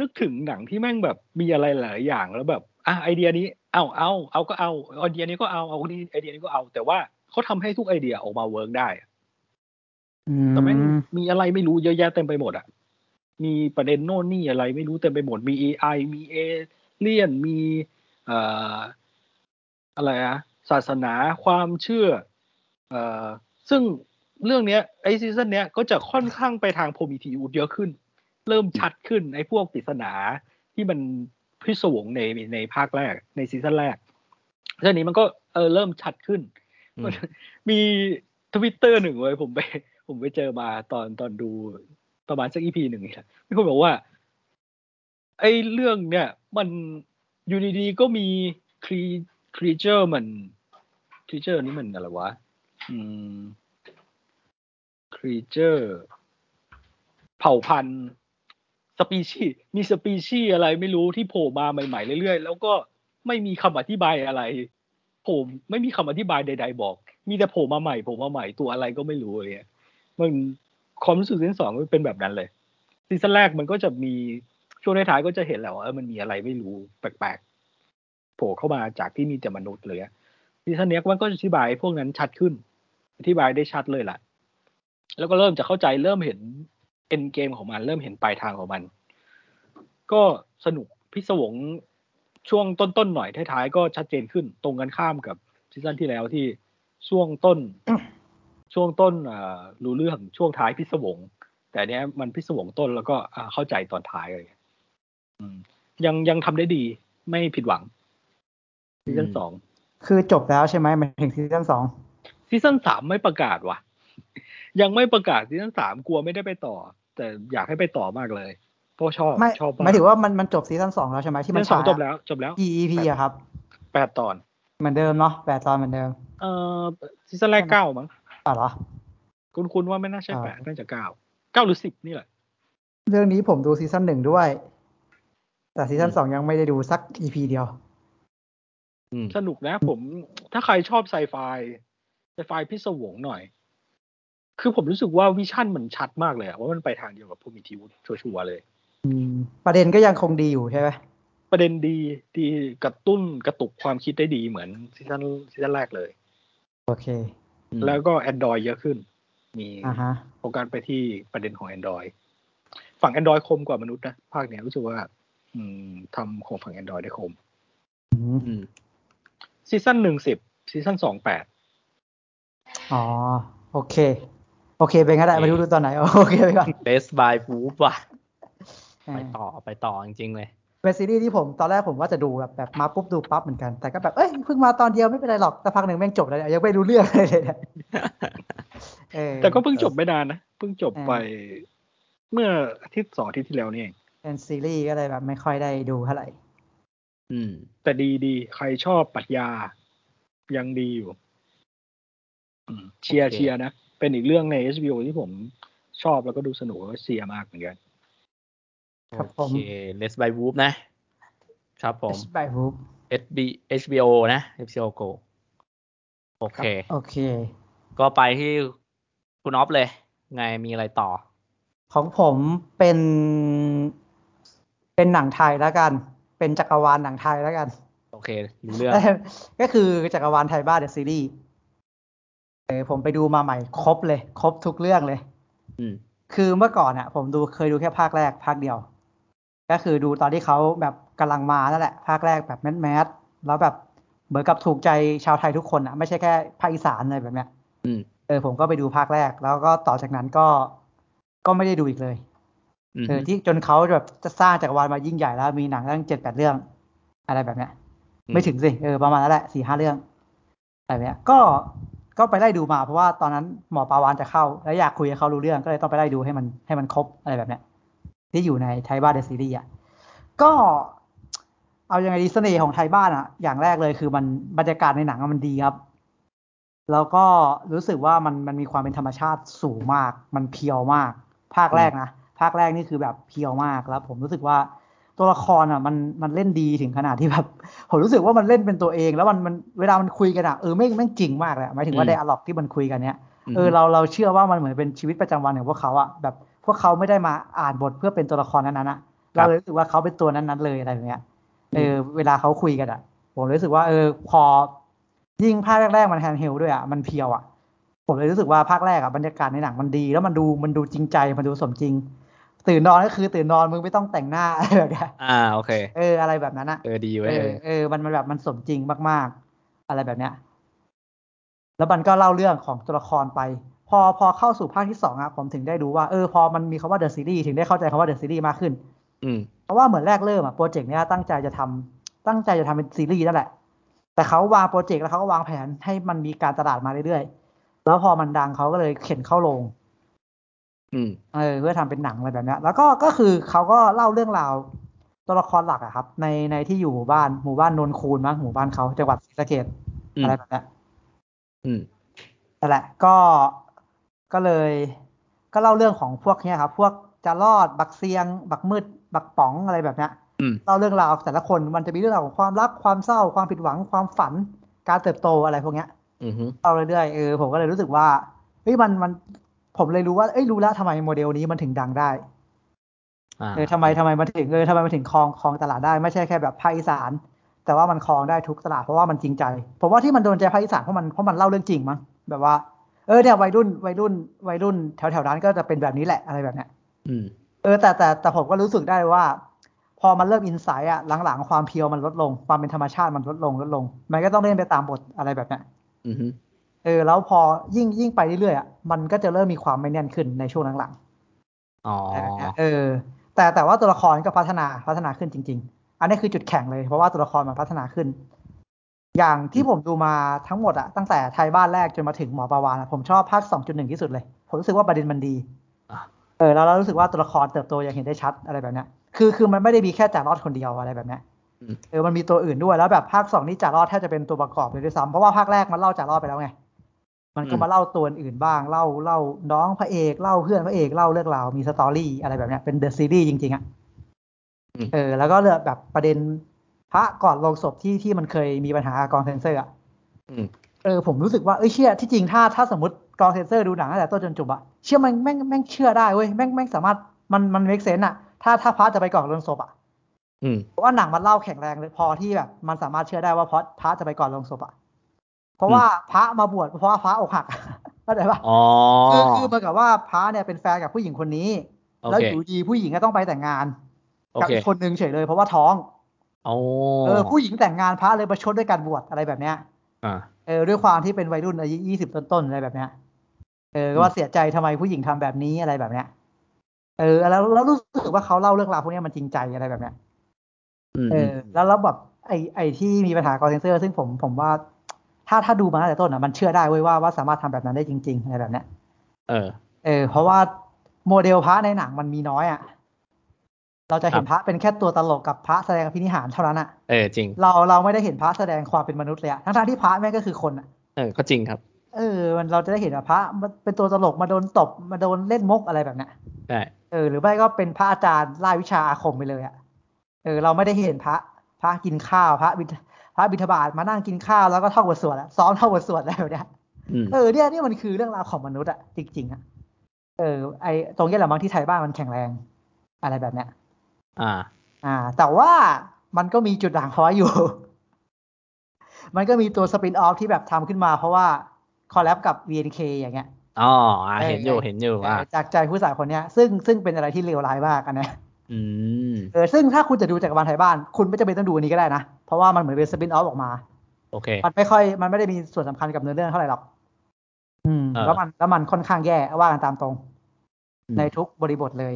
นึกถึงหนังที่แม่งแบบมีอะไรหลายอย่างแล้วแบบอะไอเดียนี้เอาเอาเอาก็เอาไอเดียนี้ก็เอาเอานี้ไอเดียนี้ก็เอา แต่ว่าเขาทำให้ทุกไอเดียออกมา work ได้อะอืแต่แม่งมมีอะไรไม่รู้เยอะแยะเต็มไปหมดอะมีประเด็นโน่นนี่อะไรไม่รู้เต็มไปหมดมี AI มีเอเลี่ยนมีเอ่ออะไรอะศาสนาความเชื่อเอ่อซึ่ง เรื่องเนี้ยไอซีซั่นเนี้ยก็จะค่อนข้างไปทาง Prometheus เยอะขึ้น เริ่มชัดขึ้นไอพวกปริศนาที่มันพิศวงในในภาคแรกในซีซั่นแรกเรื่องนี้มันก็เออเริ่มชัดขึ้นอืมมีทวิตเตอร์หนึ่งเลยผมไป ผมไปเจอมาตอนตอนดูประมาณสัก EP หนึ่งนี่แหละมีคนบอกว่า ไอ้เรื่องเนี่ย มันอยู่ดีๆก็มีครี creature มัน creature นี่มันอะไรวะ อืมค ร creature เผ่าพันธุ์สปีชีส์มีสปีชีส์อะไรไม่รู้ที่โผล่มาใหม่ๆเรื่อยๆ แล้วก็ไม่มีคำอธิบายอะไรโผล่ไม่มีคำอธิบายใด ๆ บอก มีแต่โผล่มาใหม่โผล่มาใหม่ตัวอะไรก็ไม่รู้อะไรเลยมันความรู้สึกซีซั่นสองมันเป็นแบบนั้นเลยซีซั่นแรกมันก็จะมีช่วงท้ายๆก็จะเห็นแหละว่ามันมีอะไรไม่รู้แปลกๆโผล่เข้ามาจากที่มีแต่มนุษย์เลยซีซั่นเนี้ยมันก็จะอธิบายพวกนั้นชัดขึ้น อธิบายได้ชัดเลยล่ะ แล้วก็เริ่มจะเข้าใจเริ่มเห็น endgame ของมัน เริ่มเห็นปลายทางของมัน ก็สนุกพิศวงช่วงต้นๆหน่อยท้ายๆก็ชัดเจนขึ้นตรงกันข้ามกับซีซั่นที่แล้วที่ช่วงต้น ช่วงต้นอ่ารู้เรื่องช่วงท้ายพิศวง แต่อันเนี้ยมันพิศวงต้นแล้วก็อ่าเข้าใจตอนท้ายอะไรอย่างเงี้ยอืมยังยังทำได้ดีไม่ผิดหวังซีซั่นอืมสองคือจบแล้วใช่ไหมหมายถึงซีซั่นสองซีซั่นสามไม่ประกาศว่ะ ยังไม่ประกาศซีซั่นสามกลัวไม่ได้ไปต่อ แต่อยากให้ไปต่อมากเลยเพราะชอบไม่ชอบหมายถึงว่ามันมันจบซีซั่นสองแล้วใช่ไหมที่ซีมัซั่นนสองฉายจบแล้ว จบแล้วกี่ EP อะครับแปดตอน เหมือนเดิมเนาะแปดตอนเหมือนเดิม เอ่อซีซั่นแรกเก้ามั้งอะเหรอ คุณคุณว่าไม่น่าใช่อ่าแปดน่าจะเก้าเก้าหรือสิบนี่แหละ เรื่องนี้ผมดูซีซั่นหนึ่งด้วย แต่ซีซั่นอืมสองยังไม่ได้ดูสัก EP เดียวอืมสนุกนะผมถ้าใครชอบไซไฟไซไฟพิศวงหน่อย คือผมรู้สึกว่า vision มันชัดมากเลยอะว่ามันไปทางเดียวกับ Prometheus ชัวร์ๆเลยอืมประเด็นก็ยังคงดีอยู่ใช่ไหมประเด็นดีดีกระตุ้นกระตุกความคิดได้ดีเหมือนซีซั่นซีซั่นแรกเลย โอเคอืมแล้วก็ Android เยอะขึ้น มีอ่าฮะโฟกัสไปที่ประเด็นของ Android ฝั่ง Android คมกว่ามนุษย์นะ ภาคเนี้ยรู้สึกว่า อืมทำของฝั่ง Android ได้คมอืมอืมซีซั่นหนึ่งสิบซีซั่นสองแปดอ๋อ โอเค โอเคเป็นก็ได้โอเคไม่รู้ดูตอนไหน โอเคไปก่อน Best by Food ว่ะอ่าไปต่อไปต่อจริงๆเลยเป็นซีรีส์ที่ผมตอนแรกผมว่าจะดูแบบแบบมาปุ๊บดูปั๊บเหมือนกัน แต่ก็แบบเอ้ยเพิ่งมาตอนเดียวไม่เป็นไรหรอกแต่พักหนึ่งแม่งจบแล้วเนี่ยยังไม่รู้เรื่องเลยเนี่ยเออแต่ก็เพิ่งจบไม่นานนะเพิ่งจบอ่าไป เมื่ออาทิตย์สองอาทิตย์ที่แล้วนี่เองเป็นซีรีส์ก็เลยแบบไม่ค่อยได้ดูเท่าไหร่อืม แต่ดีดีใครชอบปรัชญายังดีอยู่อืมเชียร์โอเคเชียร์นะ เป็นอีกเรื่องใน HBO ที่ผมชอบแล้วก็ดูสนุกแล้วก็เชียร์มากเหมือนกันครับผโอมเค Let's by Whoop นะ ครับผมบายบูบ HB HBO นะ HBO Go โอเค โอเค ก็ไปที่คุณออฟเลย ไงมีอะไรต่อ ของผมเป็น เป็นหนังไทยแล้วกัน เป็นจักรวาลหนังไทยแล้วกัน โอเครู้เรื่อง ก็คือจักรวาลไทยบ้านเดอะซีรีส์ เออผมไปดูมาใหม่ครบเลย ครบทุกเรื่องเลย อืม คือเมื่อก่อนอะผมดูเคยดูแค่ภาคแรกภาคเดียว ก็คือดูตอนที่เขาแบบกำลังมานั่นแหละ ภาคแรกแบบ mass mass แล้วแบบเหมือนกับถูกใจชาวไทยทุกคนอะไม่ใช่แค่ภาคอีสานอะไรแบบเนี้ยอืม เออผมก็ไปดูภาคแรก แล้วก็ต่อจากนั้นก็ก็ไม่ได้ดูอีกเลยอืมเออที่จนเขาแบบจะสร้างจักรวาลมายิ่งใหญ่แล้วมีหนังตั้งเจ็ดแปดเรื่อง อะไรแบบเนี้ย ไม่ถึงสิเออประมาณนั้นแหละสี่ห้าเรื่องอะไรแบบเนี้ย ก็ ก็ไปไล่ดูมาเพราะว่าตอนนั้นหมอปาวานจะเข้า แล้วอยากคุยกับเขารู้เรื่องก็เลยต้องไปไล่ดูให้มันให้มันครบอะไรแบบเนี้ยที่อยู่ในไทยบ้านเดอะซีรีส์อะก็เอายังไงดีเสน่ห์ของไทยบ้านอะ อย่างแรกเลยคือมันบรรยากาศในหนังมันดีครับ แล้วก็รู้สึกว่ามันมันมีความเป็นธรรมชาติสูงมาก มันเพียวมาก ภาคแรกนะภาคแรกนี่คือแบบเพียวมากแล้วผมรู้สึกว่า ตัวละครอะมันมันเล่นดีถึงขนาดที่แบบผมรู้สึกว่ามันเล่นเป็นตัวเอง แล้วมันมันเวลามันคุยกันอะเออไม่งแม่งจริงมากเลยอะหมายถึงว่าไดอะล็อกที่มันคุยกันเนี้ยเออเราเราเชื่อว่ามันเหมือนเป็นชีวิตประจำวันของพวกเขาอะแบบพวกเขาไม่ได้มาอ่านบทเพื่อเป็นตัวละครนั้นๆอะเราเลยรู้สึกว่าเขาเป็นตัวนั้นๆเลยอะไรอย่างเงี้ยเออเวลาเขาคุยกันอะผมรู้สึกว่าเออพอยิ่งภาคแรกๆมัน handheld ด้วยอะมัน pure อะผมเลยรู้สึกว่าภาคแรกอะบรรยากาศในหนังมันดี แล้วมันดูมันดูจริงใจมันดูสมจริง ตื่นนอนก็คือตื่นนอนมึงไม่ต้องแต่งหน้าอะไรแบบเนี้ยอ่าโอเค เอออะไรแบบนั้นอะเออดีไว้เอเอออเออมันมันแบบมันสมจริงมากๆ อะไรแบบเนี้ย แล้วมันก็เล่าเรื่องของตัวละครไป พอพอเข้าสู่ภาคที่สองอะผมถึงได้รู้ว่าเออพอมันมีคำว่า the series ถึงได้เข้าใจคำว่า the series มากขึ้น อืมเพราะว่าเหมือนแรกเริ่มอะโปรเจกต์เนี้ยตั้งใจจะทำตั้งใจจะทำเป็นซีรีส์นั่นแหละ แต่เขาวางโปรเจกต์แล้วเขาก็วางแผนให้มันมีการตลาดมาเรื่อยๆแล้วพอมันดังเขาก็เลยเข็นเข้าโรงอืม เออเพื่อทำเป็นหนังอะไรแบบเนี้ยแล้วก็ก็คือเขาก็เล่าเรื่องราวตัวละครหลักอะครับ ในในที่อยู่หมู่บ้านหมู่บ้านนนคูนมั้งหมู่บ้านเขาจังหวัดศรีสะเกษอืมอะไรแบบเนี้ยอืมนั่นแหละก็ก็เลย ก็เล่าเรื่องของพวกเนี้ยครับ พวกจะรอดบักเซียง บักมืด บักป๋องอะไรแบบเนี้ยอืมเล่าเรื่องราวแต่ละคนมันจะมีเรื่องราวของความรักความเศร้าความผิดหวังความฝัน การเติบโตอะไรพวกเนี้ยอืมฮึเล่าเรื่อยๆเออผมก็เลยรู้สึกว่าเฮ้ยมันมัน ผมเลยรู้ว่าเอ้ยรู้แล้วทำไมโมเดลนี้มันถึงดังได้อ่าเออทำไมทำไมมันถึงเออทำไมมันถึงครองครองตลาดได้ไม่ใช่แค่แบบภาคอีสาน แต่ว่ามันครองได้ทุกตลาดเพราะว่ามันจริงใจผมว่าที่มันโดนใจภาคอีสานเพราะมันเพราะมันเล่าเรื่องจริงมั้งแบบว่าเออเนี่ยวัยรุ่นวัยรุ่นวัยรุ่นแถวแถวๆนั้นก็จะเป็นแบบนี้แหละอะไรแบบเนี้ยอืมเออแต่แต่แต่ผมก็รู้สึกได้ว่า พอมันเริ่มอินไซต์อะหลังๆความเพียวมันลดลง ความเป็นธรรมชาติมันลดลงลดลง มันก็ต้องเล่นไปตามบทอะไรแบบเนี้ยอืมฮึ เออแล้วพอยิ่งยิ่งไปเรื่อยๆอะมันก็จะเริ่มมีความไม่แน่นขึ้นในช่วงหลังๆอ๋ออะไรแบบเนี้ยเออ แต่แต่ว่าตัวละครก็พัฒนาพัฒนาขึ้นจริง ๆ อันนี้คือจุดแข็งเลยเพราะว่าตัวละครมันพัฒนาขึ้น อย่างที่ผมดูมาทั้งหมดอะตั้งแต่ไทยบ้านแรกจนมาถึงหมอปาวานอะผมชอบภาค2.1ที่สุดเลย ผมรู้สึกว่าประเด็นมันดีอะเออแล้วเรารู้สึกว่าตัวละครเติบโตอย่างเห็นได้ชัดอะไรแบบเนี้ยคือคือมันไม่ได้มีแค่จ่ารอดคนเดียวอะไรแบบเนี้ยอืมเออมันมีตัวอื่นด้วยแล้วแบบภาคสองนี่จ่ารอดแทบจะเป็นตัวประกอบเลยด้วยซ้ำเพราะว่าภาคแรกมันเล่าจ่ารอดไปแล้วไง มันก็มาเล่าตัวอื่นบ้างเล่าเล่าน้องพระเอกเล่าเพื่อนพระเอกเล่าเรื่องราวมีสตอรี่อะไรแบบเนี้ยเป็นเดอะซีรีส์จริงๆอะอืมเออ แล้วก็เลือกแบบประเด็นพระก่อนลงศพที่ที่มันเคยมีปัญหากับกองเซนเซอร์อะอืมเออผมรู้สึกว่าเอ้ยเชื่อที่จริงถ้าถ้าสมมติกองเซนเซอร์ดูหนังตั้งแต่ต้นจนจบอะเชื่อมันแม่งแม่งเชื่อได้เว้ยแม่งแม่งสามารถมันมันเมคเซนอะถ้าถ้าพระจะไปก่อนลงศพอะอืมเพราะว่าหนังมันเล่าแข็งแรงเลยพอที่แบบมันสามารถเชื่อได้ว่าเพราะพระจะไปก่อนลงศพอะ เพราะว่าพระมาบวชเพราะว่าพระอกหักเข้าใจปะอ๋อคือคือเหมือนกับว่าพระเนี่ยเป็นแฟนกับผู้หญิงคนนี้โอเคแล้วอยู่ดีผู้หญิงก็ต้องไปแต่งงานโอกับเคอีกคนนึงเฉยเลยเพราะว่าท้องโอ้เออผู้หญิงแต่งงานพระเลยประชดด้วยการบวชอะไรแบบเนี้ยอ่าเออด้วยความที่เป็นวัยรุ่นอายุยี่สิบต้นๆอะไรแบบเนี้ยเอออืมว่าเสียใจทำไมผู้หญิงทำแบบนี้อะไรแบบเนี้ยเออแล้วแล้วรู้สึกว่าเขาเล่าเรื่องราวพวกเนี้ยมันจริงใจอะไรแบบเนี้ยอืมเออ แล้วแล้วแบบไอไอที่มีปัญหากับเซนเซอร์ ซึ่งผมผมว่า ถ้าถ้าดูมาตั้งแต่ต้นอะมันเชื่อได้เว้ยว่าว่าสามารถทำแบบนั้นได้จริง ๆ อะไรแบบเนี้ย เออ เออ เพราะว่าโมเดลพระในหนังมันมีน้อยอะ เราจะเห็นครับพระเป็นแค่ตัวตลกกับพระแสดงพินิหารเท่านั้นอะ เออจริง เราเราไม่ได้เห็นพระแสดงความเป็นมนุษย์เลยอะทั้งๆที่พระแม่งก็คือคนอะ เออ ก็จริงครับ เออ มันเราจะได้เห็นว่าพระมันเป็นตัวตลกมาโดนตบมาโดนเล่นมุกอะไรแบบเนี้ยใช่เออ หรือไม่ก็เป็นพระอาจารย์ไล่วิชาอาคมไปเลยอะเออ เราไม่ได้เห็นพระพระกินข้าวพระบิณฑ พระบิณฑบาตมานั่งกินข้าวแล้วก็ท่องบทสวดอะซ้อมท่องบทสวดอะไรแบบเนี้ยอืมเออเนี่ยนี่มันคือเรื่องราวของมนุษย์อะจริงๆอะเออ ไอตรงนี้แหละบางที่ไทยบ้านมันแข็งแรง อะไรแบบเนี้ยอ่า อ่า แต่ว่ามันก็มีจุดด่างพร้อยอยู่ มันก็มีตัวสปินออฟที่แบบทำขึ้นมาเพราะว่าคอลแลบกับ VNK อย่างเงี้ยอ๋ออ่าเออเห็นอยู่เออเห็นอยู่เออ่าอจากใจผู้สาวคนเนี้ย ซึ่งซึ่งเป็นอะไรที่เลวร้ายมากอันเนี้ยอืมเออซึ่งถ้าคุณจะดูจักรวาลไทยบ้าน คุณไม่จำเป็นต้องดูอันนี้ก็ได้นะเพ ราะว่ามันเหมือนเป็นสปินออฟออกมา โอเค มันไม่ค่อยมันไม่ได้มีส่วนสำคัญกับเนื้อเรื่องเท่าไหร่หรอก อืมเออแล้วมันแล้วมันค่อนข้างแย่ว่ากันตามตรงอืมในทุกบริบทเลย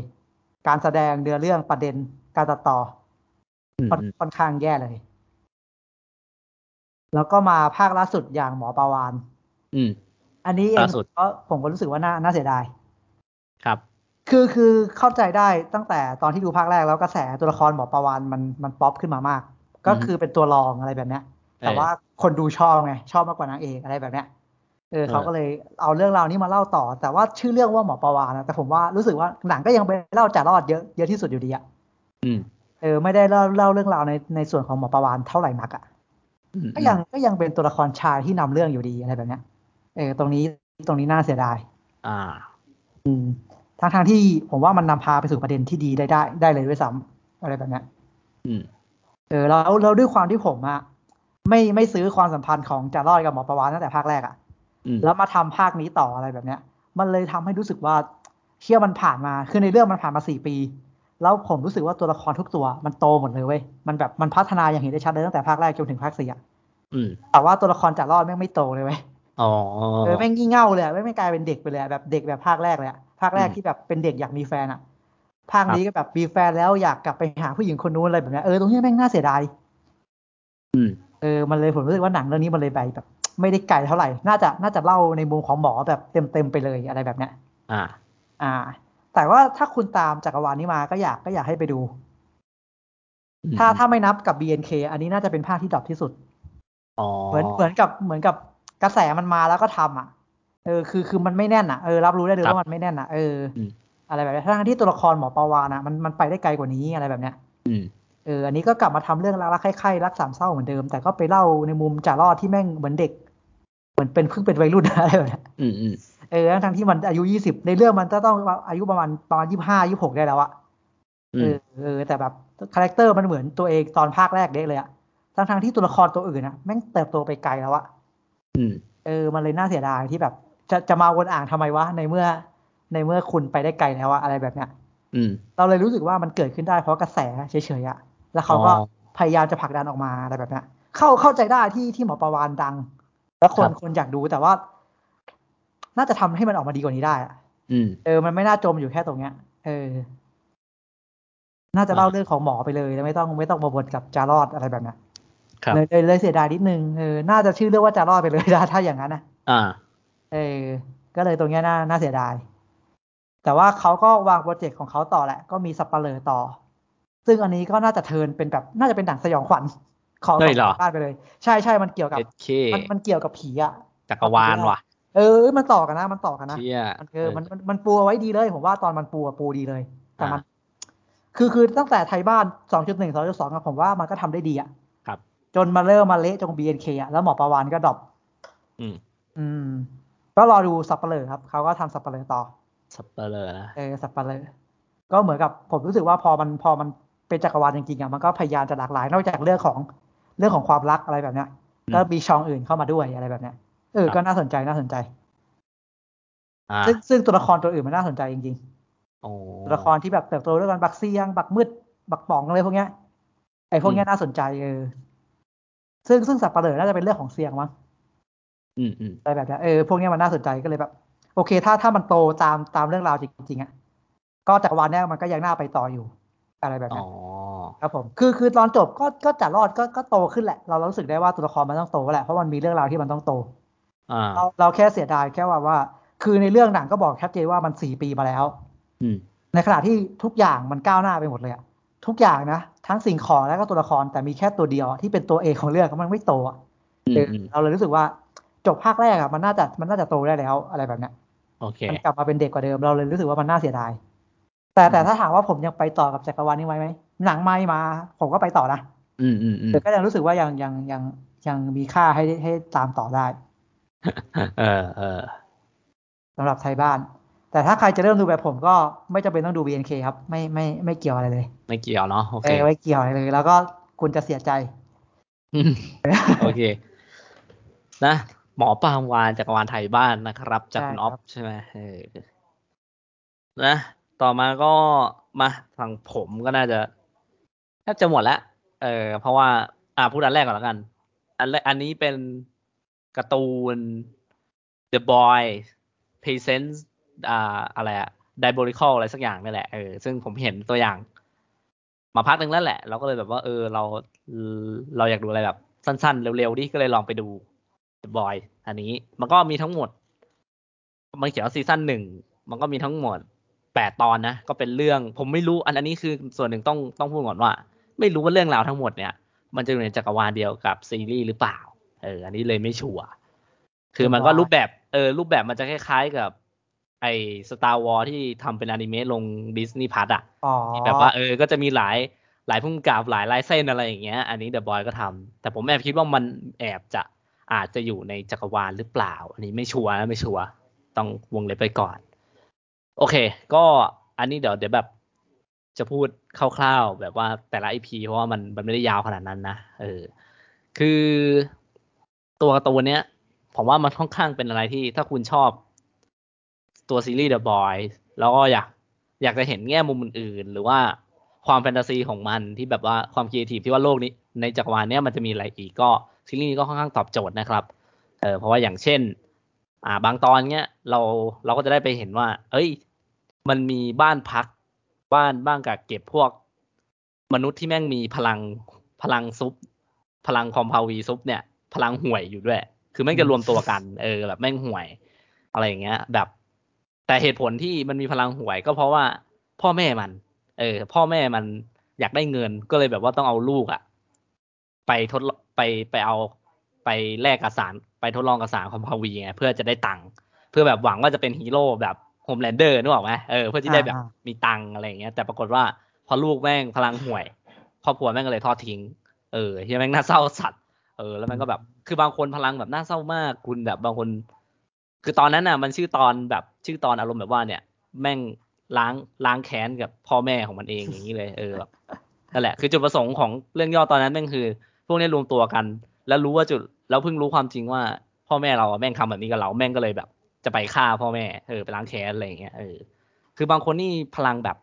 การแสดงเนื้อเรื่องประเด็นการตัดต่ออืมค่อนค่อนข้างแย่เลย แล้วก็มาภาคล่าสุดอย่างหมอปาวาน อืม อันนี้เองล่าสุดก็ผมก็รู้สึกว่าน่าน่าเสียดาย ครับคือคือเข้าใจได้ตั้งแต่ตอนที่ดูภาคแรกแล้วกระแสตัวละครหมอประวานมันมันป๊อปขึ้นมามาก ก็คือเป็นตัวรองอะไรแบบเนี้ย แต่ว่าคนดูชอบไงชอบมากกว่านางเอกอะไรแบบเนี้ยเออเขาก็เลยเอาเรื่องราวนี้มาเล่าต่อ แต่ว่าชื่อเรื่องว่าหมอประวานนะแต่ผมว่ารู้สึกว่าหนังก็ยังไปเล่าจ่ารอดเยอะเยอะที่สุดอยู่ดีอะอืมเออไม่ได้เล่าเล่าเรื่องราวในในส่วนของหมอประวานเท่าไหร่นักอะอืมก็ยังก็ยังเป็นตัวละครชายที่นำเรื่องอยู่ดีอะไรแบบเนี้ย เออตรงนี้ตรงนี้น่าเสียดาย อ่า อืมทางทางที่ผมว่ามันนำพาไปสู่ประเด็นที่ดีได้ได้ได้เลยด้วยซ้ำอะไรแบบเนี้ยอืม เออแล้วแล้วด้วยความที่ผมอะไม่ไม่ซื้อความสัมพันธ์ของจารอดกับหมอประวานตั้งแต่ภาคแรกอะอืมแล้วมาทำภาคนี้ต่ออะไรแบบเนี้ย มันเลยทำให้รู้สึกว่าเชื่อมันผ่านมาคือในเรื่องมันผ่านมาสี่ปี แล้วผมรู้สึกว่าตัวละครทุกตัวมันโตหมดเลยเว้ยมันแบบมันพัฒนาอย่างเห็นได้ชัดเลยตั้งแต่ภาคแรกจนถึงภาคสี่อะอืมแต่ว่าตัวละครจารอดแม่งไม่โตเลยเว้ยอ๋อเออแม่งงี่เง่าเลยอะแม่งไม่กลายเป็นเด็กไปเลยอะแบบเด็กแบบภาคแรกเลยอะภาคแรกอืมที่แบบเป็นเด็กอยากมีแฟนอะ ภาคนี้ก็แบบมีแฟนแล้วอยากกลับไปหาผู้หญิงคนนู้นอะไรแบบเนี้ยเออตรงนี้แม่งน่าเสียดายอืมเออมันเลยผมรู้สึกว่าหนังเรื่องนี้มันเลยไปแบบ ไม่ได้ไกลเท่าไหร่ น่าจะน่าจะเล่าในมุมของหมอแบบเต็มเต็มๆไปเลยอะไรแบบเนี้ย อ่า อ่า แต่ว่าถ้าคุณตามจักรวาลนี้มาก็อยากก็อยากให้ไปดูอืมถ้าถ้าไม่นับกับ BNK อันนี้น่าจะเป็นภาคที่ดรอปที่สุดอ๋อเหมือนเหมือนกับเหมือนกับกระแสมันมาแล้วก็ทำอะ เออ คือคือมันไม่แน่นอะ เออรับรู้ได้เลยว่ามันไม่แน่นอะ เออ อมอะไรแบบนี้ทั้งที่ตัวละครหมอปลาวาฬนะมันมันไปได้ไกลกว่านี้อะไรแบบเนี้ยอืมเอออันนี้ก็กลับมาทำเรื่องรักรักใคร่ๆรักสามเศร้าเหมือนเดิม แต่ก็ไปเล่าในมุมจ่ารอดที่แม่งเหมือนเด็ก เหมือนเป็นเพิ่งเป็นวัยรุ่นอะไรแบบเนี้ยอืมอืมเออทั้งที่มันอายุยี่สิบในเรื่องมันจะต้องอายุประมาณประมาณยี่ห้ายี่หกได้แล้วอะอืเอมอเออแต่แบบ character มันเหมือนตัวเองตอนภาคแรกเด็กเลยอะทั้งทงๆที่ตัวละครตัวอื่นอะแม่งเติบโตไปไกลแล้วอะอืมเออ มันเลยน่าเสียดายที่แบบ จะจะมาวนอ่างทำไมวะในเมื่อ ในเมื่อคุณไปได้ไกลแล้วอะอะไรแบบเนี้ยอืมเราเลยรู้สึกว่ามันเกิดขึ้นได้เพราะกระแสเฉยๆอะแล้วเขาก็อ๋อพยายามจะผลักดันออกมาอะไรแบบเนี้ยเข้าเข้าใจได้ที่ที่หมอประวานดัง แล้วคนครับคนอยากดูแต่ว่า น่าจะทำให้มันออกมาดีกว่านี้ได้อะอืมเออ มันไม่น่าจมอยู่แค่ตรงเนี้ย เออ น่าจะเล่าอ่าเรื่องของหมอไปเลยแล้วไม่ต้องไม่ต้องมาวนกับจารอดอะไรแบบเนี้ยครับเลยเลยเลยเสียดายนิดนึงเออน่าจะชื่อเรื่องว่าจารอดไปเลยถ้าถ้าอย่างนั้นนะอ่า เออ ก็เลยตรงเนี้ยน่าน่าเสียดาย แต่ว่าเขาก็วางโปรเจกต์ของเขาต่อแหละ ก็มีสับปะเลอต่อ ซึ่งอันนี้ก็น่าจะเทิร์นเป็นแบบน่าจะเป็นหนังสยองขวัญของได้เหรอบ้านไปเลย ใช่ใช่มันเกี่ยวกับเอเคมันมันเกี่ยวกับผีอะจักรวาลว่ะ เออ มันต่อกันนะ มันต่อกันนะเชี่ยมันเออมันมันมันปูเอาไว้ดีเลย ผมว่าตอนมันปูอะปูดีเลย แต่มัน คือคือตั้งแต่ไทยบ้าน 2.1 2.2อะผมว่ามันก็ทำได้ดีอะครับ จนมาเริ่มมาเละจง BNK อะแล้วหมอประวานก็ดรอปอืม อืม ก็รอดูสับเปลือครับ เขาก็ทำสับเปลือต่อ สับเปลือนะเออสับเปลือก็เหมือนกับผมรู้สึกว่าพอมันพอมันเป็นจักรวาลจริงๆอะมันก็พยายามจะหลากหลาย นอกจากเรื่องของเรื่องของความรักอะไรแบบเนี้ยอืมก็มีช่องอื่นเข้ามาด้วยอะไรแบบเนี้ยเออครับก็น่าสนใจน่าสนใจอ่าซึ่งซึ่งตัวละครตัวอื่นมันน่าสนใจจริงๆโอ้ตัวละครที่แบบเติบโตด้วยกันบักเซียง บักมืด บักป๋องอะไรพวกเนี้ยไอ้พวกเนี้ยน่าสนใจเออซึ่งซึ่งสับปะเหร่อน่าจะเป็นเรื่องของเซียงมั้งอืมอืมอะไรแบบเนี้ยเออพวกเนี้ยมันน่าสนใจก็เลยแบบ โอเค ถ้าถ้ามันโตตามตามเรื่องราวจริงๆอะก็จักรวาลเนี้ยมันก็ยังน่าไปต่ออยู่ อะไรแบบอ๋เนี้อยครับผมคือคือตอนจบก็ก็จะรอดก็ก็โตขึ้นแหละ เรารู้สึกได้ว่าตัวละครมันต้องโตแหละเพราะมันมีเรื่องราวที่มันต้องโตอ่าเราเราแค่เสียดายแค่ว่าว่า คือในเรื่องหนังก็บอกชัดเจนว่ามันสี่ปีมาแล้วอืมในขณะที่ทุกอย่างมันก้าวหน้าไปหมดเลยอะทุกอย่างนะทั้งสิ่งของแล้วก็ตัวละครแต่มีแค่ตัวเดียวอะที่เป็นตัวเอกของเรื่องมันไม่โตอะอืเอมออืมเราเลยรู้สึกว่าจบภาคแรกอะมันน่าจะมันน่าจะโตได้แล้วอะไรแบบเนี้ย โอเคมันกลับมาเป็นเด็กกว่าเดิมเราเลยรู้สึกว่ามันน่าเสียดาย แต่แต่ถ้าถามว่าผมยังไปต่อกับจักรวาลนี้ไหมไหมหนังไม่มา ผมก็ไปต่อนะอืมอืมอืมแต่ก็ยังรู้สึกว่ายังยังยังยังมีค่าให้ให้ตามต่อได้ เออเออสำหรับไทยบ้าน แต่ถ้าใครจะเริ่มดูแบบผมก็ไม่จำเป็นต้องดู BNK ครับ ไม่ไม่ไม่เกี่ยวอะไรเลย ไม่เกี่ยวเนาะโอเอเคอไม่เกี่ยวอะไรเลย แล้วก็คุณจะเสียใจอืมโอเค นะ หมอปามวานจักรวาลไทยบ้านนะครับ จากคุณใช่ออฟครับใช่ไหมเออนะ ต่อมาก็มาทางผมก็น่าจะแทบจะหมดแล้วเออ เพราะว่า อ่าพูดอันแรกก่อนแล้วกัน อันแรกอันนี้เป็นการ์ตูน The Boy Presents อ่าอะไรอะ Diabolical อะไรสักอย่างนี่แหละเออซึ่งผมเห็นตัวอย่าง มาพักหนึ่งแล้วแหละ เราก็เลยแบบว่า เออ เราเราอยากดูอะไรแบบสั้นๆ เร็วๆดิก็เลยลองไปดู The Boy อันนี้มันก็มีทั้งหมด มันเขียนว่าซีซั่นหนึ่งมันก็มีทั้งหมดแปดตอนนะ ก็เป็นเรื่องผมไม่รู้อันอันนี้คือส่วนหนึ่งต้องต้องพูดก่อนว่า ไม่รู้ว่าเรื่องราวทั้งหมดเนี่ย มันจะอยู่ในจักรวาลเดียวกับซีรีส์หรือเปล่าเอออันนี้เลยไม่ชัวร์คือมันก็รูปแบบเออรูปแบบมันจะคล้าย ๆกับ ไอ้ Star Wars ที่ทำเป็นอนิเมะลง Disney Plus อะอ๋อที่แบบว่าเออก็จะมีหลายหลายผู้กำกับหลายลายเส้นอะไรอย่างเงี้ย อันนี้ The Boys ก็ทำแต่ผมแอบคิดว่ามันแอบจะ อาจจะอยู่ในจักรวาลหรือเปล่า อันนี้ไม่ชัวร์นะไม่ชัวร์ต้องวงเล็บไปก่อน โอเค ก็อันนี้เดี๋ยวเดี๋ยวแบบจะพูดคร่าวๆแบบว่าแต่ละไอพีเพราะว่ามันมันไม่ได้ยาวขนาดนั้นนะเออคือตัวตูนเนี้ย ผมว่ามันค่อนข้างเป็นอะไรที่ถ้าคุณชอบตัวซีรีส์ The Boys แล้วก็อยากอยากจะเห็นแง่มุมอื่นๆ หรือว่าความแฟนตาซีของมันที่แบบว่าความครีเอทีฟที่ว่าโลกนี้ในจักรวาลเนี้ยมันจะมีอะไรอีกก็ ซีรีส์นี้ก็ค่อนข้างตอบโจทย์นะครับเออเพราะว่าอย่างเช่น อ่า บางตอนเนี้ยเราเราก็จะได้ไปเห็นว่า เอ้ย มันมีบ้านพัก บ้านบ้านกักเก็บพวก มนุษย์ที่แม่งมีพลังพลังซุป พลังคอมพาวีซุปเนี่ย พลังห่วยอยู่ด้วย คือแม่งจะรวมตัวกัน เออแบบแม่งห่วย อะไรอย่างเงี้ย แบบ แต่เหตุผลที่มันมีพลังห่วยก็เพราะว่าพ่อแม่มัน เออ พ่อแม่มันอยากได้เงินก็เลยแบบว่าต้องเอาลูกอะไปทด ไปไปเอาไปแลกกับสารไปทดลองกับสาร Compound V ไงเพื่อจะได้ตังค์เพื่อแบบหวังว่าจะเป็นฮีโร่แบบ Homelander นึกออกไหมเออเพื่อที่ได้แบบอ่ามีตังค์อะไรอย่างเงี้ย แต่ปรากฏว่าพอลูกแม่งพลังห่วยครอบครัวแม่งก็เลยทอดทิ้ง เออเฮียแม่งน่าเศร้าสัตว์เออแล้วมันก็แบบ คือบางคนพลังแบบน่าเศร้ามากคุณแบบบางคน คือตอนนั้นน่ะ มันชื่อตอนแบบชื่อตอนอารมณ์แบบว่าเนี่ย แม่งล้างล้างแค้นกับพ่อแม่ของมันเองอย่างนี้เลย เออแบบนั่นแหละ คือจุดประสงค์ของเรื่องย่อตอนนั้นแม่งคือ พวกนี้รวมตัวกัน แล้วรู้ว่าจุดแล้วเพิ่งรู้ความจริงว่า พ่อแม่เราอะแม่งทำแบบนี้กับเราแม่งก็เลยแบบ จะไปฆ่าพ่อแม่เออไปล้างแค้นอะไรอย่างเงี้ยเออคือบางคนนี่พลังแบบ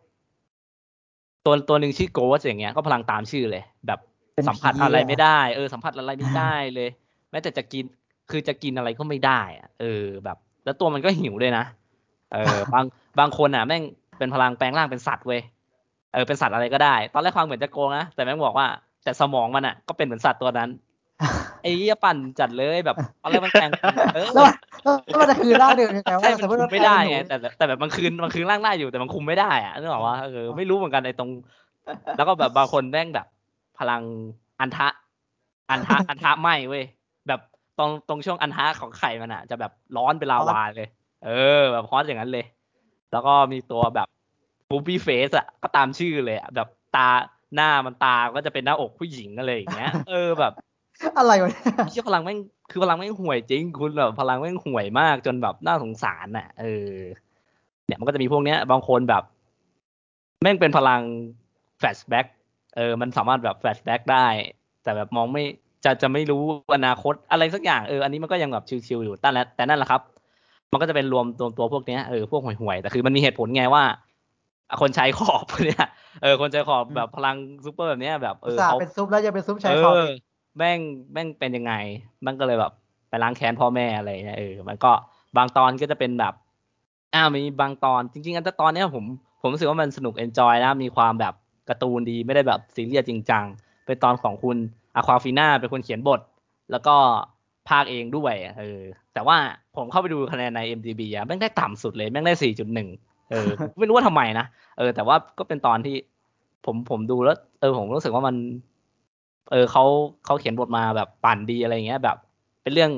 ตัวตัวหนึ่งชื่อโกสอย่างเงี้ยก็พลังตามชื่อเลย แบบเป็นสัมผัสผีอะไรเลยไม่ได้ เออสัมผัสอะไรไม่ได้เลย แม้แต่จะกินคือจะกินอะไรก็ไม่ได้อะเออแบบ แล้วตัวมันก็หิวด้วยนะเออบางบางคนอะ แม่งเป็นพลังแปลงร่างเป็นสัตว์เว้ยเออเป็นสัตว์อะไรก็ได้ ตอนแรกฟังเหมือนจะโกงนะแต่แม่งบอกว่า แต่สมองมันอะ ก็เป็นเหมือนสัตว์ตัวนั้น ไอ้เหี้ยปั่นจัดเลยแบบตอนแรกมันแปลงเออแล้วแล้วมันจะคืนร่างเดิมยังไงใช่ว่ามันสมมติคุว่ามไม่ได้ไงแปลแต่แต่แบบมันคืนมันคืนร่างได้อยู่แต่มันคุมไม่ได้อะนึกออกว่าเออไม่รู้เหมือนกันไอ้ตรง แล้วก็แบบบางคนแม่งแบบ พลังอันทะ อันทะอันทะไหมเว้ยแบบตรงตรงช่วงอันทะของไข่มันอะ จะแบบร้อนเป็นลาวาเลย เออ แบบฮอตอย่างนั้นเลย แล้วก็มีตัวแบบบูบี้เฟสอะก็ตามชื่อเลยอะแบบตา หน้ามันตาก็จะเป็นหน้าอกผู้หญิงอะไรอย่างเงี้ย เออแบบ อะไรวะเนี่ยเชี่ยพลังแม่งคือพลังแม่งห่วยจริง คุณแบบพลังแม่งห่วยมากจนแบบน่าสงสารน่ะ เออ เนี่ยมันก็จะมีพวกเนี้ย บางคนแบบ แม่งเป็นพลัง flashback เออ มันสามารถแบบ flashback ได้ แต่แบบมองไม่จะจะไม่รู้อนาคตอะไรสักอย่างเอออันนี้มันก็ยังแบบชิวๆอยู่แต่ละแต่นั่นแหละครับ มันก็จะเป็นรวมตัวตัวพวกเนี้ยเออพวกห่วยๆแต่คือมันมีเหตุผลไงว่า คนชายขอบเนี่ย เออคนชายขอบแบบพลังซูเปอร์แบบเนี้ยแบบเออสาเขาเป็น supe แล้วจะเป็น supe ชายเอขอบอแม่งแม่งเป็นยังไง มันก็เลยแบบไปล้างแค้นพ่อแม่อะไรเงี้ยเออมันก็บางตอนก็จะเป็นแบบอ้าวมีบางตอนจริง ๆ อันตอนเนี้ยผมผมรู้สึกว่ามันสนุก enjoy นะมีความแบบการ์ตูนดีไม่ได้แบบซีเรียสจริงจังเป็นตอนของคุณ Awkwafina เป็นคนเขียนบท แล้วก็พากย์เองด้วยเออแต่ว่าผมเข้าไปดูคะแนนใน IMDb อะแม่งได้ต่ำสุดเลย แม่งได้ 4.1 เออ ไม่รู้ว่าทำไมนะเออ แต่ว่าก็เป็นตอนที่ ผมผมดูแล้ว เออ ผมรู้สึกว่ามัน เออเขาเขาเขียนบทมาแบบปั่นดีอะไรเงี้ย แบบ เป็นเรื่อง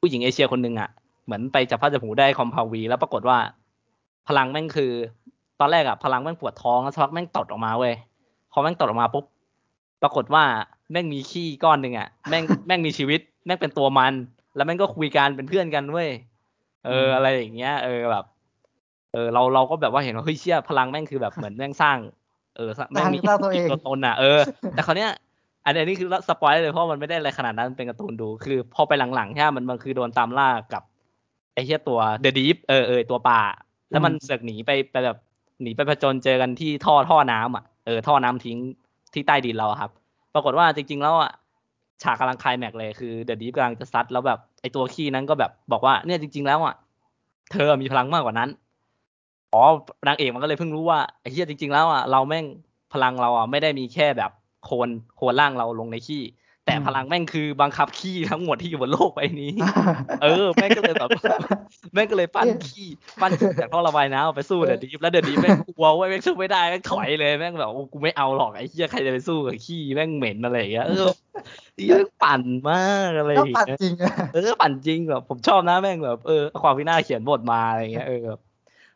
ผู้หญิงเอเชียคนหนึ่งอะเหมือนไปจับพระจับผูได้คอมพาวี แล้วปรากฏว่า พลังแม่งคือ ตอนแรกอะพลังแม่งปวดท้องแล้วสักพักแม่งตดออกมาเว้ยพอแม่งตดออกมาปุ๊บปรากฏว่าแม่งมีขี้ก้อนหนึ่งอะแม่งแม่งมีชีวิต แม่งเป็นตัวมัน แล้วแม่งก็คุยกันเป็นเพื่อนกันเว้ยเออ อะไรอย่างเงี้ย เออแบบ เออเราเราก็แบบว่าเห็นว่าเฮ้ยเชี่ยพลังแม่งคือแบบเหมือนแม่งสร้าง เออแม่งมีสร้างตัวเองตัวตนอะเออแต่คราวเนี้ยอันนี้คือ spoil เลยเพราะมันไม่ได้อะไรขนาดนั้นเป็นการ์ตูนดู คือ พอไปหลังๆใช่ไหมมันมันคือโดนตามล่ากับไอ้เหี้ยตัว The Deep เออเออตัวป่า แล้วมันอืมเสือกหนีไปไปแบบหนีไปผจญเจอกันที่ท่อท่อน้ำอะเออท่อน้ำทิ้งที่ใต้ดินเราอะครับ ปรากฏว่าจริง ๆ แล้วอะฉากกำลังคลายแม็กเลยคือ The Deep กำลังจะซัดแล้วแบบไอตัวขี้นั้นก็แบบบอกว่าเนี่ยจริง ๆ แล้วอะเธอมีพลังมากกว่านั้น อ๋อนางเอกมันก็เลยเพิ่งรู้ว่าไอ้เหี้ยจริง ๆ แล้วอะเราแม่งพลังเราอะไม่ได้มีแค่แบบโคนโคนร่างเราลงในขี้แต่พลังแม่งคือบังคับขี้ทั้งหมดที่อยู่บนโลกใบนี้ เออแม่งก็เลยแบบแม่งก็เลยปั้นขี้ปั้นขี้จากท่อระบายน้ำเอาไปสู้เดอะดีฟแล้วเดอะดีฟแม่งกลัวเว้ยแม่งสู้ไม่ได้แม่งถอยเลยแม่งแบบโอ้กูไม่เอาหรอกไอ้เหี้ยใครจะไปสู้กับขี้แม่งเหม็นอะไรอย่างเงี้ยเออเหี้ยปั่นมากอะไรอก็ย่างปัดเงี้ยจริงอะเออปั่นจริงแบบผมชอบนะแม่งแบบเออความพินาศเขียนบทมาอะไรเงี้ยเออแบบ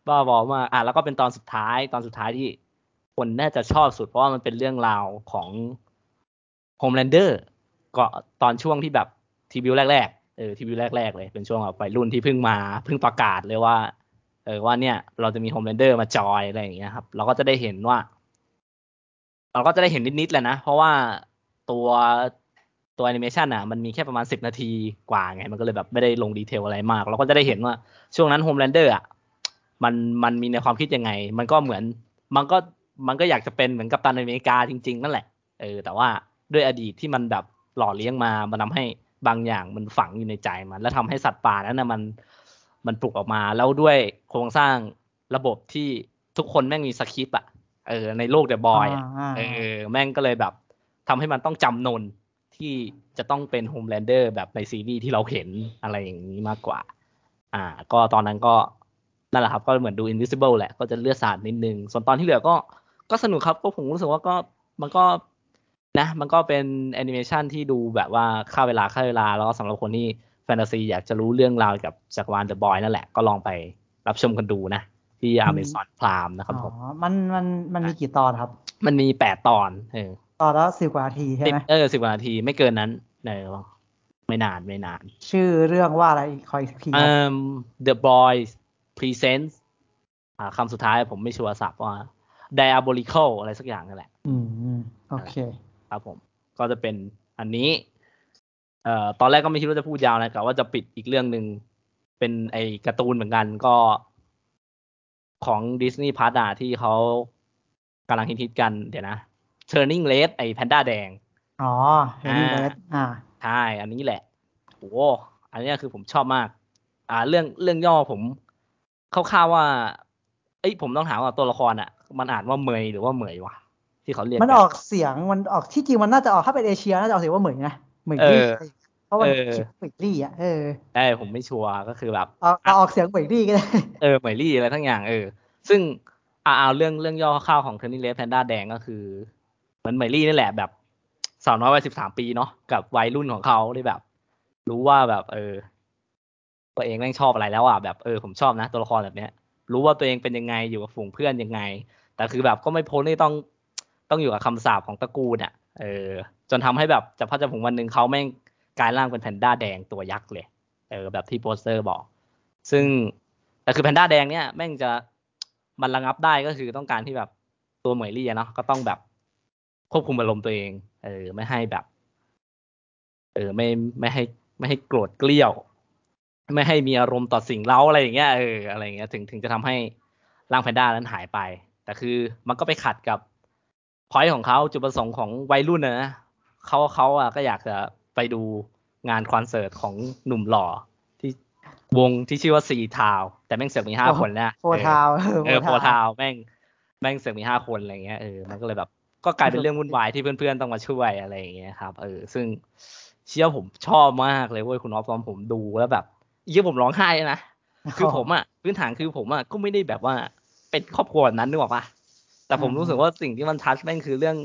บ้าบอมาอะแล้วก็เป็นตอนสุดท้าย ตอนสุดท้ายที่คนน่าจะชอบสุด เพราะว่ามันเป็นเรื่องราวของ Homelander ก็ตอนช่วงที่แบบทีวิวแรกๆเออทีวิวแรก ๆ เลย เป็นช่วงแบบวัยรุ่นที่เพิ่งมาเพิ่งประกาศเลยว่า เออว่าเนี่ย เราจะมี Homelander มาจอยอะไรอย่างเงี้ยครับ เราก็จะได้เห็นว่า เราก็จะได้เห็นนิดๆแหละนะ เพราะว่าตัวตัวแอนิเมชันอะมันมีแค่ประมาณสิบนาทีกว่าไง มันก็เลยแบบไม่ได้ลง detail อะไรมาก เราก็จะได้เห็นว่าช่วงนั้น Homelander อะ มันมันมีในความคิดยังไง มันก็เหมือนมันก็มันก็อยากจะเป็นเหมือนกัปตันอเมริกาจริง ๆ นั่นแหละเออแต่ว่าด้วยอดีตที่มันแบบหล่อเลี้ยงมา มันทำให้บางอย่างมันฝังอยู่ในใจมัน แล้วทำให้สัตว์ป่านั้นนะมันมันปลุกออกมา แล้วด้วยโครงสร้างระบบที่ทุกคนแม่งมีสคริปต์อะเออในโลก The Boys อะเออแม่งก็เลยแบบทำให้มันต้องจำนนที่จะต้องเป็น Homelander แบบในซีรีส์ที่เราเห็นอะไรอย่างนี้มากกว่า อ่า ก็ตอนนั้นก็ นั่นแหละครับก็เหมือนดู Invincible แหละก็จะเลือดสาดนิดนึง ส่วนตอนที่เหลือก็ก็สนุกครับก็ผมรู้สึกว่าก็มันก็นะ มันก็เป็นแอนิเมชันที่ดูแบบว่าฆ่าเวลาฆ่าเวลา แล้วก็สำหรับคนที่แฟนตาซีอยากจะรู้เรื่องราวกับจักรวาล The Boys นั่นแหละก็ลองไปรับชมกันดูนะ ที่ Amazon Prime นะครับผมอ๋อมันมันมันมีกี่ตอนครับ มันมีแปดตอนเออตอนละสิบกว่านาทีใช่สิบไหมเออสิบกว่านาทีไม่เกินนั้นเออไม่นานไม่นาน ชื่อเรื่องว่าอะไรคอยทีคเอ่รับอ The Boys Presents อ่าคำสุดท้ายผมไม่ชัวร์สับว่า Diabolical อะไรสักอย่างนั่นแหละอืมอืม โอเค ครับผม ก็จะเป็นอันนี้ เอ่อ ตอนแรกก็ไม่คิดว่าจะพูดยาวนะกะว่าจะปิดอีกเรื่องหนึ่ง เป็นไอการ์ตูนเหมือนกันก็ ของ Disney p l u s อะที่เขากำลังฮิตๆกัน เดี๋ยวนะ Turning Red ไอแพนด้าแดง อ๋อเฮนรี่เลสอ่า ใช่ อันนี้แหละ โอ้อันนี้คือผมชอบมาก อ่า เรื่องเรื่องย่อผม คร่าวๆว่า เอ้ยผมต้องถามว่าตัวละครอะ มันอ่านว่าเมยหรือว่าเหมยวะที่เขาเรียกมันออกเสียงมันออกที่จริงมันน่าจะออกถ้าเป็นเอเชียน่าจะออกเสียงว่าเหมยนะเหมยเอรี่อเพราะมันเออคิดเหมยรี่อะเออใช่ผมไม่ชัวร์ก็คือแบบเอาเอาออกเสียงเหมยรี่ก็ได้เออเหมยลี่อะไรทั้งอย่างเออ ซึ่งอ่าเอาเรื่องเรื่องย่อคร่าวๆของ Turning Red แพนด้าแดงก็คือเหมือนเหมยลี่นี่แหละแบบสาวน้อยวัยสิบสามปีเนาะกับวัยรุ่นของเขาที่แบบ รู้ว่าแบบ เออ ตัวเองแม่งชอบอะไรแล้วอะแบบเออผมชอบนะ ตัวละครแบบเนี้ย รู้ว่าตัวเองเป็นยังไงอยู่กับฝูงเพื่อนยังไง แต่คือแบบก็ไม่พ้นที่ต้องต้องอยู่กับคำสาปของตระกูลอะเออ จนทำให้แบบจะพัดจะผงวันหนึ่งเขาแม่งกลายร่างเป็นแพนด้าแดงตัวยักษ์เลย เออแบบที่โปสเตอร์บอก ซึ่งแต่คือแพนด้าแดงเนี่ยแม่งจะมันระงับได้ก็คือต้องการที่แบบตัวเหมยลี่เนาะก็ต้องแบบควบคุมอารมณ์ตัวเอง เออ ไม่ให้แบบ เออ ไม่ไม่ให้ไม่ให้โกรธเกลี้ยว ไม่ให้มีอารมณ์ต่อสิ่งเล้าอะไรอย่างเงี้ยเอออะไรอย่างเงี้ยถึงถึงจะทำให้ร่างแพนด้านั้นหายไป แต่คือมันก็ไปขัดกับพอยของเขาจุดประสงค์ของวัยรุ่นนะนะเขาเขาอะก็อยากจะไปดูงานคอนเสิร์ตของหนุ่มหล่อที่วงที่ชื่อว่าซีทาวแต่แม่งเสือกมีห้าคนนะ Four Town เออ Four Town แม่งแม่งเสือกมีห้าคนอะไรเงี้ยเออมันก็เลยแบบก็กลายเป็นเรื่องวุ่นวายที่เพื่อนๆต้องมาช่วยอะไรอย่างเงี้ยครับเออซึ่งเชี่ยผมชอบมากเลยเว้ยคุณออฟตอนผมดูแล้วแบบ เยี่ยผมร้องไห้เลยนะคือผมอะพื้นฐานคือผมอะก็ไม่ได้แบบว่าเป็นครอบครัวแบบนั้นนึกออกปะแต่ผมรู้สึกว่าสิ่งที่มันทัชแม่งคือเรื่อง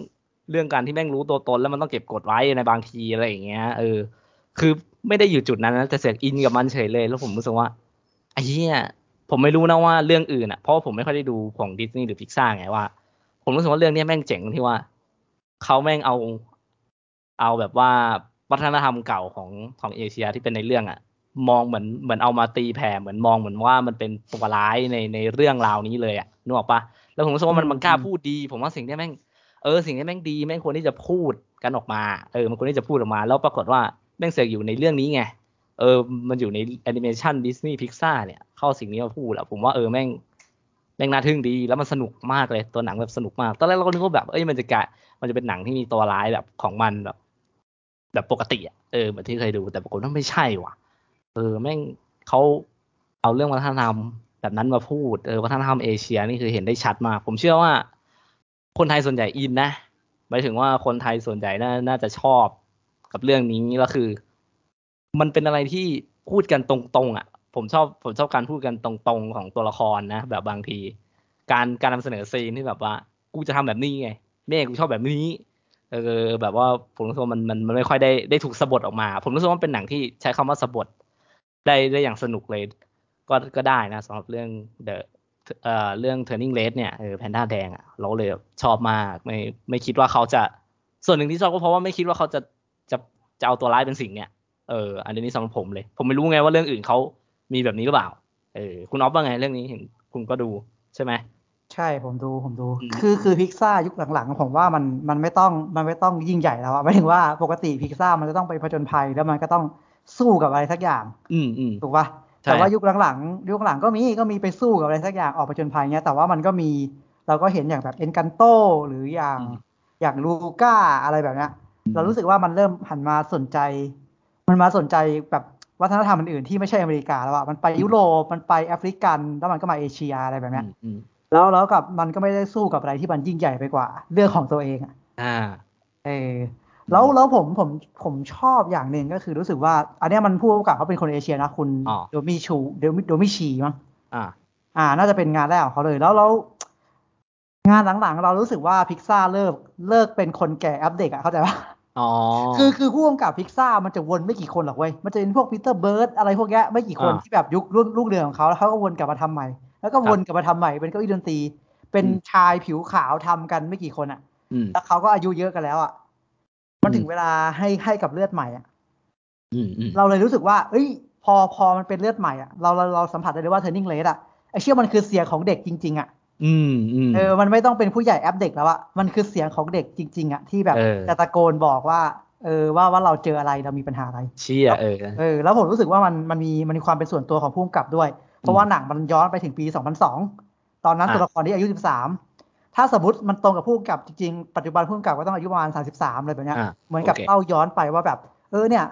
เรื่องการที่แม่งรู้ตัวตนแล้วมันต้องเก็บกดไว้ในบางทีอะไรอย่างเงี้ยเออ คือไม่ได้อยู่จุดนั้นนะแต่เสือกอินกับมันเฉยเลย แล้วผมรู้สึกว่าไอ้เหี้ยผมไม่รู้นะว่าเรื่องอื่นอะเพราะว่าผมไม่ค่อยได้ดูของดิสนีย์หรือพิกซ่าไงว่า ผมรู้สึกว่าเรื่องนี้แม่งเจ๋งตรงที่ว่าเขาแม่งเอา เอาแบบว่าวัฒนธรรมเก่าของของเอเชียที่เป็นในเรื่องอะ มองเหมือนเหมือนเอามาตีแผ่เหมือนมองเหมือนว่ามันเป็นตัวร้ายในในเรื่องราวนี้เลยอะนึกออกปะแล้วผมรู้สึกว่ามันมันกล้าพูดดี ผมว่าสิ่งที่แม่งเออสิ่งที่แม่งดีแม่งควรที่จะพูดกันออกมาเออมันควรที่จะพูดออกมา แล้วปรากฏว่าแม่งเสือกอยู่ในเรื่องนี้ไงเออ มันอยู่ในแอนิเมชันดิสนีย์พิกซ่าเนี่ย เข้าสิ่งนี้มาพูดอะผมว่าเออแม่งแม่งน่าทึ่งดี แล้วมันสนุกมากเลยตัวหนังแบบสนุกมาก ตอนแรกเราก็นึกว่าแบบเอ้ยมันจะกะมันจะเป็นหนังที่มีตัวร้ายแบบของมันแบบ แบบปกติอะเออเหมือนที่เคยดูแต่ปรากฏว่าไม่ใช่ว่ะ เออแม่งเขาเอาเรื่องวัฒนธรรมแบบนั้นมาพูดเออวัฒนธรรมเอเชียนี่คือเห็นได้ชัดมากผมเชื่อว่า คนไทยส่วนใหญ่อินนะหมายถึงว่าคนไทยส่วนใหญ่น่าน่าจะชอบกับเรื่องนี้ก็คือ มันเป็นอะไรที่พูดกันตรงๆอะ ผมชอบผมชอบการพูดกันตรงๆของตัวละครนะแบบบางที การการนำเสนอซีนที่แบบว่า กูจะทำแบบนี้ไงแม่กูชอบแบบนี้เออแบบว่าผมรู้สึกว่ามันมันมันไม่ค่อยได้ได้ถูกสะบดออกมา ผมรู้สึกว่าเป็นหนังที่ใช้คำว่าสะบด ได้ได้อย่างสนุกเลย ก็ก็ได้นะสำหรับเรื่องเดอะเอ่อเรื่อง turning red เนี่ยเออแพนด้าแดงอะเราเลยชอบมากไม่ไม่คิดว่าเขาจะ ส่วนหนึ่งที่ชอบก็เพราะว่าไม่คิดว่าเขาจะจะจะเอาตัวร้ายเป็นสิ่งเนี่ยเอออันนี้สำหรับผมเลย ผมไม่รู้ไงว่าเรื่องอื่นเขามีแบบนี้หรือเปล่าเออคุณออฟว่าไงเรื่องนี้เห็นคุณก็ดูใช่ไหมใช่ผมดูผมดูอืมคือคือพิกซ่ายุคหลังๆ ผมว่ามันมันไม่ต้องมันไม่ต้องยิ่งใหญ่แล้วอะหมายถึงว่าปกติพิกซ่ามันจะต้องไปผจญภัยแล้วมันก็ต้อง สู้กับอะไรสักอย่าง อืมอืมถูกปะใช่แต่ว่ายุคหลังๆยุคหลังก็มีก็มีไปสู้กับอะไรสักอย่างออกผจญภัยเงี้ยแต่ว่ามันก็มีเราก็เห็นอย่างแบบเอ็นกันโตหรืออย่างอย่างลูก้าอะไรแบบเนี้ย เรารู้สึกว่ามันเริ่มหันมาสนใจ มันมาสนใจแบบวัฒนธรรมอื่นๆที่ไม่ใช่อเมริกาแล้วอะมันไปยุโรปมันไปแอฟริกันแล้วมันก็มาเอเชียอะไรแบบเนี้ยอืมอืมแล้วแล้วกับมันก็ไม่ได้สู้กับอะไรที่มันยิ่งใหญ่ไปกว่า เรื่องของตัวเองอะอ่าเออ แล้วแล้วผมผมผมชอบอย่างหนึ่งก็คือรู้สึกว่า อันเนี้ยมันผู้กำกับเขาเป็นคนเอเชียนะคุณอ๋อ Domee Shi Domee Domee Shi มั้งอ่า อ่า น่าจะเป็นงานแรกของเขาเลยแล้วแล้วงานหลังๆ เรารู้สึกว่าพิกซ่าเลิกเลิกเป็นคนแก่แอ๊บเด็กอะเข้าใจปะอ๋อคือคือผู้กำกับพิกซ่ามันจะวนไม่กี่คนหรอกเว้ย มันจะเป็นพวกปีเตอร์เบิร์ดอะไรพวกเนี้ยไม่กี่คนอ่าที่แบบยุครุ่นลูกเรืองของเขาแล้วเขาก็วนกลับมาทำใหม่ แล้วก็วนกลับมาทำใหม่เป็นเก้าอี้ดนตรี เป็นอืมชายผิวขาวทำกันไม่กี่คนอะอืมแล้วเขาก็อายุเยอะกันแล้วอะ มันถึงเวลาให้ให้กับเลือดใหม่อะอืมอืมเราเลยรู้สึกว่า เอ้ย พอพอมันเป็นเลือดใหม่อะเราเราเราสัมผัสได้เลยว่า Turning Red อะไอเชี่ยมันคือเสียงของเด็กจริง ๆ อะอืมอืมเออ มันไม่ต้องเป็นผู้ใหญ่แอปเด็กแล้วอะมันคือเสียงของเด็กจริง ๆอะที่แบบเออจะตะโกนบอกว่า เออว่าว่าเราเจออะไรเรามีปัญหาอะไร เชี่ยเออเออ แล้วผมรู้สึกว่ามันมันมีมันมีความเป็นส่วนตัวของผู้กำกับด้วย เพราะว่าหนังมันย้อนไปถึงปี 2002 ตอนนั้นอะตัวละครที่อายุ 13 ถ้าสมมติมันตรงกับผู้กำกับจริงๆปัจจุบันผู้กำกับก็ต้องอายุประมาณ33อะไรแบบเนี้ยอะเหมือนกับโอเคเล่าย้อนไปว่าแบบ เออเนี่ย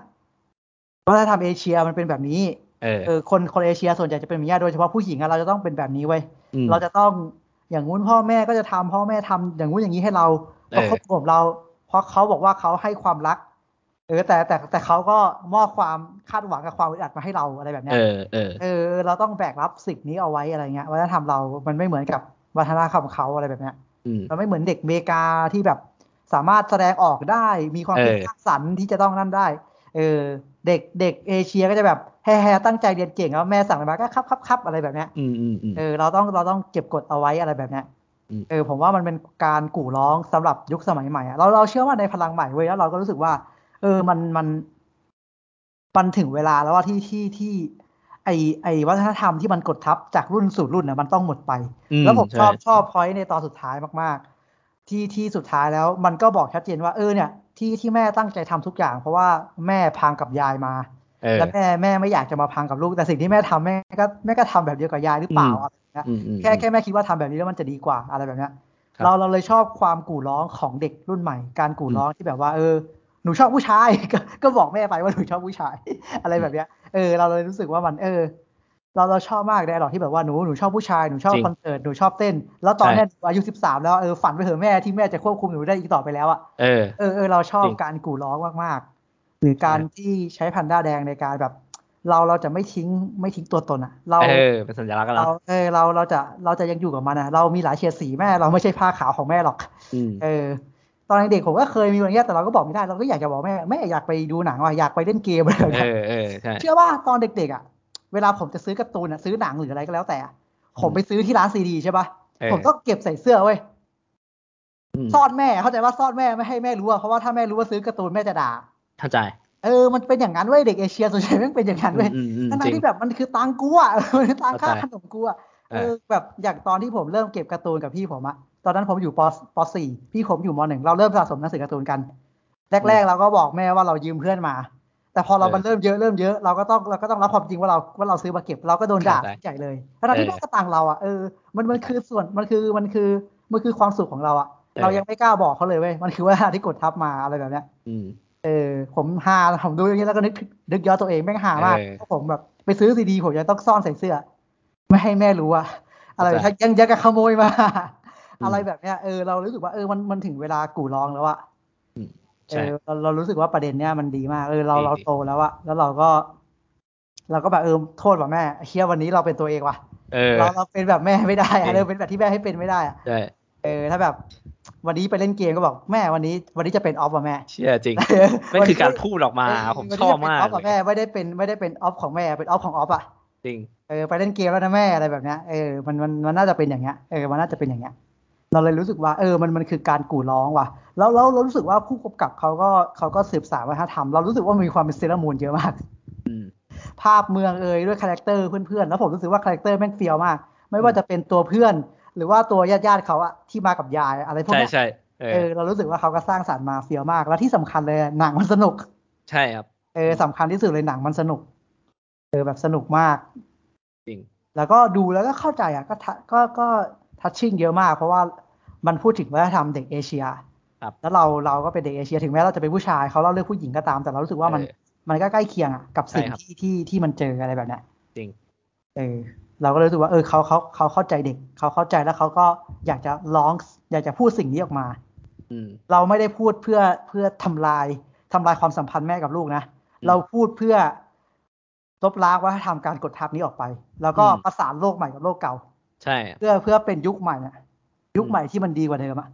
วัฒนธรรมเอเชียมันเป็นแบบนี้เออเออคนคนเอเชียส่วนใหญ่จะเป็นแบบนี้โดยเฉพาะผู้หญิงอะเราจะต้องเป็นแบบนี้เว้ยมเราจะต้องอย่างงู้นพ่อแม่ก็จะทำพ่อแม่ทำอย่างงู้นอย่างนี้ให้เราประคบผมเรา เพราะเขาบอกว่าเขาให้ความรักเออแต่แต่แต่เขาก็มอบความคาดหวังกับความอึดอัดมาให้เราอะไรแบบเนี้เอยอเออเออ เราต้องแบกรับสิ่งนี้เอาไว้อะไรเงี้ยวัฒนธรรมเรา มันไม่เหมือนกับ วัฒนธรรมเขาอะไรแบบเนี้ยอืมเราไม่เหมือนเด็กอเมริกาที่แบบสามารถแสดงออกได้มีความคิดเออสร้างสรรค์ที่จะต้องนั่นได้ เออเด็กเด็กเอเชียก็จะแบบแฮ่ๆตั้งใจเรียนเก่งแล้วแม่สั่งอะไรมาก็ครับครับครับอะไรแบบเนี้ยอืมอืมอืมเออเราต้องเราต้องเก็บกดเอาไว้อะไรแบบเนี้ยอืมเออผมว่ามันเป็นการกู่ร้องสำหรับยุคสมัยใหม่อะเราเราเชื่อว่าในพลังใหม่เว้ยแล้วเราก็รู้สึกว่า เออมันมันมันถึงเวลาแล้วว่าที่ที่ที่ ไอไอวัฒนธรรมที่มันกดทับจากรุ่นสู่รุ่นนะมันต้องหมดไปอืมแล้วผมชอบใช่ชอบพอยต์ในตอนสุดท้ายมากๆ ที่ที่สุดท้ายแล้วมันก็บอกชัดเจนว่าเออเนี่ยที่ที่แม่ตั้งใจทำทุกอย่าง เพราะว่าแม่พังกับยายมาเออแล้วแม่แม่ไม่อยากจะมาพังกับลูก แต่สิ่งที่แม่ทำแม่ก็แม่ก็ทำแบบเดียวกับยายหรือเปล่าอืมอะไรอย่างเงี้ยอืมอืมแค่แค่แม่คิดว่าทำแบบนี้แล้วมันจะดีกว่าอะไรแบบเนี้ยครับเราเราเลยชอบความกู่ร้องของเด็กรุ่นใหม่ การกู่ร้องที่แบบว่าเออหนูชอบผู้ชายก็ก็บอกแม่ไปว่าหนูชอบผู้ชาย อะไรแบบเนี้ย เออเราเลยรู้สึกว่ามันเออ เราเราชอบมากในหรอกที่แบบว่าหนูหนูชอบผู้ชายหนูชอบจริงคอนเสิร์ตหนูชอบเต้น แล้วตอนใช่เนี้ยหนูอายุสิบสามแล้วเออฝันไปเถอะแม่ที่แม่จะควบคุมหนูได้อีกต่อไปแล้วอะเออเออเออเราชอบจริงการกู่ร้องมากๆ หรือการใช่ที่ใช้พันด้าแดงในการแบบเราเราจะไม่ทิ้งไม่ทิ้งตัวตนอะเราเออเป็นสัญลักษณ์กันเราแล้วเออเราเราจะเราจะยังอยู่กับมันอะเรามีหลายเฉดสีแม่เราไม่ใช่ผ้าขาวของแม่หรอกอืมเออ ตอนเด็กผมก็เคยมีอย่างเงี้ยแต่เราก็บอกไม่ได้เราก็อยากจะบอกแม่แม่อยากไปดูหนังว่ะอยากไปเล่นเกมอะไรแบบเอเนี้ยอเออใช่เชื่อว่าตอนเด็กๆอะเวลาผมจะซื้อการ์ตูนอะซื้อหนังหรืออะไรก็แล้วแต่อะผมไปซื้อที่ร้านซีดีใช่ปะเออผมต้องเก็บใส่เสื้อเว้ยอืมซ่อนแม่เข้าใจว่าซ่อนแม่ไม่ให้แม่รู้อะเพราะว่าถ้าแม่รู้ว่าซื้อการ์ตูนแม่จะด่าเข้าใจเออ มันเป็นอย่างนั้นเว้ยเด็กเอเชียส่วนใหญ่แม่งเป็นอย่างนั้นเว้ยอืมอืมอืมทั้งจริๆงที่แบบมันคือตังค์กูอะมันคือตังค่าเข้าใจขนมกูอะเอเอออแบบอย่างตอนที่ผมเริ่มเก็บการ์ตูนกับพี่ผมอะ ตอนนั้นผมอยู่ปปสี่พี่ผมอยู่มหนึ่งเราเริ่มสะสมหนังสือการ์ตูนกัน แรก ๆ เราก็บอกแม่ว่าเรายืมเพื่อนมา แต่พอเราเออมันเริ่มเยอะเริ่มเยอะเราก็ต้องเราก็ต้องรับความจริงว่าเราว่าเราซื้อมาเก็บเราก็โดนด่าเข้าใจใหญ่เลยทั้งๆที่เออแม่ก็ตังค์เราอะเออมันมันคือส่วนมันคือมันคือมันคือความสุขของเราอะเออเรายังไม่กล้าบอกเขาเลยเว้ยมันคือเว่าที่กดทับมาอะไรแบบเนี้ยอืมเออ ผมฮาผมดูอย่างนี้แล้วก็นึกนึกย้อนตัวเองแม่งฮามากเออเพราะผมแบบไปซื้อซีดีผมยังต้องซ่อนใส่เสื้อ ไม่ให้แม่รู้อะอะไรเข้าใจยังยังกับขโมยมา อืมอะไรแบบเนี้ยเออเรารู้สึกว่าเออมันมันถึงเวลากู่ร้องแล้วอะอืมเอใช่อเราเรารู้สึกว่าประเด็นเนี้ยมันดีมากเออเราดีเราดีโตแล้วอะแล้วเราก็เราก็แบบเออโทษว่ะแม่เฮียวันนี้เราเป็นตัวเองว่ะเออเราเราเป็นแบบแม่ไม่ได้จริอะงเราเป็นแบบที่แม่ให้เป็นไม่ได้อะใช่เออถ้าแบบ วันนี้ไปเล่นเกมก็บอกแม่วันนี้ วันนี้จะเป็นออฟว่ะแม่ เชื่อจริงนั่นคือการพูดออกมาเผมชอบมากวันนี้จะเป็นออฟกับเลแม่ยไม่ได้เป็นไม่ได้เป็นออฟของแม่เป็นออฟของออฟอะจริงเออไปเล่นเกมแล้วนะแม่อะไรแบบเนี้ยเออมันมันมันน่าจะเป็นอย่างเงี้ยเออมันน่าจะเป็นอย่างเงี้ย เราเลยรู้สึกว่าเออมันมันคือการกู่ร้องว่ะ แล้วแล้วเรารู้สึกว่าผู้กำกับเขาก็เขาก็สืบสานวัฒนธรรมเรารู้สึกว่ามันมีความเป็นเซเลอร์มูนเยอะมากอืมภาพเมืองเอยด้วย character เพื่อนๆแล้วผมรู้สึกว่า character แม่งเฟี้ยวมาก ไม่ว่าจะเป็นตัวเพื่อน หรือว่าตัวญาติๆเขาอะที่มากับยายอะไรพวกใช่เนี้ยใช่เอเอออเรารู้สึกว่าเขาก็สร้างสรรค์มาเฟี้ยวมาก แล้วที่สำคัญเลยหนังมันสนุก ใช่ครับเออสำคัญที่สุดเลยหนังมันสนุกเออแบบสนุกมากจริงแล้วก็ดูแล้วก็เข้าใจอะก็ทะก็ก็ทัชชิ่งเยอะมาก เพราะว่า มันพูดถึงวัฒนธรรมเด็กเอเชียครับแล้วเราเราก็เป็นเด็กเอเชียถึงแม้เราจะเป็นผู้ชายเขาเล่าเรื่องผู้หญิงก็ตาม แต่เรารู้สึกว่ามันเออมันก็ใกล้เคียงอะกับสิ่งใช่ครับที่ที่ที่มันเจออะไรแบบเนี้ยจริงเออเราก็เลยรู้สึกว่าเออเขาเขาเขาเข้าใจเด็กเขาเข้าใจแล้วเขาก็อยากจะร้องอยากจะพูดสิ่งนี้ออกมาอืมเราไม่ได้พูดเพื่อเพื่อทำลายทำลายความสัมพันธ์แม่กับลูกนะอืมเราพูดเพื่อลบล้างวัฒนธรรมการกดทับนี้ออกไป แล้วก็อืมประสานโลกใหม่กับโลกเก่า ใช่ เพื่อเพื่อเป็นยุคใหม่อะยุ คใหม่ที่มันดีกว่าเดิมอะ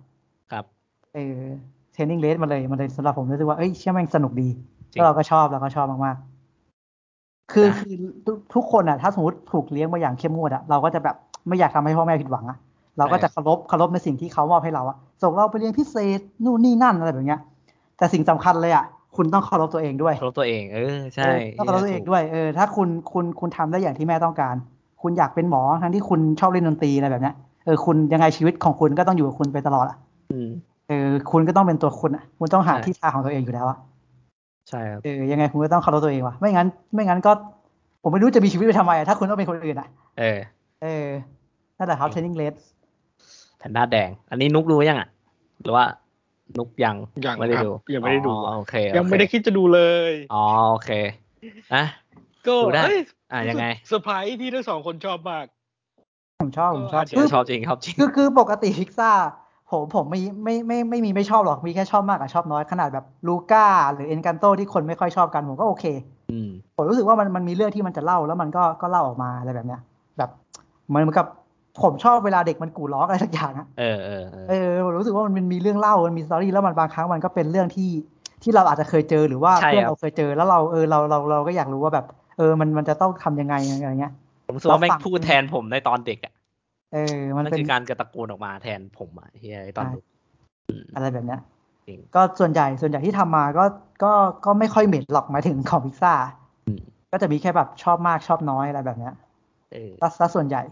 ครับ เออเทรนนิ่งเลสมาเลยมันเลยสำหรับผมรู้สึกว่าเอ้ยเชื่อแม่งสนุกดีจริงแล้วเราก็ชอบเราก็ชอบมากๆ คือนะคือทุกทุกคนอะถ้าสมมติถูกเลี้ยงมาอย่างเข้มงวดอะเราก็จะแบบไม่อยากทำให้พ่อแม่ผิดหวังอะเราก็จะเคารพเคารพในสิ่งที่เขามอบให้เราอะส่งเราไปเรียนพิเศษนู่นนี่นั่นอะไรแบบเนี้ย แต่สิ่งสำคัญเลยอะคุณต้องเคารพตัวเองด้วยเคารพตัวเอง เออใช่เออต้องเคารพตัวเองด้วยเออถ้าคุณคุณคุณทำได้อย่างที่แม่ต้องการ คุณอยากเป็นหมอทั้งที่คุณชอบเล่นดนตรีอะไรแบบเนี้ย เออคุณยังไงชีวิตของคุณก็ต้องอยู่กับคุณไปตลอดอะอืมเออคุณก็ต้องเป็นตัวคุณอะคุณต้องหาใช่ที่ทางของตัวเองอยู่แล้วอะใช่ครับเออยังไงคุณก็ต้องเคารพตัวเองว่ะไม่งั้น ไม่งั้นก็ ผมไม่รู้จะมีชีวิตไปทำไมอะถ้าคุณต้องเป็นคนอื่นอะเออ เออนั่นแหละครับจริงรนนิ่งเลสแพนด้าแดง อันนี้นุกดูยังอะ หรือว่านุกยังยังไม่ได้ครับดูยังไม่ได้ดูอ๋อโอเคยังไม่ได้โอเคคิดจะดูเลยอ๋อโอเคนะก็ดูได้เอ้ยอะยังไงเซอร์ไพรส์ที่ทั้งสองคนชอบมาก ผมชอบผมชอบเอออาจจะคือชอบจริงชอบจริงคือคือปกติพิกซ่าผมผมไม่ไม่ไม่ไม่มีไม่ชอบหรอกมีแค่ชอบมากกับชอบน้อยขนาดแบบ Luca หรือ Encanto ที่คนไม่ค่อยชอบกันผมก็โอเคอืมผมรู้สึกว่ามันมันมีเรื่องที่มันจะเล่าแล้วมันก็ก็เล่าออกมาอะไรแบบเนี้ย แบบเหมือนกับผมชอบเวลาเด็กมันกู่ร้องอะไรสักอย่างอะเออเออเออเออผมรู้สึกว่ามันมีเรื่องเล่ามันมีสตอรี่แล้วมันบางครั้งมันก็เป็นเรื่องที่ที่เราอาจจะเคยเจอหรือว่าใช่เพื่อนครับเราเคยเจอแล้วเราเออเราเราเราก็อยากรู้ว่าแบบ เออมันมันจะต้องทำยังไงอะไรเงี้ย ผมรู้สึกว่าแม่งเราฟังพูดแทนผมในตอนเด็กอะเออ มันนั่นเป็นคือการกระตะโกนออกมาแทนผมอะเฮียไอ้ตอนเด็กอืมอะไรแบบเนี้ยจริงก็ส่วนใหญ่ส่วนใหญ่ที่ทำมาก็ก็ก็ไม่ค่อยเหม็นหรอกหมายถึงของพิซซ่าอืมก็จะมีแค่แบบชอบมากชอบน้อยอะไรแบบเนี้ยเออซะซะส่วนใหญ่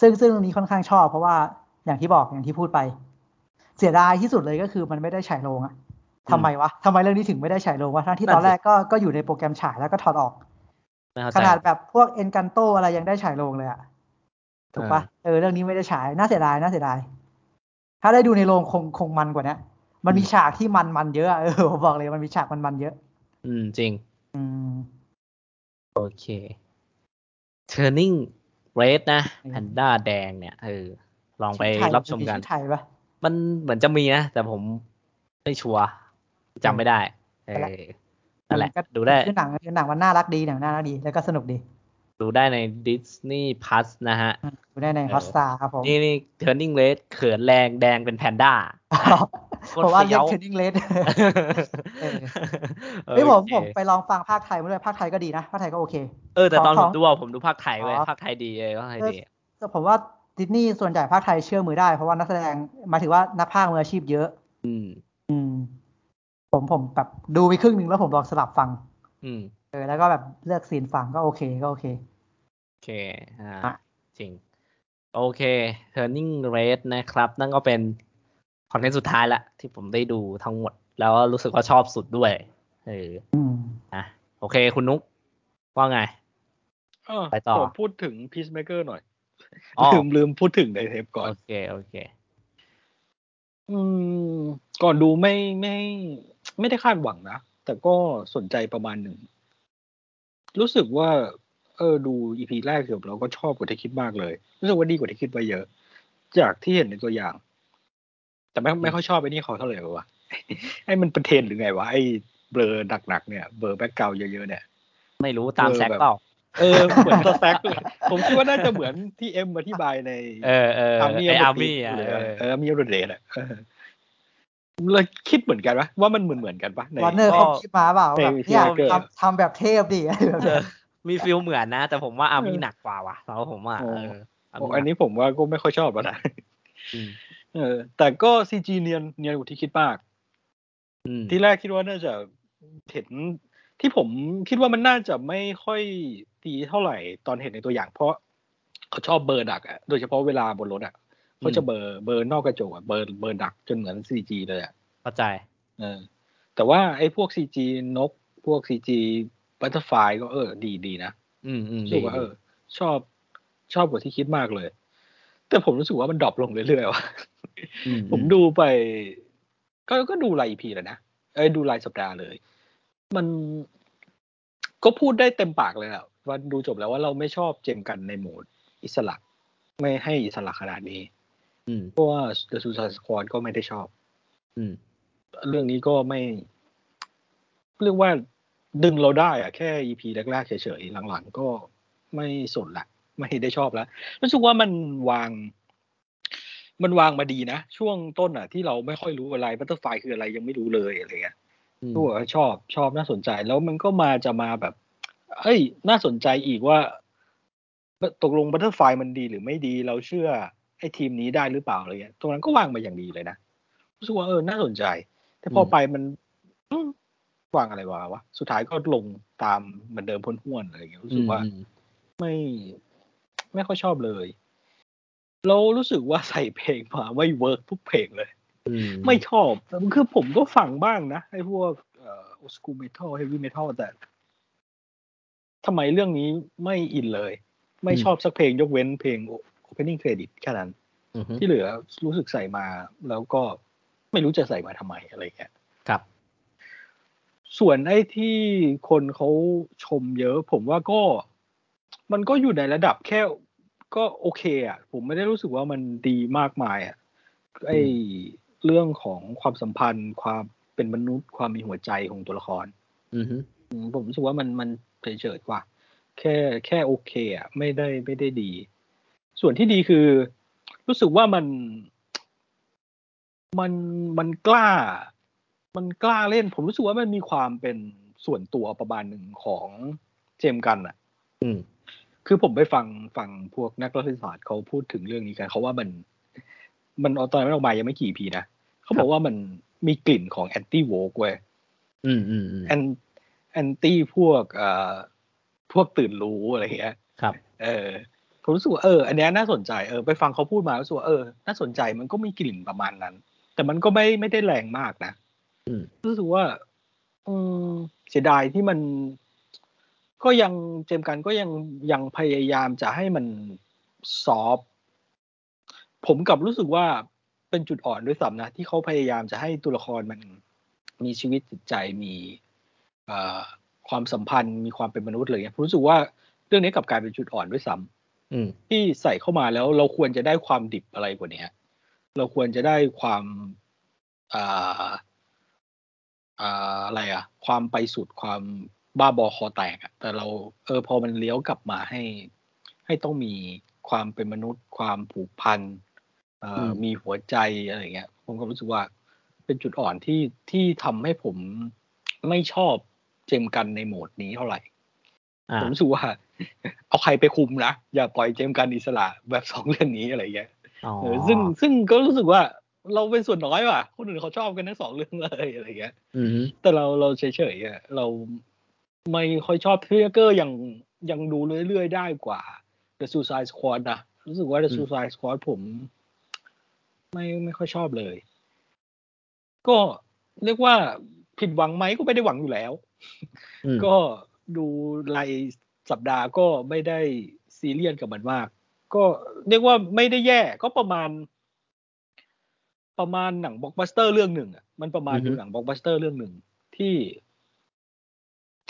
ซึ่งซึ่งเรื่องนี้ค่อนข้างชอบ เพราะว่าอย่างที่บอกอย่างที่พูดไป เสียดายที่สุดเลยก็คือมันไม่ได้ฉายโรงอะทำไมวะทำไมเรื่องนี้ถึงไม่ได้ฉายโรงวะทั้งที่ตอนแรกก็ก็อยู่ในโปรแกรมฉายแล้วก็ถอดออกไม่เข้าขใจนาดแบบพวกเอ็นกันโตอะไรยังได้ฉายโรงเลยอะถูกปะเออเรื่องนี้ไม่ได้ฉายน่าเสียดายน่าเสียดาย ถ้าได้ดูในโรงคงคงมันกว่านี้มันมีฉากที่มันมันเยอะอะเออผมบอกเลยมันมีฉากมันมันเยอะ อืมจริง อืมโอเค Turning Red นะอืมแพนด้าแดงเนี่ยเออลองไปชื่อไทยรับชมกันชื่อไทยปะมันเหมือนจะมีนะแต่ผมไม่ชัวร์จำไม่ได้ เอนั่นแหละอ นั่นแหละก็ดูได้คือหนังคือหนังมันน่ารักดีหนังน่ารักดี แล้วก็สนุกดี ดูได้ใน Disney Plus นะฮะอืมดูได้ในเออ Hotstar ครับผม นี่นี่ Turning Red เขินแรงแดงเป็นแพนด้าโคตรผมว่าเรียกเฟี้ยวเทรนนิ่งเลสเออเออเฮ้ยผมโอเคผมไปลองฟังภาคไทยมาด้วยภาคไทยก็ดีนะภาคไทยก็โอเค เออแต่ตอนขผองมดูอะผมดูภาคไทยเว้ยอ๋อภาคไทยดีเออภาคไทยดีแต่ผมว่าดิสนีย์ส่วนใหญ่ภาคไทยเชื่อมือได้เพราะว่านักแสดงหมายถึงว่านักพากย์มืออาชีพเยอะ อืม อืม ผมผมแบบดูไปครึ่งหนึ่งแล้วผมลองสลับฟัง อืมเออแล้วก็แบบเลือกซีนฟังก็โอเคก็โอเค โอเคอ่าอะจริง โอเค Turning Red นะครับ นั่นก็เป็นคอนเทนต์สุดท้ายละที่ผมได้ดูทั้งหมด แล้วรู้สึกว่าชอบสุดด้วยเอออืมนะโอเค คุณนุ๊กว่าไงเออไปต่อขอพูดถึง Peacemaker หน่อยอ๋อลืมลืมพูดถึงในเทปก่อน โอเค โอเค อืม ก่อนดูไม่ไม่ ไม่ได้คาดหวังนะ แต่ก็สนใจประมาณหนึ่ง รู้สึกว่า เออดูอีพีแรกจบเราก็ชอบกว่าที่คิดมากเลย รู้สึกว่าดีกว่าที่คิดไว้เยอะ จากที่เห็นในตัวอย่าง แต่ไม่ไม่ค่อยชอบไอ้นี่เขาเท่าไหร่วะไอ้มันเป็นเทรนด์หรือไงวะไอ้เบลอหนักๆเนี่ยเบลอแบ็กกราวเยอะๆเนี่ยไม่รู้ตามเออแซกแบบเปล่าเออเหมือนตัวแซกเลยผมคิดว่าน่าจะเหมือนที่เอ็มอธิบายในเออเอออาร์มี่ไออาร์มี่อะเลยเออเออมีโรเดตอะ เออเราคิดเหมือนกันปะว่ามันเหมือนเหมือนกันปะในวอร์เนอร์เขาคิดมาเปล่าในแบบเนี่ย Peacemaker ทำทำแบบเทพดิอะไรแบบเอเนี้อยมีฟิลเหมือนนะ แต่ผมว่าอาร์มี่หนักกว่าว่ะสำหรับผมอะโอ้เออโอ้อันนี้ผมว่าก็ไม่ค่อยชอบแล้วนะอืมเออ แต่ก็ซีจีเนียนเนียนกว่าที่คิดมากอืมที่แรกคิดว่าน่าจะเห็นที่ผมคิดว่ามันน่าจะไม่ค่อยดีเท่าไหร่ตอนเห็นในตัวอย่างเพราะเขาชอบเบอร์ดักอะโดยเฉพาะเวลาบนรถอะ เขาจะเบอร์เบอร์นอกกระจกอะเบอร์เบอร์ดักจนเหมือนซีจีเลยอะเข้าใจเออแต่ว่าไอ้พวก CG นก พวก CG Butterfly ก็เออ ดีดีนะ อืมอืมรู้สึกว่าเออ ชอบชอบกว่าที่คิดมากเลย แต่ผมรู้สึกว่ามัน drop ลงเรื่อยๆว่ะอืมผมดูไป ก็ก็ดูราย EP แล้วนะเอ้ยดูรายสัปดาห์เลย มันก็พูดได้เต็มปากเลยแหละว่าดูจบแล้วว่าเราไม่ชอบ James Gunn ในโหมด อิสระ ไม่ให้อิสระขนาดนี้อืม เพราะว่า The Suicide Squad ก็ไม่ได้ชอบ อืม เรื่องนี้ก็ไม่ เรียกว่าดึงเราได้อะแค่ EP แรกๆเฉยๆหลังๆ ก็ไม่สนละ ไม่ได้ชอบแล้วรู้สึกว่ามันวาง มันวางมาดีนะ ช่วงต้นอะ ที่เราไม่ค่อยรู้อะไรบัตเตอร์ไฟคืออะไรยังไม่รู้เลยอะไรเงี้ยอืมก็บอกว่าชอบชอบน่าสนใจ แล้วมันก็มาจะมาแบบ เอ้ย น่าสนใจอีกว่า ตกลง Butterfly มันดีหรือไม่ดีเราเชื่อ ไอ้ทีมนี้ได้หรือเปล่าอะไรเงี้ยตรงนั้นก็วางมาอย่างดีเลยนะรู้สึกว่าเออน่าสนใจ แต่พอไปมันอืมวางอะไรวะวะสุดท้ายก็ลงตามเหมือนเดิมพ้นห้วนอะไรเงี้ยรู้สึกว่าอืมไม่ไม่ค่อยชอบเลยแล้วรู้สึกว่าใส่เพลงมาไม่ work ทุกเพลงเลยอืมไม่ชอบคือผมก็ฟังบ้างนะไอ้พวกเอ่อ school metal heavy metal แต่ทำไมเรื่องนี้ไม่อินเลย ไม่ชอบสักเพลงยกเว้นเพลง opening credit แค่นั้นอืมที่เหลือรู้สึกใส่มาแล้วก็ไม่รู้จะใส่มาทำไมอะไรเงี้ยครับ ส่วนไอ้ที่คนเขาชมเยอะ ผมว่าก็มันก็อยู่ในระดับแค่ก็โอเคอะ ผมไม่ได้รู้สึกว่ามันดีมากมายอะไอ้เรื่องของความสัมพันธ์ ความเป็นมนุษย์ความมีหัวใจของตัวละครอืมอืมผมรู้สึกว่ามันมันเฉยๆกว่า แค่แค่โอเคอะ ไม่ได้ไม่ได้ดี ส่วนที่ดีคือ รู้สึกว่ามัน มันมันกล้า มันกล้าเล่น ผมรู้สึกว่ามันมีความเป็นส่วนตัวประมาณหนึ่งของเจมส์กันอะ อืม คือผมไปฟังฟังพวกนักรัฐศาสตร์เขาพูดถึงเรื่องนี้กันเขาว่ามัน มันเอาตอนนั้นออกมายังไม่กี่ EP นะเขาบอกว่ามันมีกลิ่นของ anti-woke เว้ยอืมอืมอืม an anti พวกเอ่อพวกตื่นรู้อะไรอย่างเงี้ย ครับ เออ ผมรู้สึกว่าเอออันเนี้ยน่าสนใจเออไปฟังเขาพูดมารู้สึกว่าเออน่าสนใจมันก็มีกลิ่นประมาณนั้น แต่มันก็ไม่ไม่ได้แรงมากนะอืมรู้สึกว่าอืมเสียดายที่มัน ก็ยัง James Gunn ก็ยังยังพยายามจะให้มันซอฟต์ผมกลับรู้สึกว่าเป็นจุดอ่อนด้วยซ้ำนะ ที่เขาพยายามจะให้ตัวละครมันมีชีวิตจิตใจมีเอ่อความสัมพันธ์มีความเป็นมนุษย์อะไรเงี้ยผมรู้สึกว่าเรื่องนี้กลับกลายเป็นจุดอ่อนด้วยซ้ำอืม ที่ใส่เข้ามาแล้วเราควรจะได้ความดิบอะไรกว่านี้เราควรจะได้ความอ่าอ่าอะไรอะความไปสุดความบ้าบอคอแตกอะแต่เราเออพอมันเลี้ยวกลับมาให้ ให้ต้องมีความเป็นมนุษย์ ความผูกพันเอ่ออมมีหัวใจอะไรเงี้ย ผมก็รู้สึกว่าเป็นจุดอ่อนที่ที่ทำให้ผมไม่ชอบเจมส์กันในโหมดนี้เท่าไหร่อ่าผมรู้สึกว่า เอาใครไปคุมนะ อย่าปล่อยเจมส์กันอิสระแบบสองเรื่องนี้อะไรเงี้ยอ๋อเออซึ่งซึ่งก็รู้สึกว่าเราเป็นส่วนน้อยว่ะ คนอื่นเขาชอบกันทั้งสองเรื่องเลยอะไรเงี้ยอืมแต่เราเราเฉยๆอะเราไม่ค่อยชอบเทเกอร์ยังยังดูเรื่อยๆได้กว่า The Suicide Squad นะรู้สึกว่า The อืม Suicide Squad ผม ไม่ไม่ค่อยชอบเลย ก็เรียกว่าผิดหวังไหมก็ไม่ได้หวังอยู่แล้วอืมก็ดูราย สัปดาห์ก็ไม่ได้ซีเรียสกับมันมาก ก็เรียกว่าไม่ได้แย่ก็ประมาณ ประมาณหนังบล็อกบัสเตอร์เรื่องหนึ่งอะมันประมาณอือฮึดูหนังบล็อกบัสเตอร์เรื่องหนึ่งที่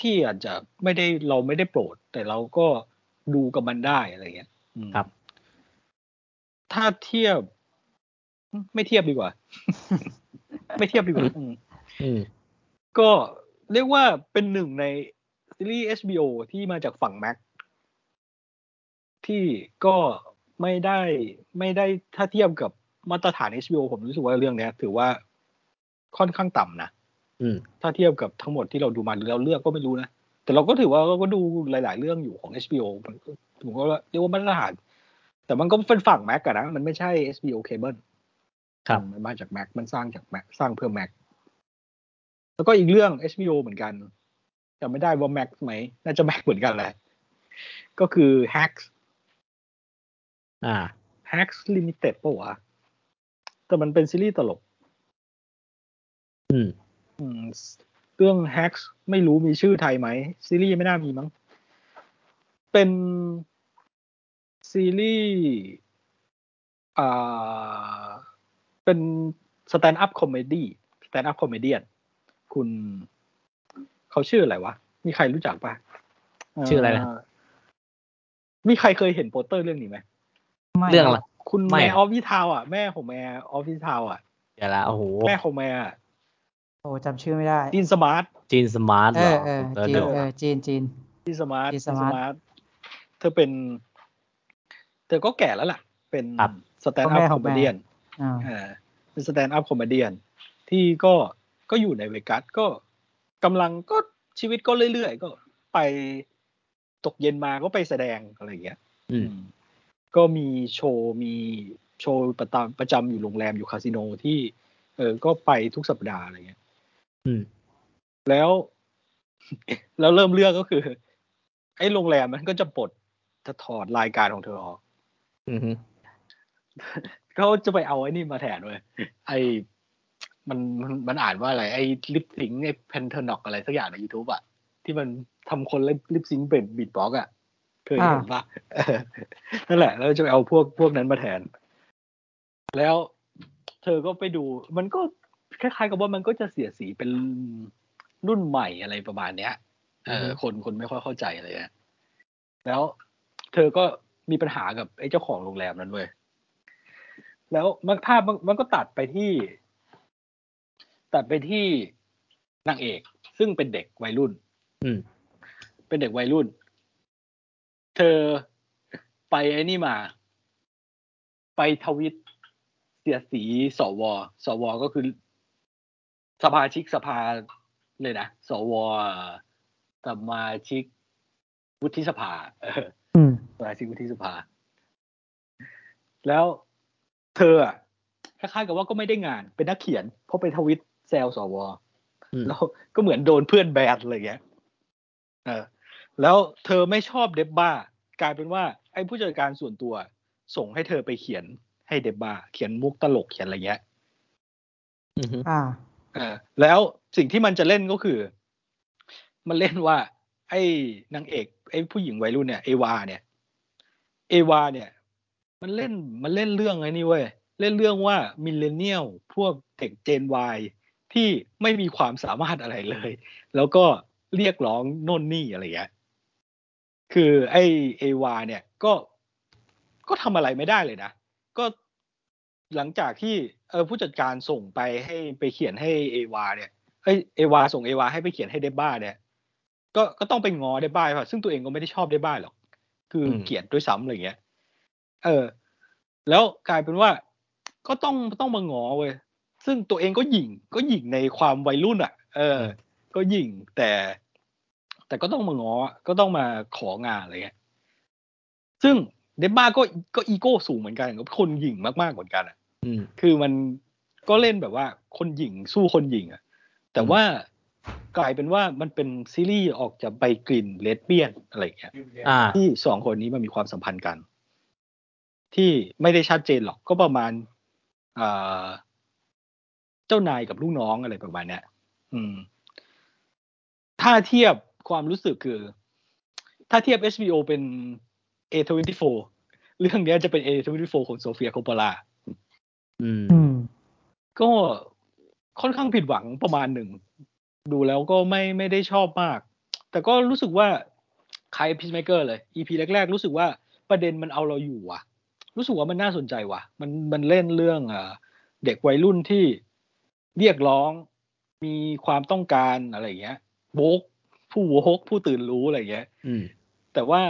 ที่อาจจะไม่ได้เราไม่ได้โปรด แต่เราก็ดูกับมันได้อะไรเงี้ยอืมครับ ถ้าเทียบ ไม่เทียบดีกว่า ไม่เทียบดีกว่าอืมอืมก็เรียกว่าเป็นหนึ่งใน ซีรีส์ HBO ที่มาจากฝั่ง Max ที่ก็ไม่ได้ไม่ได้ถ้าเทียบกับมาตรฐาน HBO ผมรู้สึกว่าเรื่องเนี้ย ถือว่าค่อนข้างต่ำนะอืมถ้าเทียบกับทั้งหมดที่เราดูมาหรือเราเลือกก็ไม่รู้นะ แต่เราก็ถือว่าเราก็ดูหลาย ๆ เรื่องอยู่ของ HBO มันก็ผมก็เรียกว่ามาตรฐาน แต่มันก็เป็นฝั่ง Mac อะนะ มันไม่ใช่ HBO Cable ครับมันมาจาก Mac มันสร้างจาก Mac สร้างเพื่อ Mac แล้วก็อีกเรื่อง HBO เหมือนกัน จำไม่ได้ว่า Mac ไหม น่าจะ Max เหมือนกันแหละ ก็คือ Hacks อ่า Hacks Limited ปะวะ แต่มันเป็นซีรีส์ตลก อืม อืม เรื่อง Hacks ไม่รู้มีชื่อไทยไหม ซีรีส์ไม่น่ามีมั้ง เป็นซีรีส์ อ่า เป็น stand-up comedy สแตนด์อัพคอมเมดี้คุณ เขาชื่ออะไรวะ มีใครรู้จักปะชื่ออะไรนะมีใครเคยเห็นโปสเตอร์เรื่องนี้ไหมไม่เรื่องอะไรคุณไม่แม่อะออฟฟิศทาวอะแม่ของแม่ออฟฟิศทาวอะเดี๋ยวละโอ้โหแม่ของแม่อะโอ้จำชื่อไม่ได้จีนสมาร์ทจีนสมาร์ทเอเหรออเออเออจีนเดี๋ยวเออจีนจีนจีนสมาร์ทจีนจีนสสมาร์ทมาร์ทเธอเป็น เธอก็แก่แล้วล่ะ เป็นครับ stand-up comedy อ่าอ่าเป็น stand-up comedy ที่ก็ก็อยู่ในเวกัสก็ กำลังก็ชีวิตก็เรื่อยๆก็ไปตกเย็นมาก็ไปแสดงอะไรอย่างเงี้ยอืมอืม ก็มีโชว์มีโชว์ประจำประจำอยู่โรงแรมอยู่คาสิโนที่ เออก็ไปทุกสัปดาห์อะไรเงี้ย อืม แล้ว แล้วเริ่มเรื่องก็คือ ไอ้โรงแรมมันก็จะปลดจะถอดรายการของเธอออกอืมเขาจะไปเอาไอ้นี่มาแทนเว้ยไอ้ มันมันมันอ่านว่าอะไรไอ้ lip sync ไอ้ Pentatonix อะไรสักอย่างใน YouTube อะที่มันทำคน lip sync เป็น beatbox อะเคยเห็นปะเออนั่นแหละ แล้วจะไปเอาพวกพวกนั้นมาแทน แล้วเธอก็ไปดู มันก็คล้ายๆกับว่ามันก็จะเสียสีเป็นรุ่นใหม่อะไรประมาณเนี้ย เออ คนคนไม่ค่อยเข้าใจอะไรเงี้ยแล้วเธอก็มีปัญหากับไอ้เจ้าของโรงแรมนั้นเว้ย แล้วมันภาพมันมันก็ตัดไปที่ ตัดไปที่นางเอก ซึ่งเป็นเด็กวัยรุ่น อืม เป็นเด็กวัยรุ่น เธอไปไอ้นี่มา ไปทวิตเสียสีสว สว ก็คือสมาชิกสภาเลยนะ สวสมาชิกวุฒิสภาเอออืมสมาชิกวุฒิสภา แล้วเธออะคล้ายๆกับว่าก็ไม่ได้งาน เป็นนักเขียนเพราะไปทวิต แซลสวอืมแล้วก็เหมือนโดนเพื่อนแบนอะไรเงี้ยเออ แล้วเธอไม่ชอบเดบบ้ากลายเป็นว่าไอ้ผู้จัดการส่วนตัว ส่งให้เธอไปเขียนให้เดบบ้าเขียนมุกตลกเขียนอะไรเงี้ยอืมอ่าเออแล้วสิ่งที่มันจะเล่นก็คือ มันเล่นว่า ไอ้นางเอกไอ้ผู้หญิงวัยรุ่นเนี่ยเอวาเนี่ย เอวาเนี่ย มันเล่นมันเล่นเรื่องไอ้นี่เว้ยเล่นเรื่องว่ามิเลเนียลพวกเด็กเจนว ที่ไม่มีความสามารถอะไรเลย แล้วก็เรียกร้องโน่นนี่อะไรอย่างเงี้ยคือไอเอวาเนี่ยก็ก็ทำอะไรไม่ได้เลยนะ ก็หลังจากที่เออผู้จัดการส่งไปให้ไปเขียนให้เอวาเนี่ยเอยเอวาส่งเอวาให้ไปเขียนให้เดบ้าเนี่ย ก็ก็ต้องไปงอเดบ้าป่ะซึ่งตัวเองก็ไม่ได้ชอบเดบ้าหรอก คือเกลียดด้วยซ้ำอะไรเงี้ย เออ แล้วกลายเป็นว่าก็ต้องต้องมางอเว้ย ซึ่งตัวเองก็หยิ่งก็หยิ่งในความวัยรุ่นอะ เออ ก็หยิ่งแต่ แต่ก็ต้องมางอก็ต้องมาของานอะไรเงี้ยซึ่งเดบ้าก็ก็อีโก้สูงเหมือนกันก็คนหยิ่งมากๆเหมือนกันอะอืมคือมันก็เล่นแบบว่าคนหญิงสู้คนหญิงอะแต่ว่ากลายเป็นว่ามันเป็นซีรีส์ออกจะไปกลิ่นเลสเบี้ยนอะไรอย่างเงี้ยอ่าที่สองคนนี้มันมีความสัมพันธ์กัน ที่ไม่ได้ชัดเจนหรอกก็ประมาณอ่า เจ้านายกับลูกน้องอะไรประมาณเนี้ยอืม ถ้าเทียบความรู้สึกคือ ถ้าเทียบ HBO เป็น A24 เรื่องเนี้ยจะเป็น A24 ของโซเฟียโคปปลาอืมอืม ก็ค่อนข้างผิดหวังประมาณหนึ่ง ดูแล้วก็ไม่ไม่ได้ชอบมาก แต่ก็รู้สึกว่าคล้ายพีซเมเกอร์เลย EP แรก ๆ รู้สึกว่าประเด็นมันเอาเราอยู่ว่ะ รู้สึกว่ามันน่าสนใจว่ะ มันมันเล่นเรื่องอ่าเด็กวัยรุ่นที่ เรียกร้องมีความต้องการอะไรอย่างเงี้ยโวกผู้โวกผู้ตื่นรู้อะไรอย่างเงี้ยอืมแต่ว่า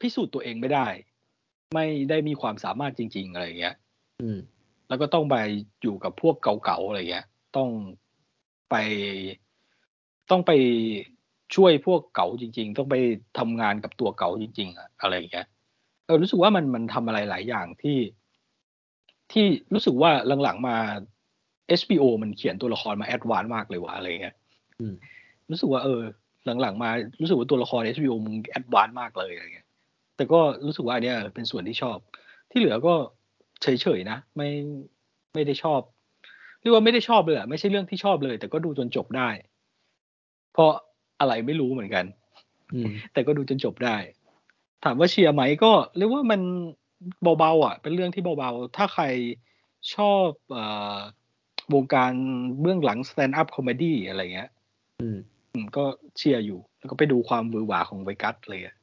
พิสูจน์ตัวเองไม่ได้ ไม่ได้มีความสามารถจริง ๆ อะไรอย่างเงี้ยอืมแล้วก็ต้องไปอยู่กับพวกเก่าๆอะไรเงี้ย ต้องไปต้องไปช่วยพวกเก่าจริง ๆ ต้องไปทำงานกับตัวเก่าจริง ๆ อะอะไรอย่างเงี้ยเออรู้สึกว่ามันมันทำอะไรหลายอย่างที่ ที่รู้สึกว่าหลังๆมา HBO มันเขียนตัวละครมา advance มากเลยว่ะอะไรเงี้ยอืมรู้สึกว่าเออ หลังๆมารู้สึกว่าตัวละคร HBO มึง advance มากเลยอะไรเงี้ย แต่ก็รู้สึกว่าอันเนี้ยเป็นส่วนที่ชอบ ที่เหลือก็เฉยๆนะไม่ไม่ได้ชอบเรียกว่าไม่ได้ชอบเลยอะไม่ใช่เรื่องที่ชอบเลย แต่ก็ดูจนจบได้ เพราะอะไรไม่รู้เหมือนกันอืมแต่ก็ดูจนจบได้ ถามว่าเชียร์ไหมก็เรียกว่ามันเบาๆอะ เป็นเรื่องที่เบาๆ ถ้าใครชอบเอ่อ วงการเบื้องหลัง stand up comedy อะไรเงี้ยอืมอืมก็เชียร์อยู่ แล้วก็ไปดูความบือหวาของเวกัสเลยอะ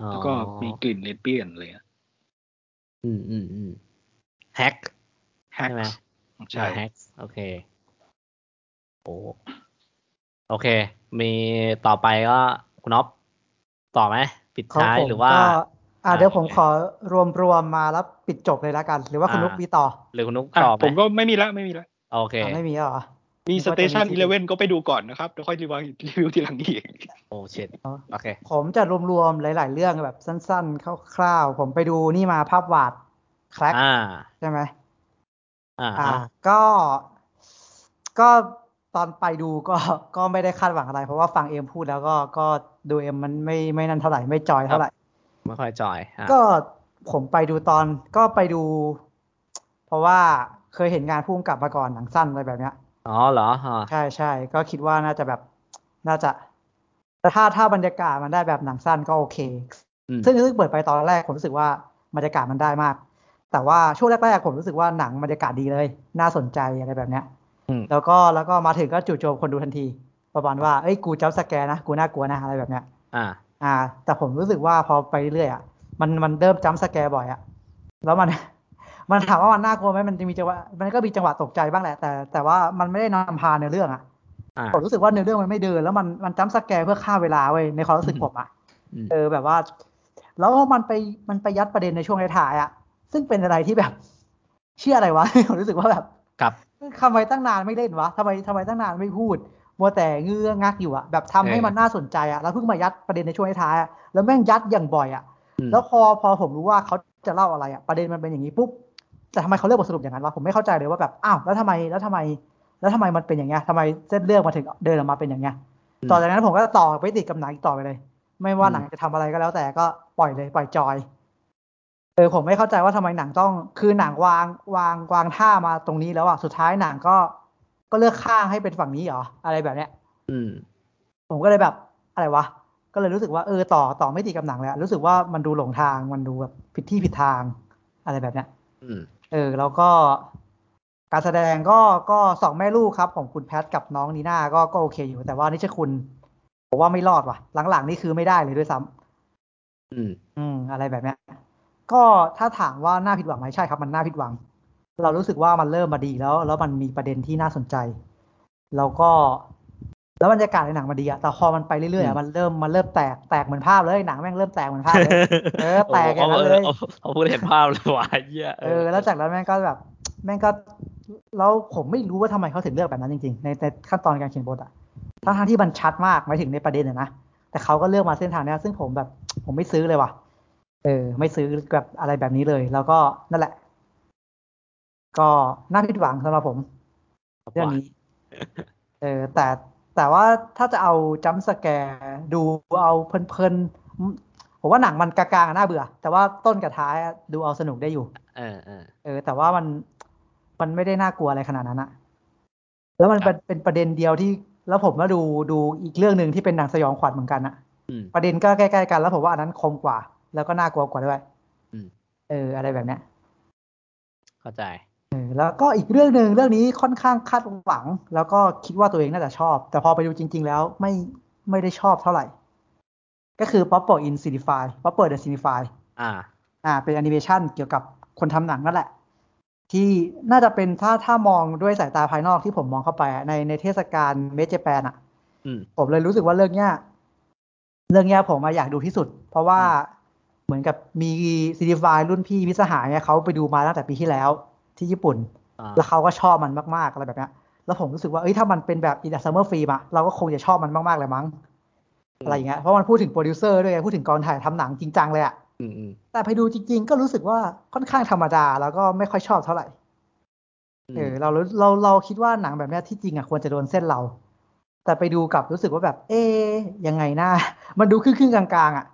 อ๋อแล้วก็มีกลิ่นเลสเบี้ยนเลยอะอืมอืมอืมแฮกแฮกใช่ไหมใช่แฮกโอเคโอ้โอเค มีต่อไปก็คุณอ๊อฟต่อไหม ปิดของท้ายผมหรือว่าก็ อ่าอ่าเดี๋ยวผมโอเคขอรวมรวมมาแล้วปิดจบเลยแล้วกัน หรือว่าคุณอ่านุกมีต่อ หรือคุณนุ๊กอะต่อไหมผมก็ไม่มีละไม่มีละโอเคอ่าไม่มีแล้วเหรอมีนึกสว่าเตจะชันมีที่อีเลเว่นก็ไปดูก่อนนะครับแล้วค่อยรีวิวรีวิวทีหลังอีกโอ้เช็ดโอเคผมจะรวมๆหลาย ๆ เรื่องแบบสั้นๆคร่าวๆผมไปดูนี่มาภาพวาดแคลกอ่าใช่ไหมอ่าอ่าฮะก็ก็ตอนไปดูก็ก็ไม่ได้คาดหวังอะไร เพราะว่าฟังเอ็มพูดแล้วก็ก็ดูเอ็มมันไม่ไม่นั่นเท่าไหร่ไม่จอยเท่าไหร่ ไม่ค่อยจอยอะก็ผมไปดูตอนก็ไปดู เพราะว่าเคยเห็นงานพุ่งกลับมาก่อนหนังสั้นอะไรแบบเนี้ยอ๋อเหรออ่าใช่ใช่ก็คิดว่าน่าจะแบบน่าจะ แต่ถ้าถ้าบรรยากาศมันได้แบบหนังสั้นก็โอเคอืมซึ่งซึ่งเปิดไปตอนแรกผมรู้สึกว่าบรรยากาศมันได้มาก แต่ว่าช่วงแรกๆผมรู้สึกว่าหนังบรรยากาศดีเลย น่าสนใจอะไรแบบเนี้ยอืมแล้วก็แล้วก็มาถึงก็จู่โจมคนดูทันที ประมาณว่าเอ้ยกูจับสแกนนะกูน่ากลัวนะอะไรแบบเนี้ย อ่า อ่า แต่ผมรู้สึกว่าพอไปเรื่อยอะมันมันเริ่มจัมป์สแกร์บ่อยอะแล้วมัน มันถามว่ามันน่ากลัวไหมมันจะมีจังหวะมันก็มีจังหวะตกใจบ้างแหละ แต่แต่ว่ามันไม่ได้นำพาในอเรื่องอะอ่าผมรู้สึกว่าเนื้อเรื่องมันไม่เดิน แล้วมันมันจัมป์สแกร์เพื่อฆ่าเวลาเว้ยในความรู้สึกผมอะอืมเออแบบว่า แล้วมันไปมันไปยัดประเด็นในช่วงท้ายๆอะ ซึ่งเป็นอะไรที่แบบ เชื่ออะไรวะผมรู้สึกว่าแบบกับทำไมตั้งนานไม่เล่นวะทำไมทำไมตั้งนานไม่พูด มัวแต่เงื้องักอยู่อะแบบทำให้เออมันน่าสนใจอะแล้วเพิ่งมายัดประเด็นในช่วงท้ายๆอะแล้วแม่งยัดอย่างบ่อยอะอืมแล้วพอพอผมรู้ว่าเขาจะเล่าอะไรอะประเด็นมันเป็นอย่างนี้ปุ๊บแต่ทำไมเขาเลือกบทสรุปอย่างนั้นวะผมไม่เข้าใจเลยว่าแบบอ้าวแล้วทำไมแล้วทำไม แล้วทำไมมันเป็นอย่างเงี้ยทำไมเส้นเรื่องมาถึงเดินออกมาเป็นอย่างเงี้ยอืมต่อจากนั้นผมก็ต่อไปติดกับหนังอีกต่อไปเลย ไม่ว่าอืมหนังจะทำอะไรก็แล้วแต่ก็ปล่อยเลยปล่อยจอยเออผมไม่เข้าใจว่าทำไมหนังต้องคือหนังวางวางวางท่ามาตรงนี้แล้วอะสุดท้ายหนังก็ ก็เลือกข้างให้เป็นฝั่งนี้เหรออะไรแบบเนี้ย อืม ผมก็เลยแบบอะไรวะก็เลยรู้สึกว่าเออต่อต่อไม่ติดกับหนังเลยอะรู้สึกว่ามันดูหลงทางมันดูแบบผิดที่ผิดทาง อะไรแบบเนี้ยอืมเออ แล้วก็การแสดงก็ก็สองแม่ลูกครับ ของคุณแพทกับน้องนีน่าก็ก็โอเคอยู่ แต่ว่านิชคุณผมว่าไม่รอดว่ะ หลังๆนี่คือไม่ได้เลยด้วยซ้ำอืม อืม อะไรแบบเนี้ยก็ถ้าถามว่าน่าผิดหวังไหมใช่ครับมันน่าผิดหวัง เรารู้สึกว่ามันเริ่มมาดีแล้ว แล้วมันมีประเด็นที่น่าสนใจ แล้วก็ แล้วบรรยากาศในหนังมันดีอะแต่พอมันไปเรื่อยๆอือะมมันเริ่มมันเริ่มแตกแตกเหมือนภาพเลยหนังแม่งเริ่มแตกเหมือนภาพเลยเออแตกอย่างนั้นเลยโอ้โหเขาพูดเห็นภาพเลยว่ะเหี้ยเออแล้วจากนั้นแม่งก็แบบ แม่งก็แล้วผมไม่รู้ว่าทำไมเขาถึงเลือกแบบนั้นจริงๆในในขั้นตอนการเขียนบทอะทั้งทที่มันชัดมากหมายถึงในประเด็นอะนะแต่เขาก็เลือกมาเส้นทางเนี้ยซึ่งผมแบบ ผมไม่ซื้อเลยว่ะเออ ไม่ซื้อแบบอะไรแบบนี้เลย แล้วก็นั่นแหละ ก็น่าผิดหวังสำหรับผมเรื่องนี้เออแต่แต่ว่าถ้าจะเอาจัมป์สแกร์ดูเอาเพลินๆ ผมว่าหนังมันกลางๆอะน่าเบื่อ แต่ว่าต้นกับท้ายอะดูเอาสนุกได้อยู่ เออเออเออ แต่ว่ามันมันไม่ได้น่ากลัวอะไรขนาดนั้นอะแล้วมันครัเป็นบเป็นประเด็นเดียวที่ แล้วผมมาดูดูอีกเรื่องหนึ่งที่เป็นหนังสยองขวัญเหมือนกันอะอืมประเด็นก็ใกล้ๆกัน แล้วผมว่าอันนั้นคมกว่า แล้วก็น่ากลัวกว่าด้วยอืมเออ อะไรแบบเนี้ย เข้าใจเออ แล้วก็อีกเรื่องหนึ่งเรื่องนี้ค่อนข้างคาดหวัง แล้วก็คิดว่าตัวเองน่าจะชอบ แต่พอไปดูจริง ๆ แล้วไม่ไม่ได้ชอบเท่าไหร่ ก็คือ p o p p e r in Cinefy p o p p e r the Cinefy อ่า อ่า เป็นแอนิเมชันเกี่ยวกับคนทำหนังนั่นแหละ ที่น่าจะเป็นถ้าถ้ามองด้วยสายตาภายนอกที่ผมมองเข้าไปอะในในเทศกาลเมเจแปนอะอืมผมเลยรู้สึกว่าเรื่องเนี้ยเรื่องเนี้ยผมมาอยากดูที่สุด เพราะว่าเหมือนกับมี cinephile รุ่นพี่มิตรสหายเนี่ยเขาไปดูมาตั้งแต่ปีที่แล้ว ที่ญี่ปุ่นอ่าแล้วเขาก็ชอบมันมากๆอะไรแบบเนี้ยแล้วผมรู้สึกว่าเอ้ยถ้ามันเป็นแบบ It's a Summer Film อะเราก็คงจะชอบมันมากๆเลยมั้งอะไรอย่างเงี้ยเพราะมันพูดถึงโปรดิวเซอร์ด้วยไงพูดถึงกองถ่ายทำหนังจริงจังเลยอะอืมอืมแต่ไปดูจริง ๆ ก็รู้สึกว่าค่อนข้างธรรมดาแล้วก็ไม่ค่อยชอบเท่าไหร่เออเรารู้เราเราคิดว่าหนังแบบเนี้ยที่จริงอะควรจะโดนเส้นเรา แต่ไปดูกลับรู้สึกว่าแบบ เอ๊ยยังไงนะมันดูครึ่งๆกลางๆอะ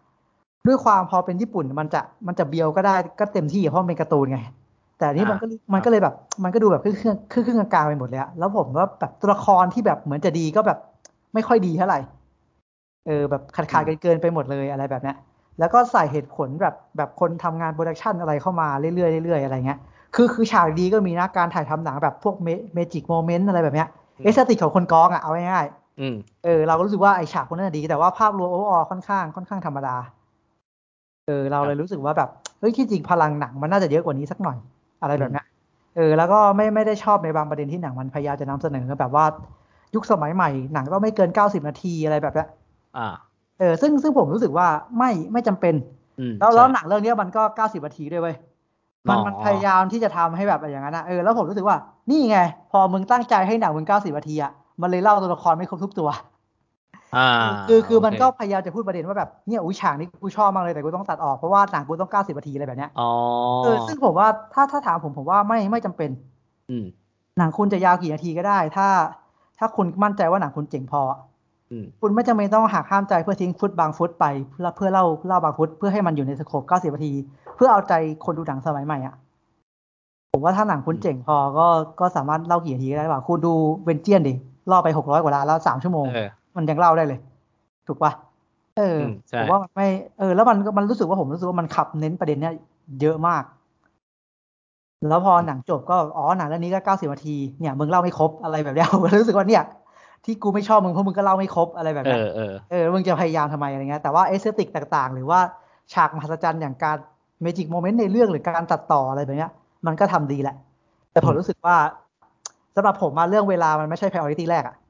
ด้วยความพอเป็นญี่ปุ่นมันจะมันจะเบียวก็ได้ก็เต็มที่อะเพราะมันเป็นการ์ตูนไง แต่อันนี่มันก็มันก็เลยแบบ มันก็ดูแบบครึ่งครึ่งครึ่งครึ่งกลางๆไปหมดเลยอะแล้วผมว่าแบบตัวละครที่แบบเหมือนจะดีก็แบบไม่ค่อยดีเท่าไหร่ เออแบบขาดขาดๆเกินๆไปหมดเลยอะไรแบบเนี้ย แล้วก็ใส่เหตุผลแบบแบบคนทำงานโปรดักชันอะไรเข้ามาเรื่อยๆเรื่อยๆอะไรเงี้ย คือคือฉากดีก็มีนะการถ่ายทำหนังแบบพวก magic moment อะไรแบบเนี้ย aesthetic ของคนกองอะเอาง่ายๆอืมเออเราก็รู้สึกว่าไอฉากพวกนั้นนะดี แต่ว่าภาพรวม overall ค่อนข้างค่อนข้างธรรมดา เออเราเลยรู้สึกว่าแบบเฮ้ยที่จริงพลังหนังมันน่าจะเยอะกว่านี้สักหน่อย อะไรแบบเนี้ยเออแล้วก็ไม่ไม่ได้ชอบในบางประเด็นที่หนังมันพยายามจะนำเสนอแบบว่า ยุคสมัยใหม่ หนังต้องไม่เกินเก้าสิบนาทีอะไรแบบเนี้ยอ่า เออซึ่งซึ่งผมรู้สึกว่าไม่ไม่จำเป็นอืมแล้วแล้วใช่หนังเรื่องเนี้ยมันก็เก้าสิบนาทีด้วยเว้ยมันอ๋อมันพยายามที่จะทำให้แบบอย่างนั้นนะเออแล้วผมรู้สึกว่านี่ไง พอมึงตั้งใจให้หนังมึงเก้าสิบนาทีอะมันเลยเล่าตัวละครไม่ครบทุกตัวอ่า คือคือมันโเก็พยายามจะพูดประเด็นว่าแบบเนี่ยอุ้ยฉากนี้กูชอบมากเลยแต่กูต้องตัดออกเพราะว่าหนังกูต้องเก้าสิบนาทีอะไรแบบเนี้ยอ๋อเออซึ่งผมว่าถ้าถ้าถามผมผมว่าไม่ไม่จำเป็นอืมหนังคุณจะยาวกี่นาทีก็ได้ ถ้า ถ้าคุณมั่นใจว่าหนังคุณเจ๋งพออืมคุณไม่จำเป็นต้องหักห้ามใจเพื่อทิ้งฟุตบางฟุตไปเพื่อเพื่อเล่าเล่าบางฟุตเพื่อให้มันอยู่ใน scope เก้าสิบนาที เพื่อเอาใจคนดูหนังสมัยใหม่อะผมว่าถ้าหนังคุณเจ๋งพอก็ก็สามารถเล่ากี่นาทีก็ได้ว่าคุณดูเวนเจียนดิล่อไปหกร้อยกว่าล้านแล้วสามชั่วโมงเออ มันยังเล่าได้เลย ถูกปะเอออมใช่ผมว่ามันไม่ เออ แล้วมันก็มันรู้สึกว่าผมรู้สึกว่ามันขับเน้นประเด็นเนี้ยเยอะมาก แล้วพอหนังจบก็อ๋อหนังเรื่องนี้ก็เก้าสิบนาทีเนี่ยมึงเล่าไม่ครบอะไรแบบเนี้ยผมก็รู้สึกว่าเนี่ยที่กูไม่ชอบมึงเพราะมึงก็เล่าไม่ครบอะไรแบบเอเนี้ยอเออเออมึงจะพยายามทำไมอะไรเงี้ยแต่ว่า aesthetic ต่าง ๆ หรือว่าฉากมหัศจรรย์อย่างการ magic moment ในเรื่องหรือการตัดต่ออะไรแบบเนี้ย มันก็ทำดีแหละ แต่ผมอืมรู้สึกว่าสำหรับผมมาเรื่องเวลามันไม่ใช่ priority แรกอะอืม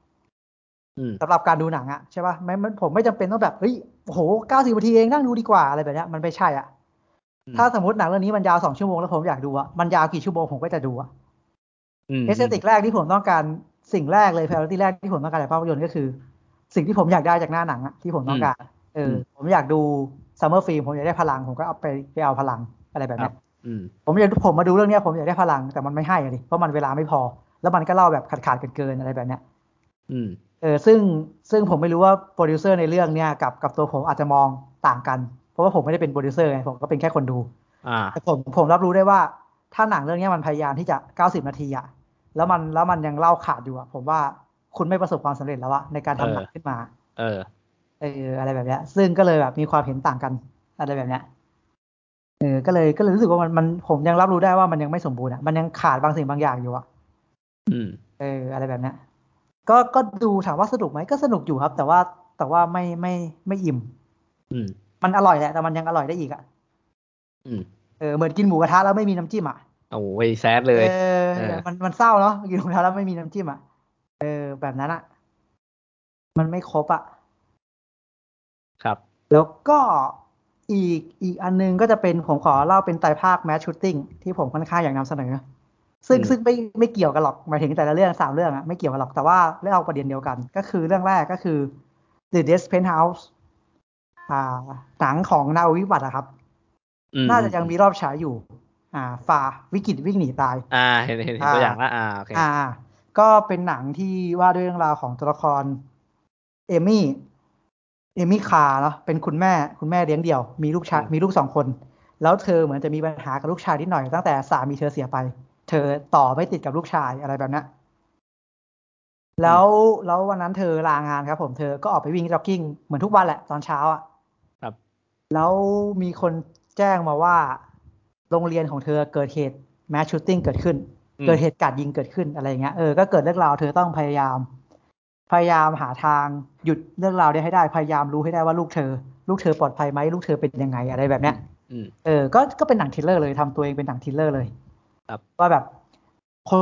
สำหรับการดูหนังอะใช่ป่ะไม่มันผมไม่จำเป็นต้องแบบเฮ้ยโอ้โหเก้าสิบนาทีเองนั่งดูดีกว่าอะไรแบบเนี้ยมันไม่ใช่อะอืมถ้าสมมติหนังเรื่องนี้มันยาวสองชั่วโมงแล้วผมอยากดูอะมันยาวกี่ชั่วโมงผมก็จะดูอะอืม aesthetic แรกที่ผมต้องการสิ่งแรกเลย priority แรกที่ผมต้องการจากภาพยนตร์ก็คือ สิ่งที่ผมอยากได้จากหน้าหนังอะที่ผมต้องการ เอออมผมอยากดู Summer Film ผมอยากได้พลังผมก็เอาไปไปเอาพลังอะไรแบบครัเนี้ยครับอืมผมอยากผมมาดูเรื่องเนี้ยผมอยากได้พลังแต่มันไม่ให้อะดิเพราะมันเวลาไม่พอ แล้วมันก็เล่าแบบขาดขาดๆเกินๆอะไรแบบเนี้ยอืม เออซึ่งซึ่งผมไม่รู้ว่าโปรดิวเซอร์ในเรื่องเนี้ยกับกับตัวผมอาจจะมองต่างกัน เพราะว่าผมไม่ได้เป็นโปรดิวเซอร์ไงผมก็เป็นแค่คนดูอ่าแต่ผมผมรับรู้ได้ว่าถ้าหนังเรื่องเนี้ยมันพยายามที่จะ 90 นาทีอะแล้วมันแล้วมันยังเล่าขาดอยู่อะผมว่าคุณไม่ประสบความสำเร็จแล้วอะในการทำหนังเออขึ้นมา เออ เออ อะไรแบบเนี้ยซึ่งก็เลยแบบมีความเห็นต่างกันอะไรแบบเนี้ยเออ ก็เลยก็เลยรู้สึกว่ามันมันผมยังรับรู้ได้ว่ามันยังไม่สมบูรณ์อะมันยังขาดบางสิ่งบางอย่างอยู่อะอืม เออ อะไรแบบเนี้ย ก็ก็ดูถามว่าสนุกไหมก็สนุกอยู่ครับ แต่ว่าแต่ว่าไม่ไม่ไม่อิ่ม อืม มันอร่อยแหละแต่มันยังอร่อยได้อีกอะอืมเออเหมือนกินหมูกระทะแล้วไม่มีน้ำจิ้มอะโอ้ยแซดเลยเออเออมันมันเศร้าเนาะกินหมูกระทะแล้วไม่มีน้ำจิ้มอะเออแบบนั้นอะ มันไม่ครบอะครับ แล้วก็อีกอีกอันนึงก็จะเป็นผมขอเล่าเป็นไตรภาคแมชชูตติ้งที่ผมค่อนข้างอยากนำเสนอ ซึ่งอืมซึ่งไม่ไม่เกี่ยวกันหรอกหมายถึงแต่ละเรื่องสามเรื่องอะไม่เกี่ยวกันหรอกแต่ว่าเล่าประเด็นเดียวกัน ก็คือเรื่องแรกก็คือ The Death Penthouse อ่าหนังของนาวิวัตอะครับอืมน่าจะยังมีรอบฉายอยู่ อ่าฝ่าวิกฤตวิ่งหนีตาย อ่าเห็นเห็นเห็นอ่าตัวอย่างละอ่าโอเคอ่า ก็เป็นหนังที่ว่าด้วยเรื่องราวของตัวละคร เอมี่เอมี่คาร์เนาะเป็นคุณแม่ คุณแม่เลี้ยงเดี่ยว มีลูกชายอืมมีลูกสองคน แล้วเธอเหมือนจะมีปัญหากับลูกชายนิดหน่อยตั้งแต่สามีเธอเสียไป เธอต่อไม่ติดกับลูกชายอะไรแบบนั้นแล้วแล้ววันนั้นเธอลางานครับ ผมเธอก็ออกไปวิ่งจ็อกกิ้งเหมือนทุกวันแหละตอนเช้าอะครับ แล้วมีคนแจ้งมาว่า โรงเรียนของเธอเกิดเหตุ mass shooting เกิดขึ้นอืมเกิดเหตุการณ์ยิงเกิดขึ้นอะไรอย่างเงี้ยเออก็เกิดเรื่องราวเธอต้องพยายาม พยายามหาทางหยุดเรื่องราวได้ให้ได้พยายามรู้ให้ได้ว่าลูกเธอ ลูกเธอปลอดภัยไหมลูกเธอเป็นยังไงอะไรแบบเนี้ยอืมเออก็ก็เป็นหนัง thriller เลยทำตัวเองเป็นหนัง thriller เลยครับ ว่าแบบคน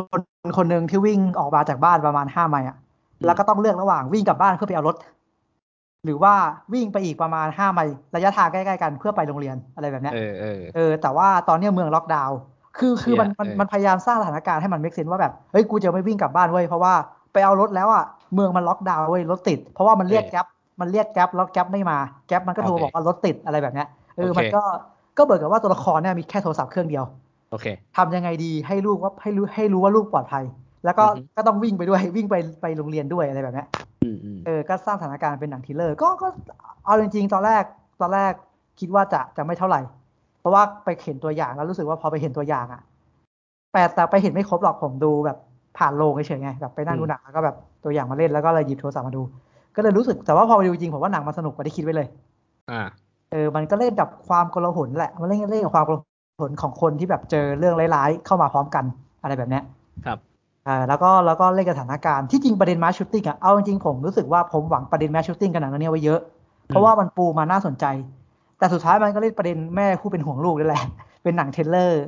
คนหนึ่งที่วิ่งออกมาจากบ้านประมาณห้าไมล์อะ แล้วก็ต้องเลือกระหว่างวิ่งกลับบ้านเพื่อไปเอารถ หรือว่าวิ่งไปอีกประมาณห้าไมล์ระยะทางใกล้ๆกันเพื่อไปโรงเรียนอะไรแบบเนี้ยเออเออเออ แต่ว่าตอนเนี้ยเมืองล็อกดาวน์คือคือมันมันเออมันพยายามสร้างสถานการณ์ให้มัน make sense ว่าแบบเฮ้ยกูจะไม่วิ่งกลับบ้านเว้ยเพราะว่าไปเอารถแล้วอะเมืองมันล็อกดาวน์เว้ยรถติด เพราะว่ามันเรียก Grab มันเรียก Grab แล้ว Grab ไม่มา Grab มันก็โทรบอกว่ารถติดอะไรแบบเนี้ยเออมันก็ก็เบิกกับว่าตัวละครเนี่ยมีแค่โทรศัพท์เครื่องเดียว โอเคทำยังไงดีให้ลูกว่าให้รู้ให้รู้ว่าลูกปลอดภัย แล้วก็อือฮึก็ต้องวิ่งไปด้วยวิ่งไปไปโรงเรียนด้วยอะไรแบบเนี้ยอืมอืมเออก็สร้างสถานการณ์เป็นหนัง thriller ก็ก็เอาจริงๆ ตอนแรกตอนแรกคิดว่าจะจะไม่เท่าไหร่ เพราะว่าไปเห็นตัวอย่างแล้วรู้สึกว่าพอไปเห็นตัวอย่างอะแต่แต่ไปเห็นไม่ครบหรอกผมดูแบบผ่านโรงเฉยๆไงแบบไปนั่งดูหนังแล้วก็แบบตัวอย่างมาเล่นแล้วก็เลยหยิบโทรศัพท์มาดู ก็เลยรู้สึกแต่ว่าพอไปดูจริงผมว่าหนังมันสนุกกว่าที่คิดไว้เลย อ่า เออมันก็เล่นกับความโกลาหลแหละมันเล่นเล่นกับความโกลา หลของคนที่แบบเจอเรื่องร้ายๆเข้ามาพร้อมกันอะไรแบบเนี้ยครับอ่าแล้วก็แล้วก็เล่นกับสถานการณ์ที่จริงประเด็น mass shooting อะเอาจริงๆผมรู้สึกว่าผมหวังประเด็น mass shooting กับหนังเรื่องนี้ไว้เยอะ เพราะว่ามันปูมาน่าสนใจ แต่สุดท้ายมันก็เล่นประเด็นแม่ผู้เป็นห่วงลูกนั่นแหละ เป็นหนัง thriller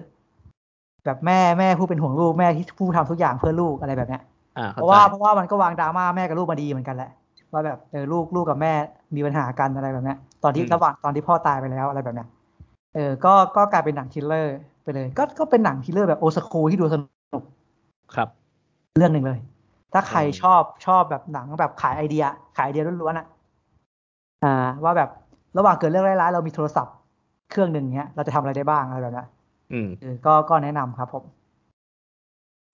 แบบแม่แม่ผู้เป็นห่วงลูกแม่ที่ผู้ทำทุกอย่างเพื่อลูกอะไรแบบเนี้ยอ่าเพเข้าใจว่าเพราะว่ามันก็วางดราม่าแม่กับลูกมาดีเหมือนกันแหละว่าแบบเออลูกลูกกับแม่มีปัญหากันอะไรแบบเนี้ยตอนที่ระหว่างตอนที่พ่อตายไปแล้วอะไรแบบเนี้ย เออ ก็ก็กลายเป็นหนัง thriller ไปเลย ก็ก็เป็นหนัง thriller แบบ old school ที่ดูสนุกครับ เรื่องหนึ่งเลย ถ้าใครอืมชอบชอบแบบหนังแบบขายไอเดีย ขายไอเดียล้วนๆอะอ่า ว่าแบบระหว่างเกิดเรื่องร้ายๆเรามีโทรศัพท์เครื่องหนึ่งเนี้ยเราจะทำอะไรได้บ้างอะไรแบบเนี้ยอืมเออก็ก็แนะนำครับผม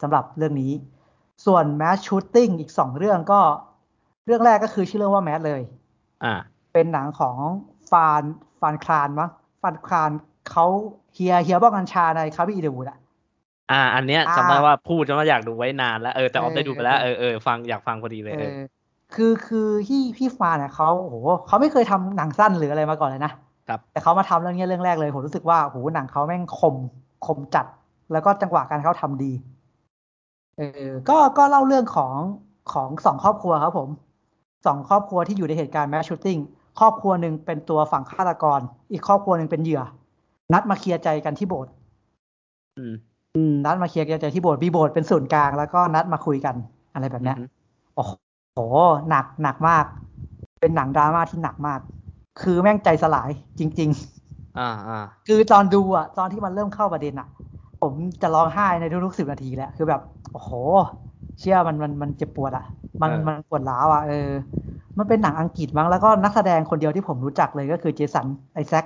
สำหรับเรื่องนี้ ส่วน Mass Shooting อีกสองเรื่องก็ เรื่องแรกก็คือชื่อเรื่องว่า Mass เลย อ่า เป็นหนังของฟานฟานคลานมั้ง ฟานคลานเขาเฮียเฮียบ้องกัญชาในคาบิอีเดวูดอะอ่า อันเนี้ยอ่าจำได้ว่าพูดจนว่าอยากดูไว้นานแล้วเออแต่ออฟเออได้ดูไปแล้วเออเออฟังอยากฟังพอดีเลยเอเอออคือคือที่พี่ฟานเนี่ยเขาโอ้โหเขาไม่เคยทำหนังสั้นหรืออะไรมาก่อนเลยนะครับแต่เขามาทำเรื่องนี้เรื่องแรกเลยผมรู้สึกว่าโอ้โหหนังเขาแม่งคมคมจัด แล้วก็จังหวะการเขาทำดีเออก็ก็เล่าเรื่องของของสองครอบครัวครับผมสองครอบครัวที่อยู่ในเหตุการณ์แมสชูตติ้ง ครอบครัวหนึ่งเป็นตัวฝั่งฆาตกร อีกครอบครัวหนึ่งเป็นเหยื่อ นัดมาเคลียร์ใจกันที่โบสถ์อืมอืมนัดมาเคลียร์ใจที่โบสถ์มีโบสถ์เป็นศูนย์กลางแล้วก็นัดมาคุยกัน อะไรแบบเนี้ยอือฮึโอ้โหหนักหนักมาก เป็นหนังดราม่าที่หนักมาก คือแม่งใจสลายจริง ๆ อ่าอ่าคือตอนดูอะ ตอนที่มันเริ่มเข้าประเด็นอะ ผมจะร้องไห้ในทุกๆสิบนาทีแหละคือแบบ โอ้โห เชื่อมันมันมันเจ็บปวดอะมันเออมันปวดร้าวอะเออ มันเป็นหนังอังกฤษมั้งแล้วก็นักแสดงคนเดียวที่ผมรู้จักเลยก็คือเจสันไอแซค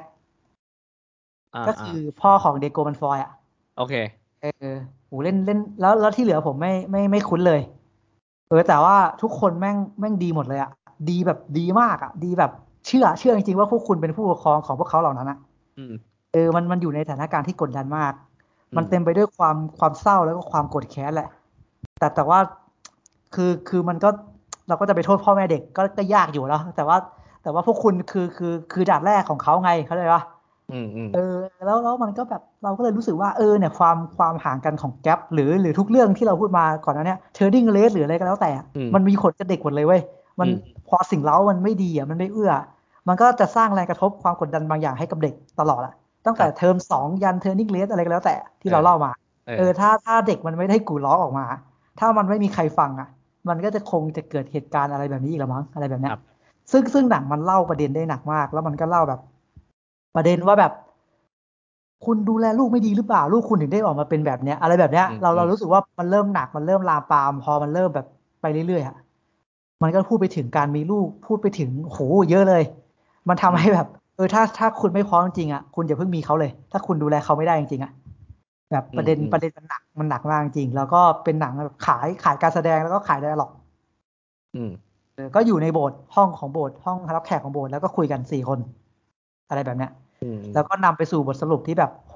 อ่าก็คือพ่อของเดโกมันฟอยอะโอเค เออโหเล่นเล่น แล้วแล้วที่เหลือผมไม่ไม่ไม่คุ้นเลย เออแต่ว่าทุกคนแม่งแม่งดีหมดเลยอะดีแบบดีมากอะดีแบบเชื่อเชื่อจริงๆว่าพวกคุณเป็นผู้ปกครองของพวกเขาเหล่านั้นอะอืมเออมันมันอยู่ในสถานการณ์ที่กดดันมากอืมมันเต็มไปด้วยความความเศร้าแล้วก็ความโกรธแค้นแหละ แต่แต่ว่าคือคือมันก็เราก็จะไปโทษพ่อแม่เด็กก็ก็ยากอยู่แล้วแต่ว่า แต่ว่าพวกคุณคือคือคือด่านแรกของเขาไงเขาเลยว่าอืมอืมเออแล้วแล้วมันก็แบบเราก็เลยรู้สึกว่าเออเนี่ยความความห่างกันของ gap หรือหรือทุกเรื่องที่เราพูดมาก่อนหน้าเนี้ย Turning Red หรืออะไรก็แล้วแต่อืมมันมีผลกับเด็กหมดเลยเว้ยมันอืมพอสิ่งเร้ามันไม่ดีอะมันไม่เอื้อ มันก็จะสร้างแรงกระทบความกดดันบางอย่างให้กับเด็กตลอดอะตั้งแต่เทอมสองยัน Turning Red อะไรก็แล้วแต่ที่เราเล่ามา เออเออถ้าถ้าเด็กมันไม่ได้กู่ร้องออกมา ถ้ามันไม่มีใครฟังอะ มันก็จะคงจะเกิดเหตุการณ์อะไรแบบนี้อีกละมั้งอะไรแบบเนี้ยครับซึ่งซึ่งหนังมันเล่าประเด็นได้หนักมาก แล้วมันก็เล่าแบบ ประเด็นว่าแบบ คุณดูแลลูกไม่ดีหรือเปล่า ลูกคุณถึงได้ออกมาเป็นแบบเนี้ย อะไรแบบเนี้ยอืมเราเราอืมรู้สึกว่ามันเริ่มหนักมันเริ่มลามปาม พอมันเริ่มแบบไปเรื่อยๆอะมันก็พูดไปถึงการมีลูกพูดไปถึงโหเยอะเลย มันทำให้แบบ เออถ้าถ้าคุณไม่พร้อมจริงๆอะคุณอย่าเพิ่งมีเขาเลย ถ้าคุณดูแลเขาไม่ได้จริงๆอะ แบบประเด็นอืมประเด็นมันหนักมันหนักมากจริง แล้วก็เป็นหนังแบบขายขายการแสดงแล้วก็ขายไดอะล็อกอืมเออก็อยู่ในโบสถ์ห้องของโบสถ์ห้องรับแขกของโบสถ์แล้วก็คุยกันสี่คน อะไรแบบเนี้ยอืมแล้วก็นำไปสู่บทสรุปที่แบบ โห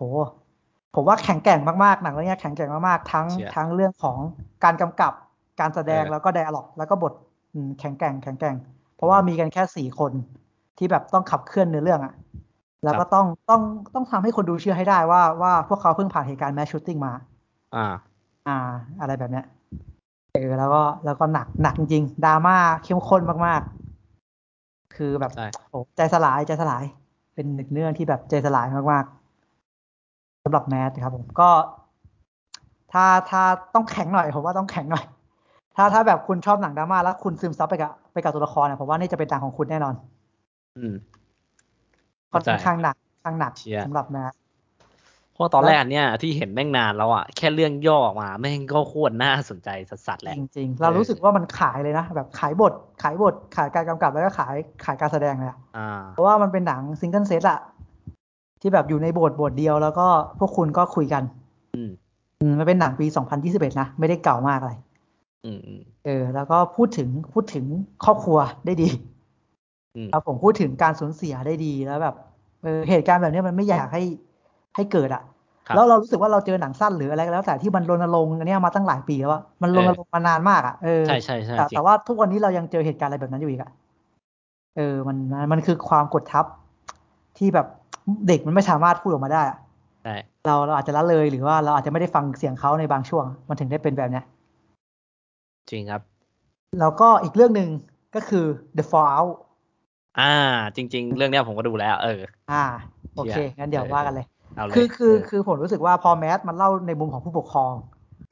ผมว่าแข็งแกร่งมากๆหนังเรื่องนี้แข็งแกร่งมากๆทั้งเชี่ยทั้งเรื่องของการกำกับการแสดงเออแล้วก็ไดอะล็อก แล้วก็บทอืมแข็งแกร่งแข็งแกร่ง เพราะว่ามีกันแค่สี่คนที่แบบต้องขับเคลื่อนเนื้อเรื่องอะ แล้วก็ต้องต้องต้องทำให้คนดูเชื่อให้ได้ว่าว่าพวกเขาเพิ่งผ่านเหตุการณ์แมชชูตติ้งมา อ่า อ่า อะไรแบบเนี้ยเออแล้วก็แล้วก็หนักหนักจริงๆดราม่าเข้มข้นมากๆ คือแบบใช่โอ้ใจสลายใจสลาย เป็นหนึ่งเรื่องที่แบบใจสลายมากๆสำหรับแมสครับผมก็ ถ้าถ้าต้องแข็งหน่อยผมว่าต้องแข็งหน่อย ถ้าถ้าแบบคุณชอบหนังดราม่าแล้วคุณซึมซับไปกับไปกับตัวละครเนี่ยผมว่านี่จะเป็นหนังของคุณแน่นอน อืม ค่อนเข้าใจข้างหนักข้างหนักเชียร์สำหรับแมสเพราะตอนแรกเนี่ยที่เห็นแม่งนานแล้วอะแค่เรื่องย่อออกมาแม่งก็โคตรน่าสนใจสัสๆแหละจริงๆ เรารู้สึกว่ามันขายเลยนะ แบบขายบทขายบทขายการกำกับแล้วก็ขายขายการแสดงเลยอะอ่าเพราะว่ามันเป็นหนัง single set อะที่แบบอยู่ในโบสถ์โบสถ์เดียวแล้วก็พวกคุณก็คุยกัน อืมอืมมันเป็นหนังปี 2021 นะ ไม่ได้เก่ามากอะไรอืมอืมเออ แล้วก็พูดถึงพูดถึงครอบครัวได้ดีอืม ครับผมพูดถึงการสูญเสียได้ดีแล้วแบบเออเหตุการณ์แบบนี้มันไม่อยากให้ให้เกิดอะครับแล้วเรารู้สึกว่าเราเจอหนังสั้นหรืออะไรก็แล้ว แต่ที่มันรณรงค์อันเนี้ยมาตั้งหลายปีแล้วอะมันรณรงค์มานานมากอะเออใช่ใช่ใช่แต่จริแต่ว่าทุกวันนี้เรายังเจอเหตุการณ์อะไรแบบนั้นอยู่อีกอะเออมันมันมันคือความกดทับที่แบบเด็กมันไม่สามารถพูดออกมาได้อะใช่เราเราอาจจะละเลยหรือว่าเราอาจจะไม่ได้ฟังเสียงเขาในบางช่วง มันถึงได้เป็นแบบเนี้ยจริงครับ แล้วก็อีกเรื่องหนึ่งก็คือ The Fallout อ่า จริง ๆ เรื่องเนี้ยผมก็ดูแล้ว เออ อ่า โอเคเชี่ยงั้นเดี๋ยวเออว่ากันเลยเอาเลยคือคือเคือผมรู้สึกว่าพอแมสมันเล่าในมุมของผู้ปกครอง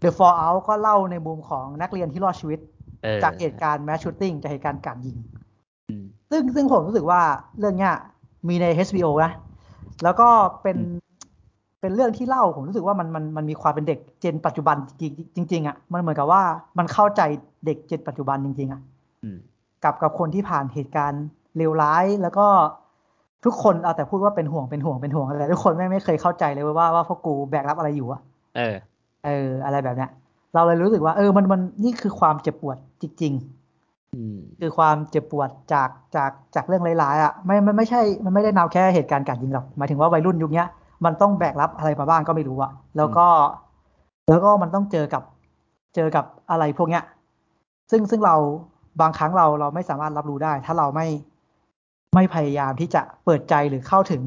The Fallout ก็เล่าในมุมของนักเรียนที่รอดชีวิตเออจากเหตุการณ์แมสชูตติ้งจากเหตุการณ์การยิงอืมซึ่งซึ่งผมรู้สึกว่าเรื่องเนี้ยมีใน HBO นะ แล้วก็เป็นอืมเป็นเรื่องที่เล่าผมรู้สึกว่ามันมันมันมีความเป็นเด็กเจนปัจจุบันจริงจริงๆอะ มันเหมือนกับว่ามันเข้าใจเด็กเจนปัจจุบันจริง ๆอะอืมกับกับคนที่ผ่านเหตุการณ์ เลวร้าย แล้วก็ทุกคนเอาแต่พูดว่าเป็นห่วงเป็นห่วงเป็นห่วงแต่ทุกคนไม่งไม่เคยเข้าใจเลยว่าว่าพวกกูแบกรับอะไรอยู่อะเออ เออ อะไรแบบเนี้ย เราเลยรู้สึกว่า เออมันมันนี่คือความเจ็บปวดจริงๆอืมคือความเจ็บปวดจากจากจากเรื่องร้ายๆอะไม่ไม่ไม่ใช่ มันไม่ได้นำแค่เหตุการณ์การยิงหรอกหมายถึงว่าวัยรุ่นยุคเนี้ยมันต้องแบกรับอะไรมาบ้างก็ไม่รู้อะแล้วก็ แล้วก็มันต้องเจอกับเจอกับอะไรพวกเนี้ย ซึ่งซึ่งเราบางครั้งเราเราไม่สามารถรับรู้ได้ ถ้าเราไม่ ไม่พยายามที่จะเปิดใจหรือเข้าถึง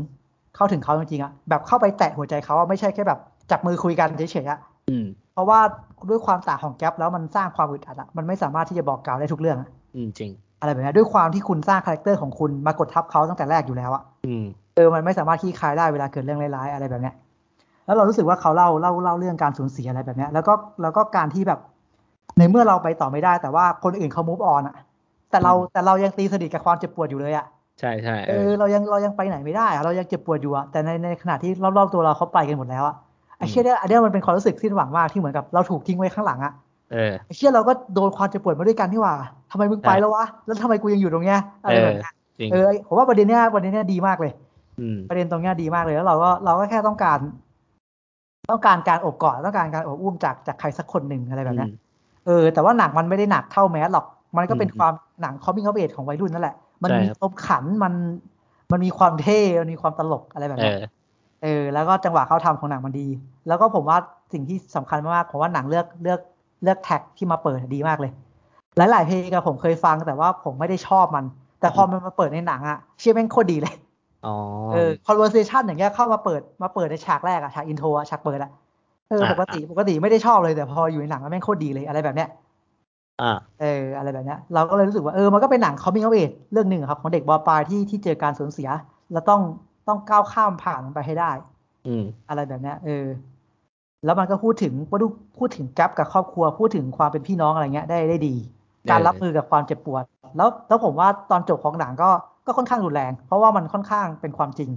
เข้าถึงเขาจริงๆอะแบบเข้าไปแตะหัวใจเขาอะไม่ใช่แค่แบบ จับมือคุยกันเฉยๆอะอืมเพราะว่าด้วยความต่างของ gap แล้วมันสร้างความอึดอัดอะมันไม่สามารถที่จะบอกกล่าวได้ทุกเรื่องอะอืมจริง อะไรแบบนี้ด้วยความที่คุณสร้าง character ของคุณมากดทับเขาตั้งแต่แรกอยู่แล้วอะอืมเออมันไม่สามารถคลี่คลายได้เวลาเกิดเรื่องร้ายๆอะไรแบบเนี้ยแล้วเรารู้สึกว่าเขาเล่าเล่าเล่าเรื่องการสูญเสียอะไรแบบเนี้ยแล้วก็แล้วก็การที่แบบ ในเมื่อเราไปต่อไม่ได้ แต่ว่าคนอื่นเขา move on อะแต่เราอืมแต่เรายังตีสนิทกับความเจ็บปวดอยู่เลยอะ ใช่ใช่เอเอออเรายังเรายังไปไหนไม่ได้อะเรายังเจ็บปวดอยู่อะแต่ในในขณะที่รอบๆตัวเราเขาไปกันหมดแล้วอะไอ้เชี่ยเนี่ยอันเนี้ยมันเป็นความรู้สึกสิ้นหวังมากที่เหมือนกับเราถูกทิ้งไว้ข้างหลังอะเออไอ้เชี่ยเราก็โดนความเจ็บปวดมาด้วยกันที่ว่าทำไมมึงไปใช่แล้ววะแล้วทำไมกูยังอยู่ตรงเนี้ยอะไรเอแบอบเนี้ยจริงเออผมว่าประเด็นเนี้ยประเด็นเนี้ยดีมากเลยอืมประเด็นตรงเนี้ยดีมากเลยแล้วเราก็เราก็แค่ต้องการ ต้องการการอบกอดต้องการการอบอุ้มจากจากใครสักคนหนึ่งอะไรแบบเนี้ยเออแต่ว่าหนังมันไม่ได้หนักเท่าแมสหรอกมันก็เป็นอืมความหนัง coming of age ของวัยรุ่นนั่นแหละ มันใช่มีครับตบขันมัน มันมีความเท่ มันมีความตลกอะไรแบบเอเนี้ยอเออ แล้วก็จังหวะเข้าทำของหนังมันดี แล้วก็ผมว่าสิ่งที่สำคัญมากๆผมว่าหนังเลือกเลือกเลือก track ที่มาเปิดดีมากเลย หลายๆเพลงอะผมเคยฟังแต่ว่าผมไม่ได้ชอบมัน แต่พอมันมาเปิดในหนังอะเชื่อแม่งโคตรดีเลยอ๋อเออ conversation อย่างเงี้ยเข้ามาเปิดมาเปิดในฉากแรกอะฉาก intro อะฉากเปิดอะเอออ่าปกติปกติไม่ได้ชอบเลยแต่พออยู่ในหนังแล้วแม่งโคตรดีเลยอะไรแบบเนี้ย อ่าเอออะไรแบบเนี้ยเราก็เลยรู้สึกว่าเออมันก็เป็นหนัง coming of age เรื่องหนึ่งอะครับ ของเด็กบอปลายที่ที่เจอการสูญเสีย แล้วต้องต้องก้าวข้ามผ่านมันไปให้ได้ อืม อะไรแบบเนี้ยเออ แล้วมันก็พูดถึงพูดพูดถึงแกลบกับครอบครัวพูดถึงความเป็นพี่น้องอะไรเงี้ยได้ได้ดี การรับมือกับความเจ็บปวด แล้วแล้วผมว่าตอนจบของหนังก็ก็ค่อนข้างรุนแรง เพราะว่ามันค่อนข้างเป็นความจริง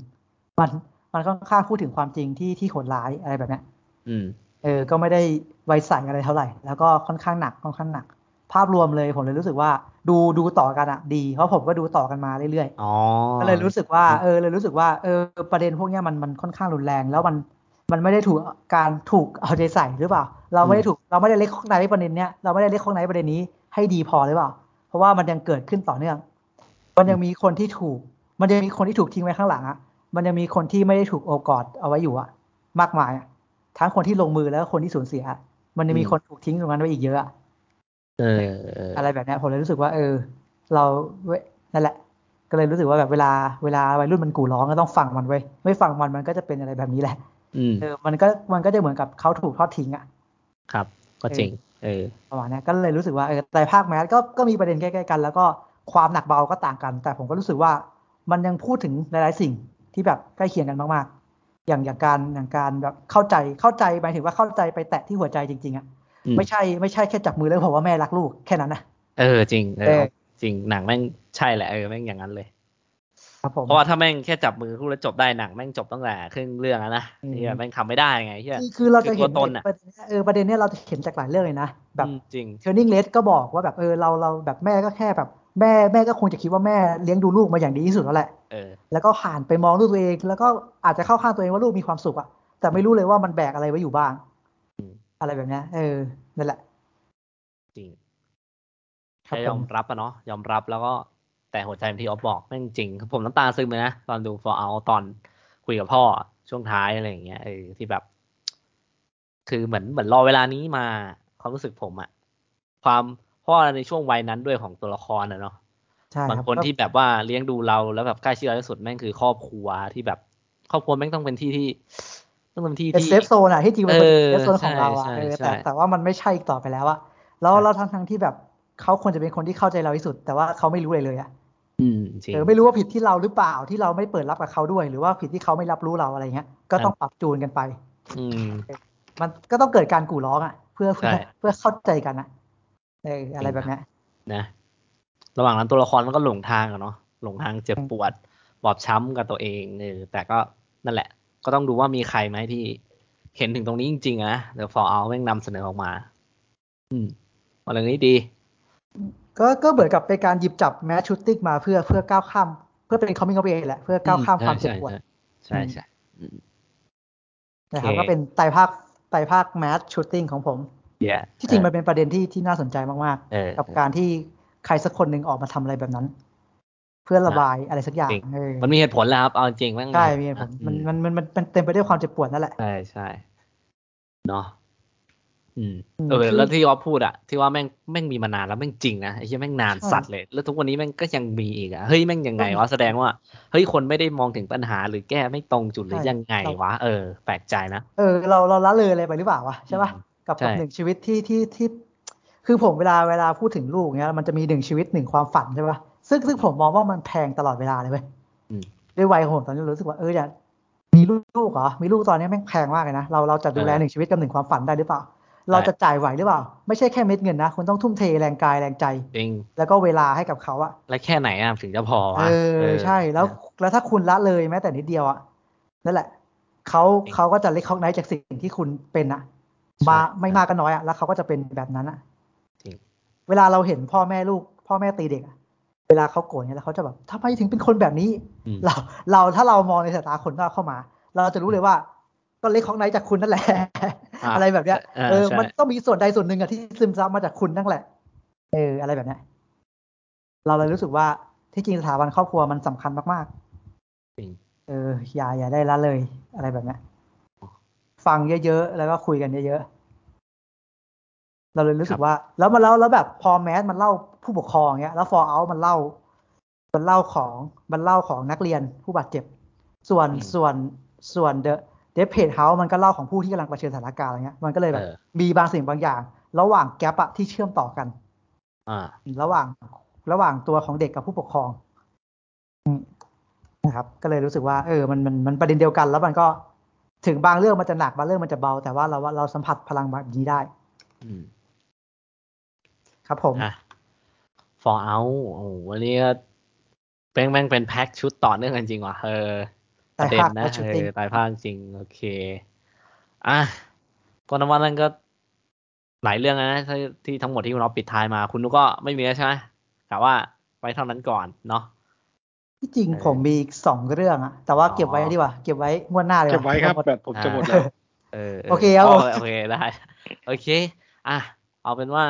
มันมันค่อนข้างพูดถึงความจริงที่ที่โหดร้ายอะไรแบบเนี้ยอืม เออ ก็ไม่ได้ไวใส่อะไรเท่าไหร่ แล้วก็ค่อนข้างหนักค่อนข้างหนัก ภาพรวมเลยผมเลยรู้สึกว่าดูดูต่อกันอะดี เพราะผมก็ดูต่อกันมาเรื่อยๆอ๋อก็เลยรู้สึกว่าเออเลยรู้สึกว่าเออประเด็นพวกเนี้ยมันมันค่อนข้างรุนแรง แล้วมันมันไม่ได้ถูกการถูกเอาใจใส่หรือเปล่า เราไม่ได้ถูกเราไม่ได้เล็กข้างในประเด็นเนี้ยเราไม่ได้เล็กข้างในประเด็นนี้ให้ดีพอหรือเปล่า เพราะว่ามันยังเกิดขึ้นต่อเนื่อง มันยังมีคนที่ถูก มันยังมีคนที่ถูกทิ้งไว้ข้างหลังอะมันยังมีคนที่ไม่ได้ถูกโอบกอดเอาไว้อยู่อะมากมายอะทั้งคนที่ลงมือแล้วก็คนที่สูญเสีย มันยังมีคนถูกทิ้งตรงนั้นไว้อีกเยอะ อะเออเอออะไรแบบเนี้ยผมเลยรู้สึกว่าเออ เราเว้ยนั่นแหละ ก็เลยรู้สึกว่าแบบเวลาเวลาวัยรุ่นมันกู่ร้องก็ต้องฟังมันไว้ยไม่ฟังมันมันก็จะเป็นอะไรแบบนี้แหละอืมเออ มันก็มันก็จะเหมือนกับเขาถูกทอดทิ้งอะครับ ก็จริง เออประมาณเนี้ยก็เลยรู้สึกว่าเออแต่ภาคแมสก็ก็มีประเด็นใกล้ๆกัน แล้วก็ความหนักเบาก็ต่างกัน แต่ผมก็รู้สึกว่ามันยังพูดถึงหลายๆสิ่งที่แบบใกล้เคียงกันมากๆ อย่างอย่างการอย่างการแบบเข้าใจเข้าใจหมายถึงว่าเข้าใจไปแตะที่หัวใจจริงๆอะอืม ไม่ใช่ไม่ใช่แค่จับมือแล้วบอกว่าแม่รักลูกแค่นั้นนะเออจริงเอเอออจริงหนังแม่งใช่แหละเออแม่งอย่างนั้นเลยครับผมเพราะว่าถ้าแม่งแค่จับมือคู่แล้วจบได้หนังแม่งจบตั้งแต่ครึ่งเรื่องแล้วนะอืมเฮียแม่งทำไม่ได้ไงเฮียคือคือเราจะเห็นคือตัวตนอะประเด็นเนี้ยเออประเด็นเนี้ยเราจะเห็นจากหลายเรื่องเลยนะแบบอืมจริงเทอร์นิ่งเลสก็บอกว่าแบบเออเราเราแบบแม่ก็แค่แบบแม่แม่ก็คงจะคิดว่าแม่เลี้ยงดูลูกมาอย่างดีที่สุดแล้วแหละเออแล้วก็ผ่านไปมองลูกตัวเอง แล้วก็อาจจะเข้าข้างตัวเองว่าลูกมีความสุขอะแต่ไม่รู้เลยว่ามันแบกอะไรไว้อยู่บ้าง อืมอะไรแบบเนี้ยเออนั่นแหละ จริงครับแค่ผยอมมรับอะเนาะยอมรับแล้วก็แต่หัวใจเหมือนที่ออฟบอกแม่งจริง ผมน้ำตาซึมเลยนะตอนดู for out ตอนคุยกับพ่อช่วงท้ายอะไรอย่างเงี้ยเออที่แบบ คือเหมือนเหมือนรอเวลานี้มาความรู้สึกผมอะความเพราะว่าในช่วงวัยนั้นด้วยของตัวละครอะเนาะใช่บางครับคนก็ที่แบบว่าเลี้ยงดูเราแล้วแบบใกล้ชิดเราที่สุดแม่งคือครอบครัวที่แบบ ครอบครัวแม่งต้องเป็นที่ที่ ต้องเป็นที่เป็นที่ safe zone อะที่จริงมันเป็นเออ safe zone ของเราอะใช่เออใช่แต่แต่ว่ามันไม่ใช่อีกต่อไปแล้วอะแล้วใช่เราทั้งทั้งที่แบบเขาควรจะเป็นคนที่เข้าใจเราที่สุด แต่ว่าเขาไม่รู้เลยเลยอะอืมจริงเออไม่รู้ว่าผิดที่เราหรือเปล่าที่เราไม่เปิดรับกับเขาด้วย หรือว่าผิดที่เขาไม่รับรู้เราอะไรเงี้ย ก็ต้องปรับจูนกันไปอืมมันก็ต้องเกิดการกู่ร้องอะเพื่อเพื่อใช่เพื่อเข้าใจกันอะเอออะไรจริงแบบเนี้ยนะ ระหว่างนั้นตัวละครมันก็หลงทางอะเนาะหลงทางเจ็บปวด บอบช้ำกับตัวเองเออแต่ก็นั่นแหละ ก็ต้องดูว่ามีใครไหมที่เห็นถึงตรงนี้จริงๆอะนะเดี๋ยวฟอร์เอาแม่งนำเสนอออกมา อืมวันเรื่องนี้ดี ก็ก็เหมือนกับเป็นการหยิบจับแมชชูตติ้งมาเพื่อเพื่อก้าวข้าม เพื่อเป็น coming of age แหละเพื่อก้าวข้ามความเจ็บปวดใช่ใช่อืมนะครับโอเคก็เป็นไตรภาคไตรภาคแมชชูตติ้งของผมเดี๋ยวที่จริงมันเป็นประเด็นที่ที่น่าสนใจมากเออๆกับการที่ใครสักคนหนึ่งออกมาทำอะไรแบบนั้น เพื่อระบายอะไรสักอย่างจริงเออมันมีเหตุผลแล้วครับเอาจริงๆแม่งใช่มีเหตุผลอืมันมันมันมันเต็มไปด้วยความเจ็บปวดนั่นแหละใช่ใช่เนาะอืมอืมเออคือแล้วที่ออฟพูดอะที่ว่าแม่งแม่งมีมานานแล้วแม่งจริงนะไอ้เหี้ยแม่งนานใช่สัตว์เลย แล้วทุกวันนี้แม่งก็ยังมีอีกอะเฮ้ยแม่งยังไงวะแสดงว่าเฮ้ยคนไม่ได้มองถึงปัญหาหรือแก้ไม่ตรงจุดหรือยังไงวะเออแปลกใจนะเออเราเราละเลยอะไรไปหรือเปล่าวะใช่ปะอืมกับใช่กับหนึ่งชีวิตที่ที่ที่ คือผมเวลาเวลาพูดถึงลูกเนี้ย มันจะมีหนึ่งชีวิตหนึ่งความฝันใช่ปะ ซึ่งซึ่งผมมองว่ามันแพงตลอดเวลาเลยเว้ยอืมด้วยวัยของผมตอนนี้รู้สึกว่าเอออยากมีลูกเหรอ มีลูกตอนนี้แม่งแพงมากเลยนะ เราเราจะดูแลเออหนึ่งชีวิตกับหนึ่งความฝันได้หรือเปล่าใช่เราจะจ่ายไหวหรือเปล่า ไม่ใช่แค่เม็ดเงินนะ คุณต้องทุ่มเทแรงกายแรงใจ จริง แล้วก็เวลาให้กับเขาอะและแค่ไหนอะถึงจะพอวะเออ ใช่ แล้ว แล้วถ้าคุณละเลยแม้แต่นิดเดียวอะนั่นแหละ เขาจริงเขาก็จะเล็กเขาไนจากสิ่งที่คุณเป็นอะใช่มาไม่มากก็น้อยอะแล้วเขาก็จะเป็นแบบนั้นอะจริงเวลาเราเห็นพ่อแม่ลูก พ่อแม่ตีเด็กอะ เวลาเขาโกรธเนี่ยแล้วเขาจะแบบทำไมถึงเป็นคนแบบนี้อืมเราเราถ้าเรามองในสายตาคนนอกเข้ามา เราจะรู้เลยว่าก็เล็กของไนจากคุณนั่นแหละอะอะไรแบบเนี้ยเออเออใช่มันต้องมีส่วนใดส่วนหนึ่งอะที่ซึมซับมาจากคุณนั่นแหละเอออะไรแบบเนี้ยเราเลยรู้สึกว่าที่จริงสถาบันครอบครัวมันสำคัญมากจริงๆเอออย่าอย่าได้ละเลย อะไรแบบเนี้ยฟังเยอะๆแล้วก็คุยกันเยอะๆ เราเลยรู้สึกว่า แล้วมันแล้วแล้วแบบพอแมสมันเล่าผู้ปกครองเงี้ย แล้วฟอร์เอามันเล่า มันเล่าของมันเล่าของนักเรียนผู้บาดเจ็บ ส่วนอืมส่วนส่วนเดอะเดฟเพจเฮาส์มันก็เล่าของผู้ที่กำลังเผชิญสถานการณ์อะไรเงี้ยมันก็เลยแบบเออมีบางสิ่งบางอย่าง ระหว่างแกลบอะที่เชื่อมต่อกัน อ่า ระหว่างระหว่างตัวของเด็กกับผู้ปกครองอืมนะครับ ก็เลยรู้สึกว่าเออมันมันมันประเด็นเดียวกัน แล้วมันก็ถึงบางเรื่องมันจะหนักบางเรื่องมันจะเบา แต่ว่าเราว่าเราสัมผัสพลังแบบนี้ได้ อืม ครับผมอะ for out โอ้โหวันนี้ก็แม่งแม่งเป็นแพ็คชุดต่อเนื่องกันจริงว่ะเออปแต่ระเด็นภาคนะและเอชูตติ้งอตายภาคจริง โอเค อะก็นวันนั้นก็หลายเรื่องนะที่ที่ทั้งหมดที่คุณเราปิดท้ายมา คุณนุกก็ไม่มีแล้วใช่ไหมกะว่าไว้เท่านั้นก่อนเนาะที่จริงเออผมมีอีกสองเรื่องอะแต่ว่าเก็บไว้อ๋อดีกว่า เก็บไว้งวดหน้าเลยเก็บไว้ครับหมดแบบผมจะหมดแล้วเออโอเคครับโอผมโอเคได้ โอเค อะเอาเป็นว่า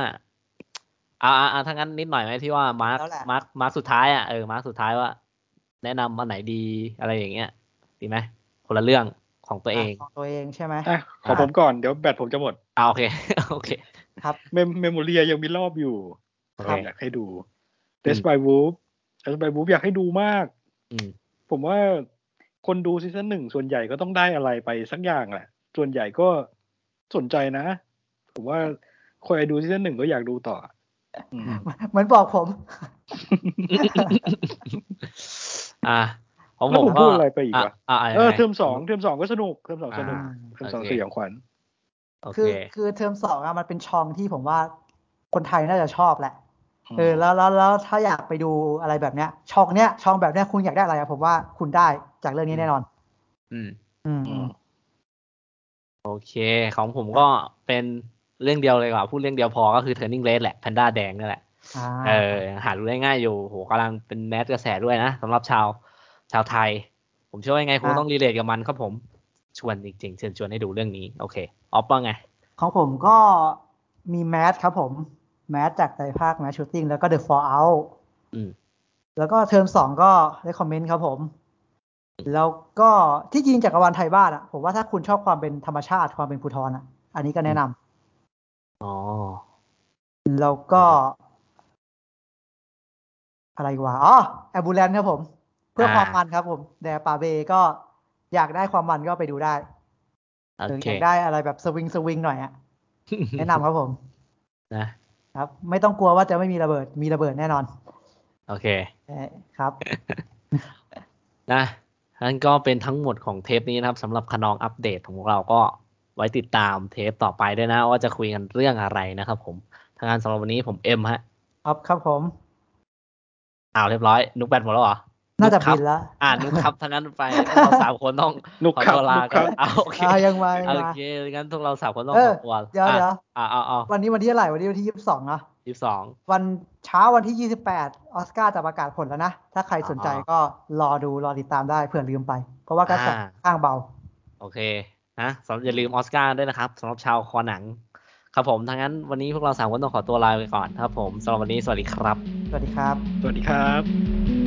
อ่าอ่าถ้างั้นนิดหน่อยไหมที่ว่า mark แล้วแหละ mark mark สุดท้ายอะเออ mark สุดท้ายว่า แนะนำอันไหนดีอะไรอย่างเงี้ยดีไหมคนละเรื่องของตัวเองของตัวเองใช่ไหมอะขอผมก่อนเดี๋ยวแบตผมจะหมด อ่าโอเค โอเค ครับ เมม Memoriaยังมีรอบอยู่ครับอยากให้ดู Raised by Wolves Raised by Wolves อยากให้ดูมาก อืม ผมว่าคนดูซีซั่นหนึ่งส่วนใหญ่ก็ต้องได้อะไรไปสักอย่างแหละ ส่วนใหญ่ก็สนใจนะ ผมว่าคนไอดูซีซั่นหนึ่งก็อยากดูต่ออืม เหมือนบอกผม อ่าของแล้วผผมมก็พูดอะไรไปอีกวะอ่าเออเทอมสองเทอมสองก็สนุกเทอมสองสนุกอ่าเทอมสองโอเคสยองขวัญโอคืเคอคือเทอมสองอะมันเป็นช่องที่ผมว่าคนไทยน่าจะชอบแหละอืมเออแล้วแล้วแล้วถ้าอยากไปดูอะไรแบบเนี้ย ช่องเนี้ยช่องแบบเนี้ยคุณอยากได้อะไรอะผมว่าคุณได้จากเรื่องนี้แน่นอน อืม อืมอืมโอเค ของผมก็เป็น เรื่องเดียวเลยกว่าพูดเรื่องเดียวพอก็คือ Turning Red แหละแพนด้าแดงนั่นแหละอ่าเออ หาดูได้ง่ายอยู่โหกำลังเป็น mass กระแสด้วยนะสำหรับชาวชาวไทย ผมเชื่อว่ายังไงคงต้อง relate กับมันครับผมชวนจริงๆเชิญชวนให้ดูเรื่องนี้ โอเคออฟว่าไง ของผมก็มี Mass ครับผม Mass จากไตรภาค mass shooting แล้วก็ The Fallout อืมแล้วก็เทอมสองก็ recommend ครับผม แล้วก็ที่จริงจักรวาลไทยบ้านอะ ผมว่าถ้าคุณชอบความเป็นธรรมชาติความเป็นภูธรอะ อันนี้ก็แนะนำ อ๋อ แล้วก็ อะไรอีกวะอ๋อแอบูเลนครับผม เพื่ออ่าความมันครับผมแดปาเบก็อยากได้ความมันก็ไปดูได้โอหรือเค อยากได้อะไรแบบสวิงสวิงหน่อยอะแนะนำครับผม นะ ครับ ไม่ต้องกลัวว่าจะไม่มีระเบิดมีระเบิดแน่นอนโอเค เอ่อครับ นะนั่นก็เป็นทั้งหมดของเทปนี้นะครับสำหรับคนองอัปเดตของพวกเราก็ ไว้ติดตามเทปต่อไปด้วยนะ ว่าจะคุยกันเรื่องอะไรนะครับผมทางงานสำหรับวันนี้ผมเอ็มฮะครับครับผมอ้าวเรียบร้อย นุกแบตหมดแล้วเหรอน่าจะกครับินแล้วอ่านุกครับทั้างนั้นไปเราสามคนต้องนุกขอครับตัวลานุกกัครันบอ้าวโอเคอ่ายังมายังโอมาเคงั้นพวกเราสามคนต้องเอขออตัวเดี๋ยวเดี๋ยวอ่าเอาเอาวันนี้วันที่เท่าไหร่วันนี้วันที่ยี่สิบสองเนาะยี่สิบสองวันเช้าวันที่ยี่สิบแปดออสการ์จะประกาศผลแล้วนะ ถ้าใครสนใจอ๋อก็รอดูรอติดตามได้เผื่อลืมไป เพราะว่ากระแสอ่าข้างเบา โอเค นะสำหรับอย่าลืมออสการ์ด้วยนะครับสำหรับชาวคอหนัง ครับผมทางนั้นวันนี้พวกเราสามคนต้องขอตัวลาไปก่อนครับผมสำหรับวันนี้สวัสดีครับ สวัสดีครับ สวัสดีครับ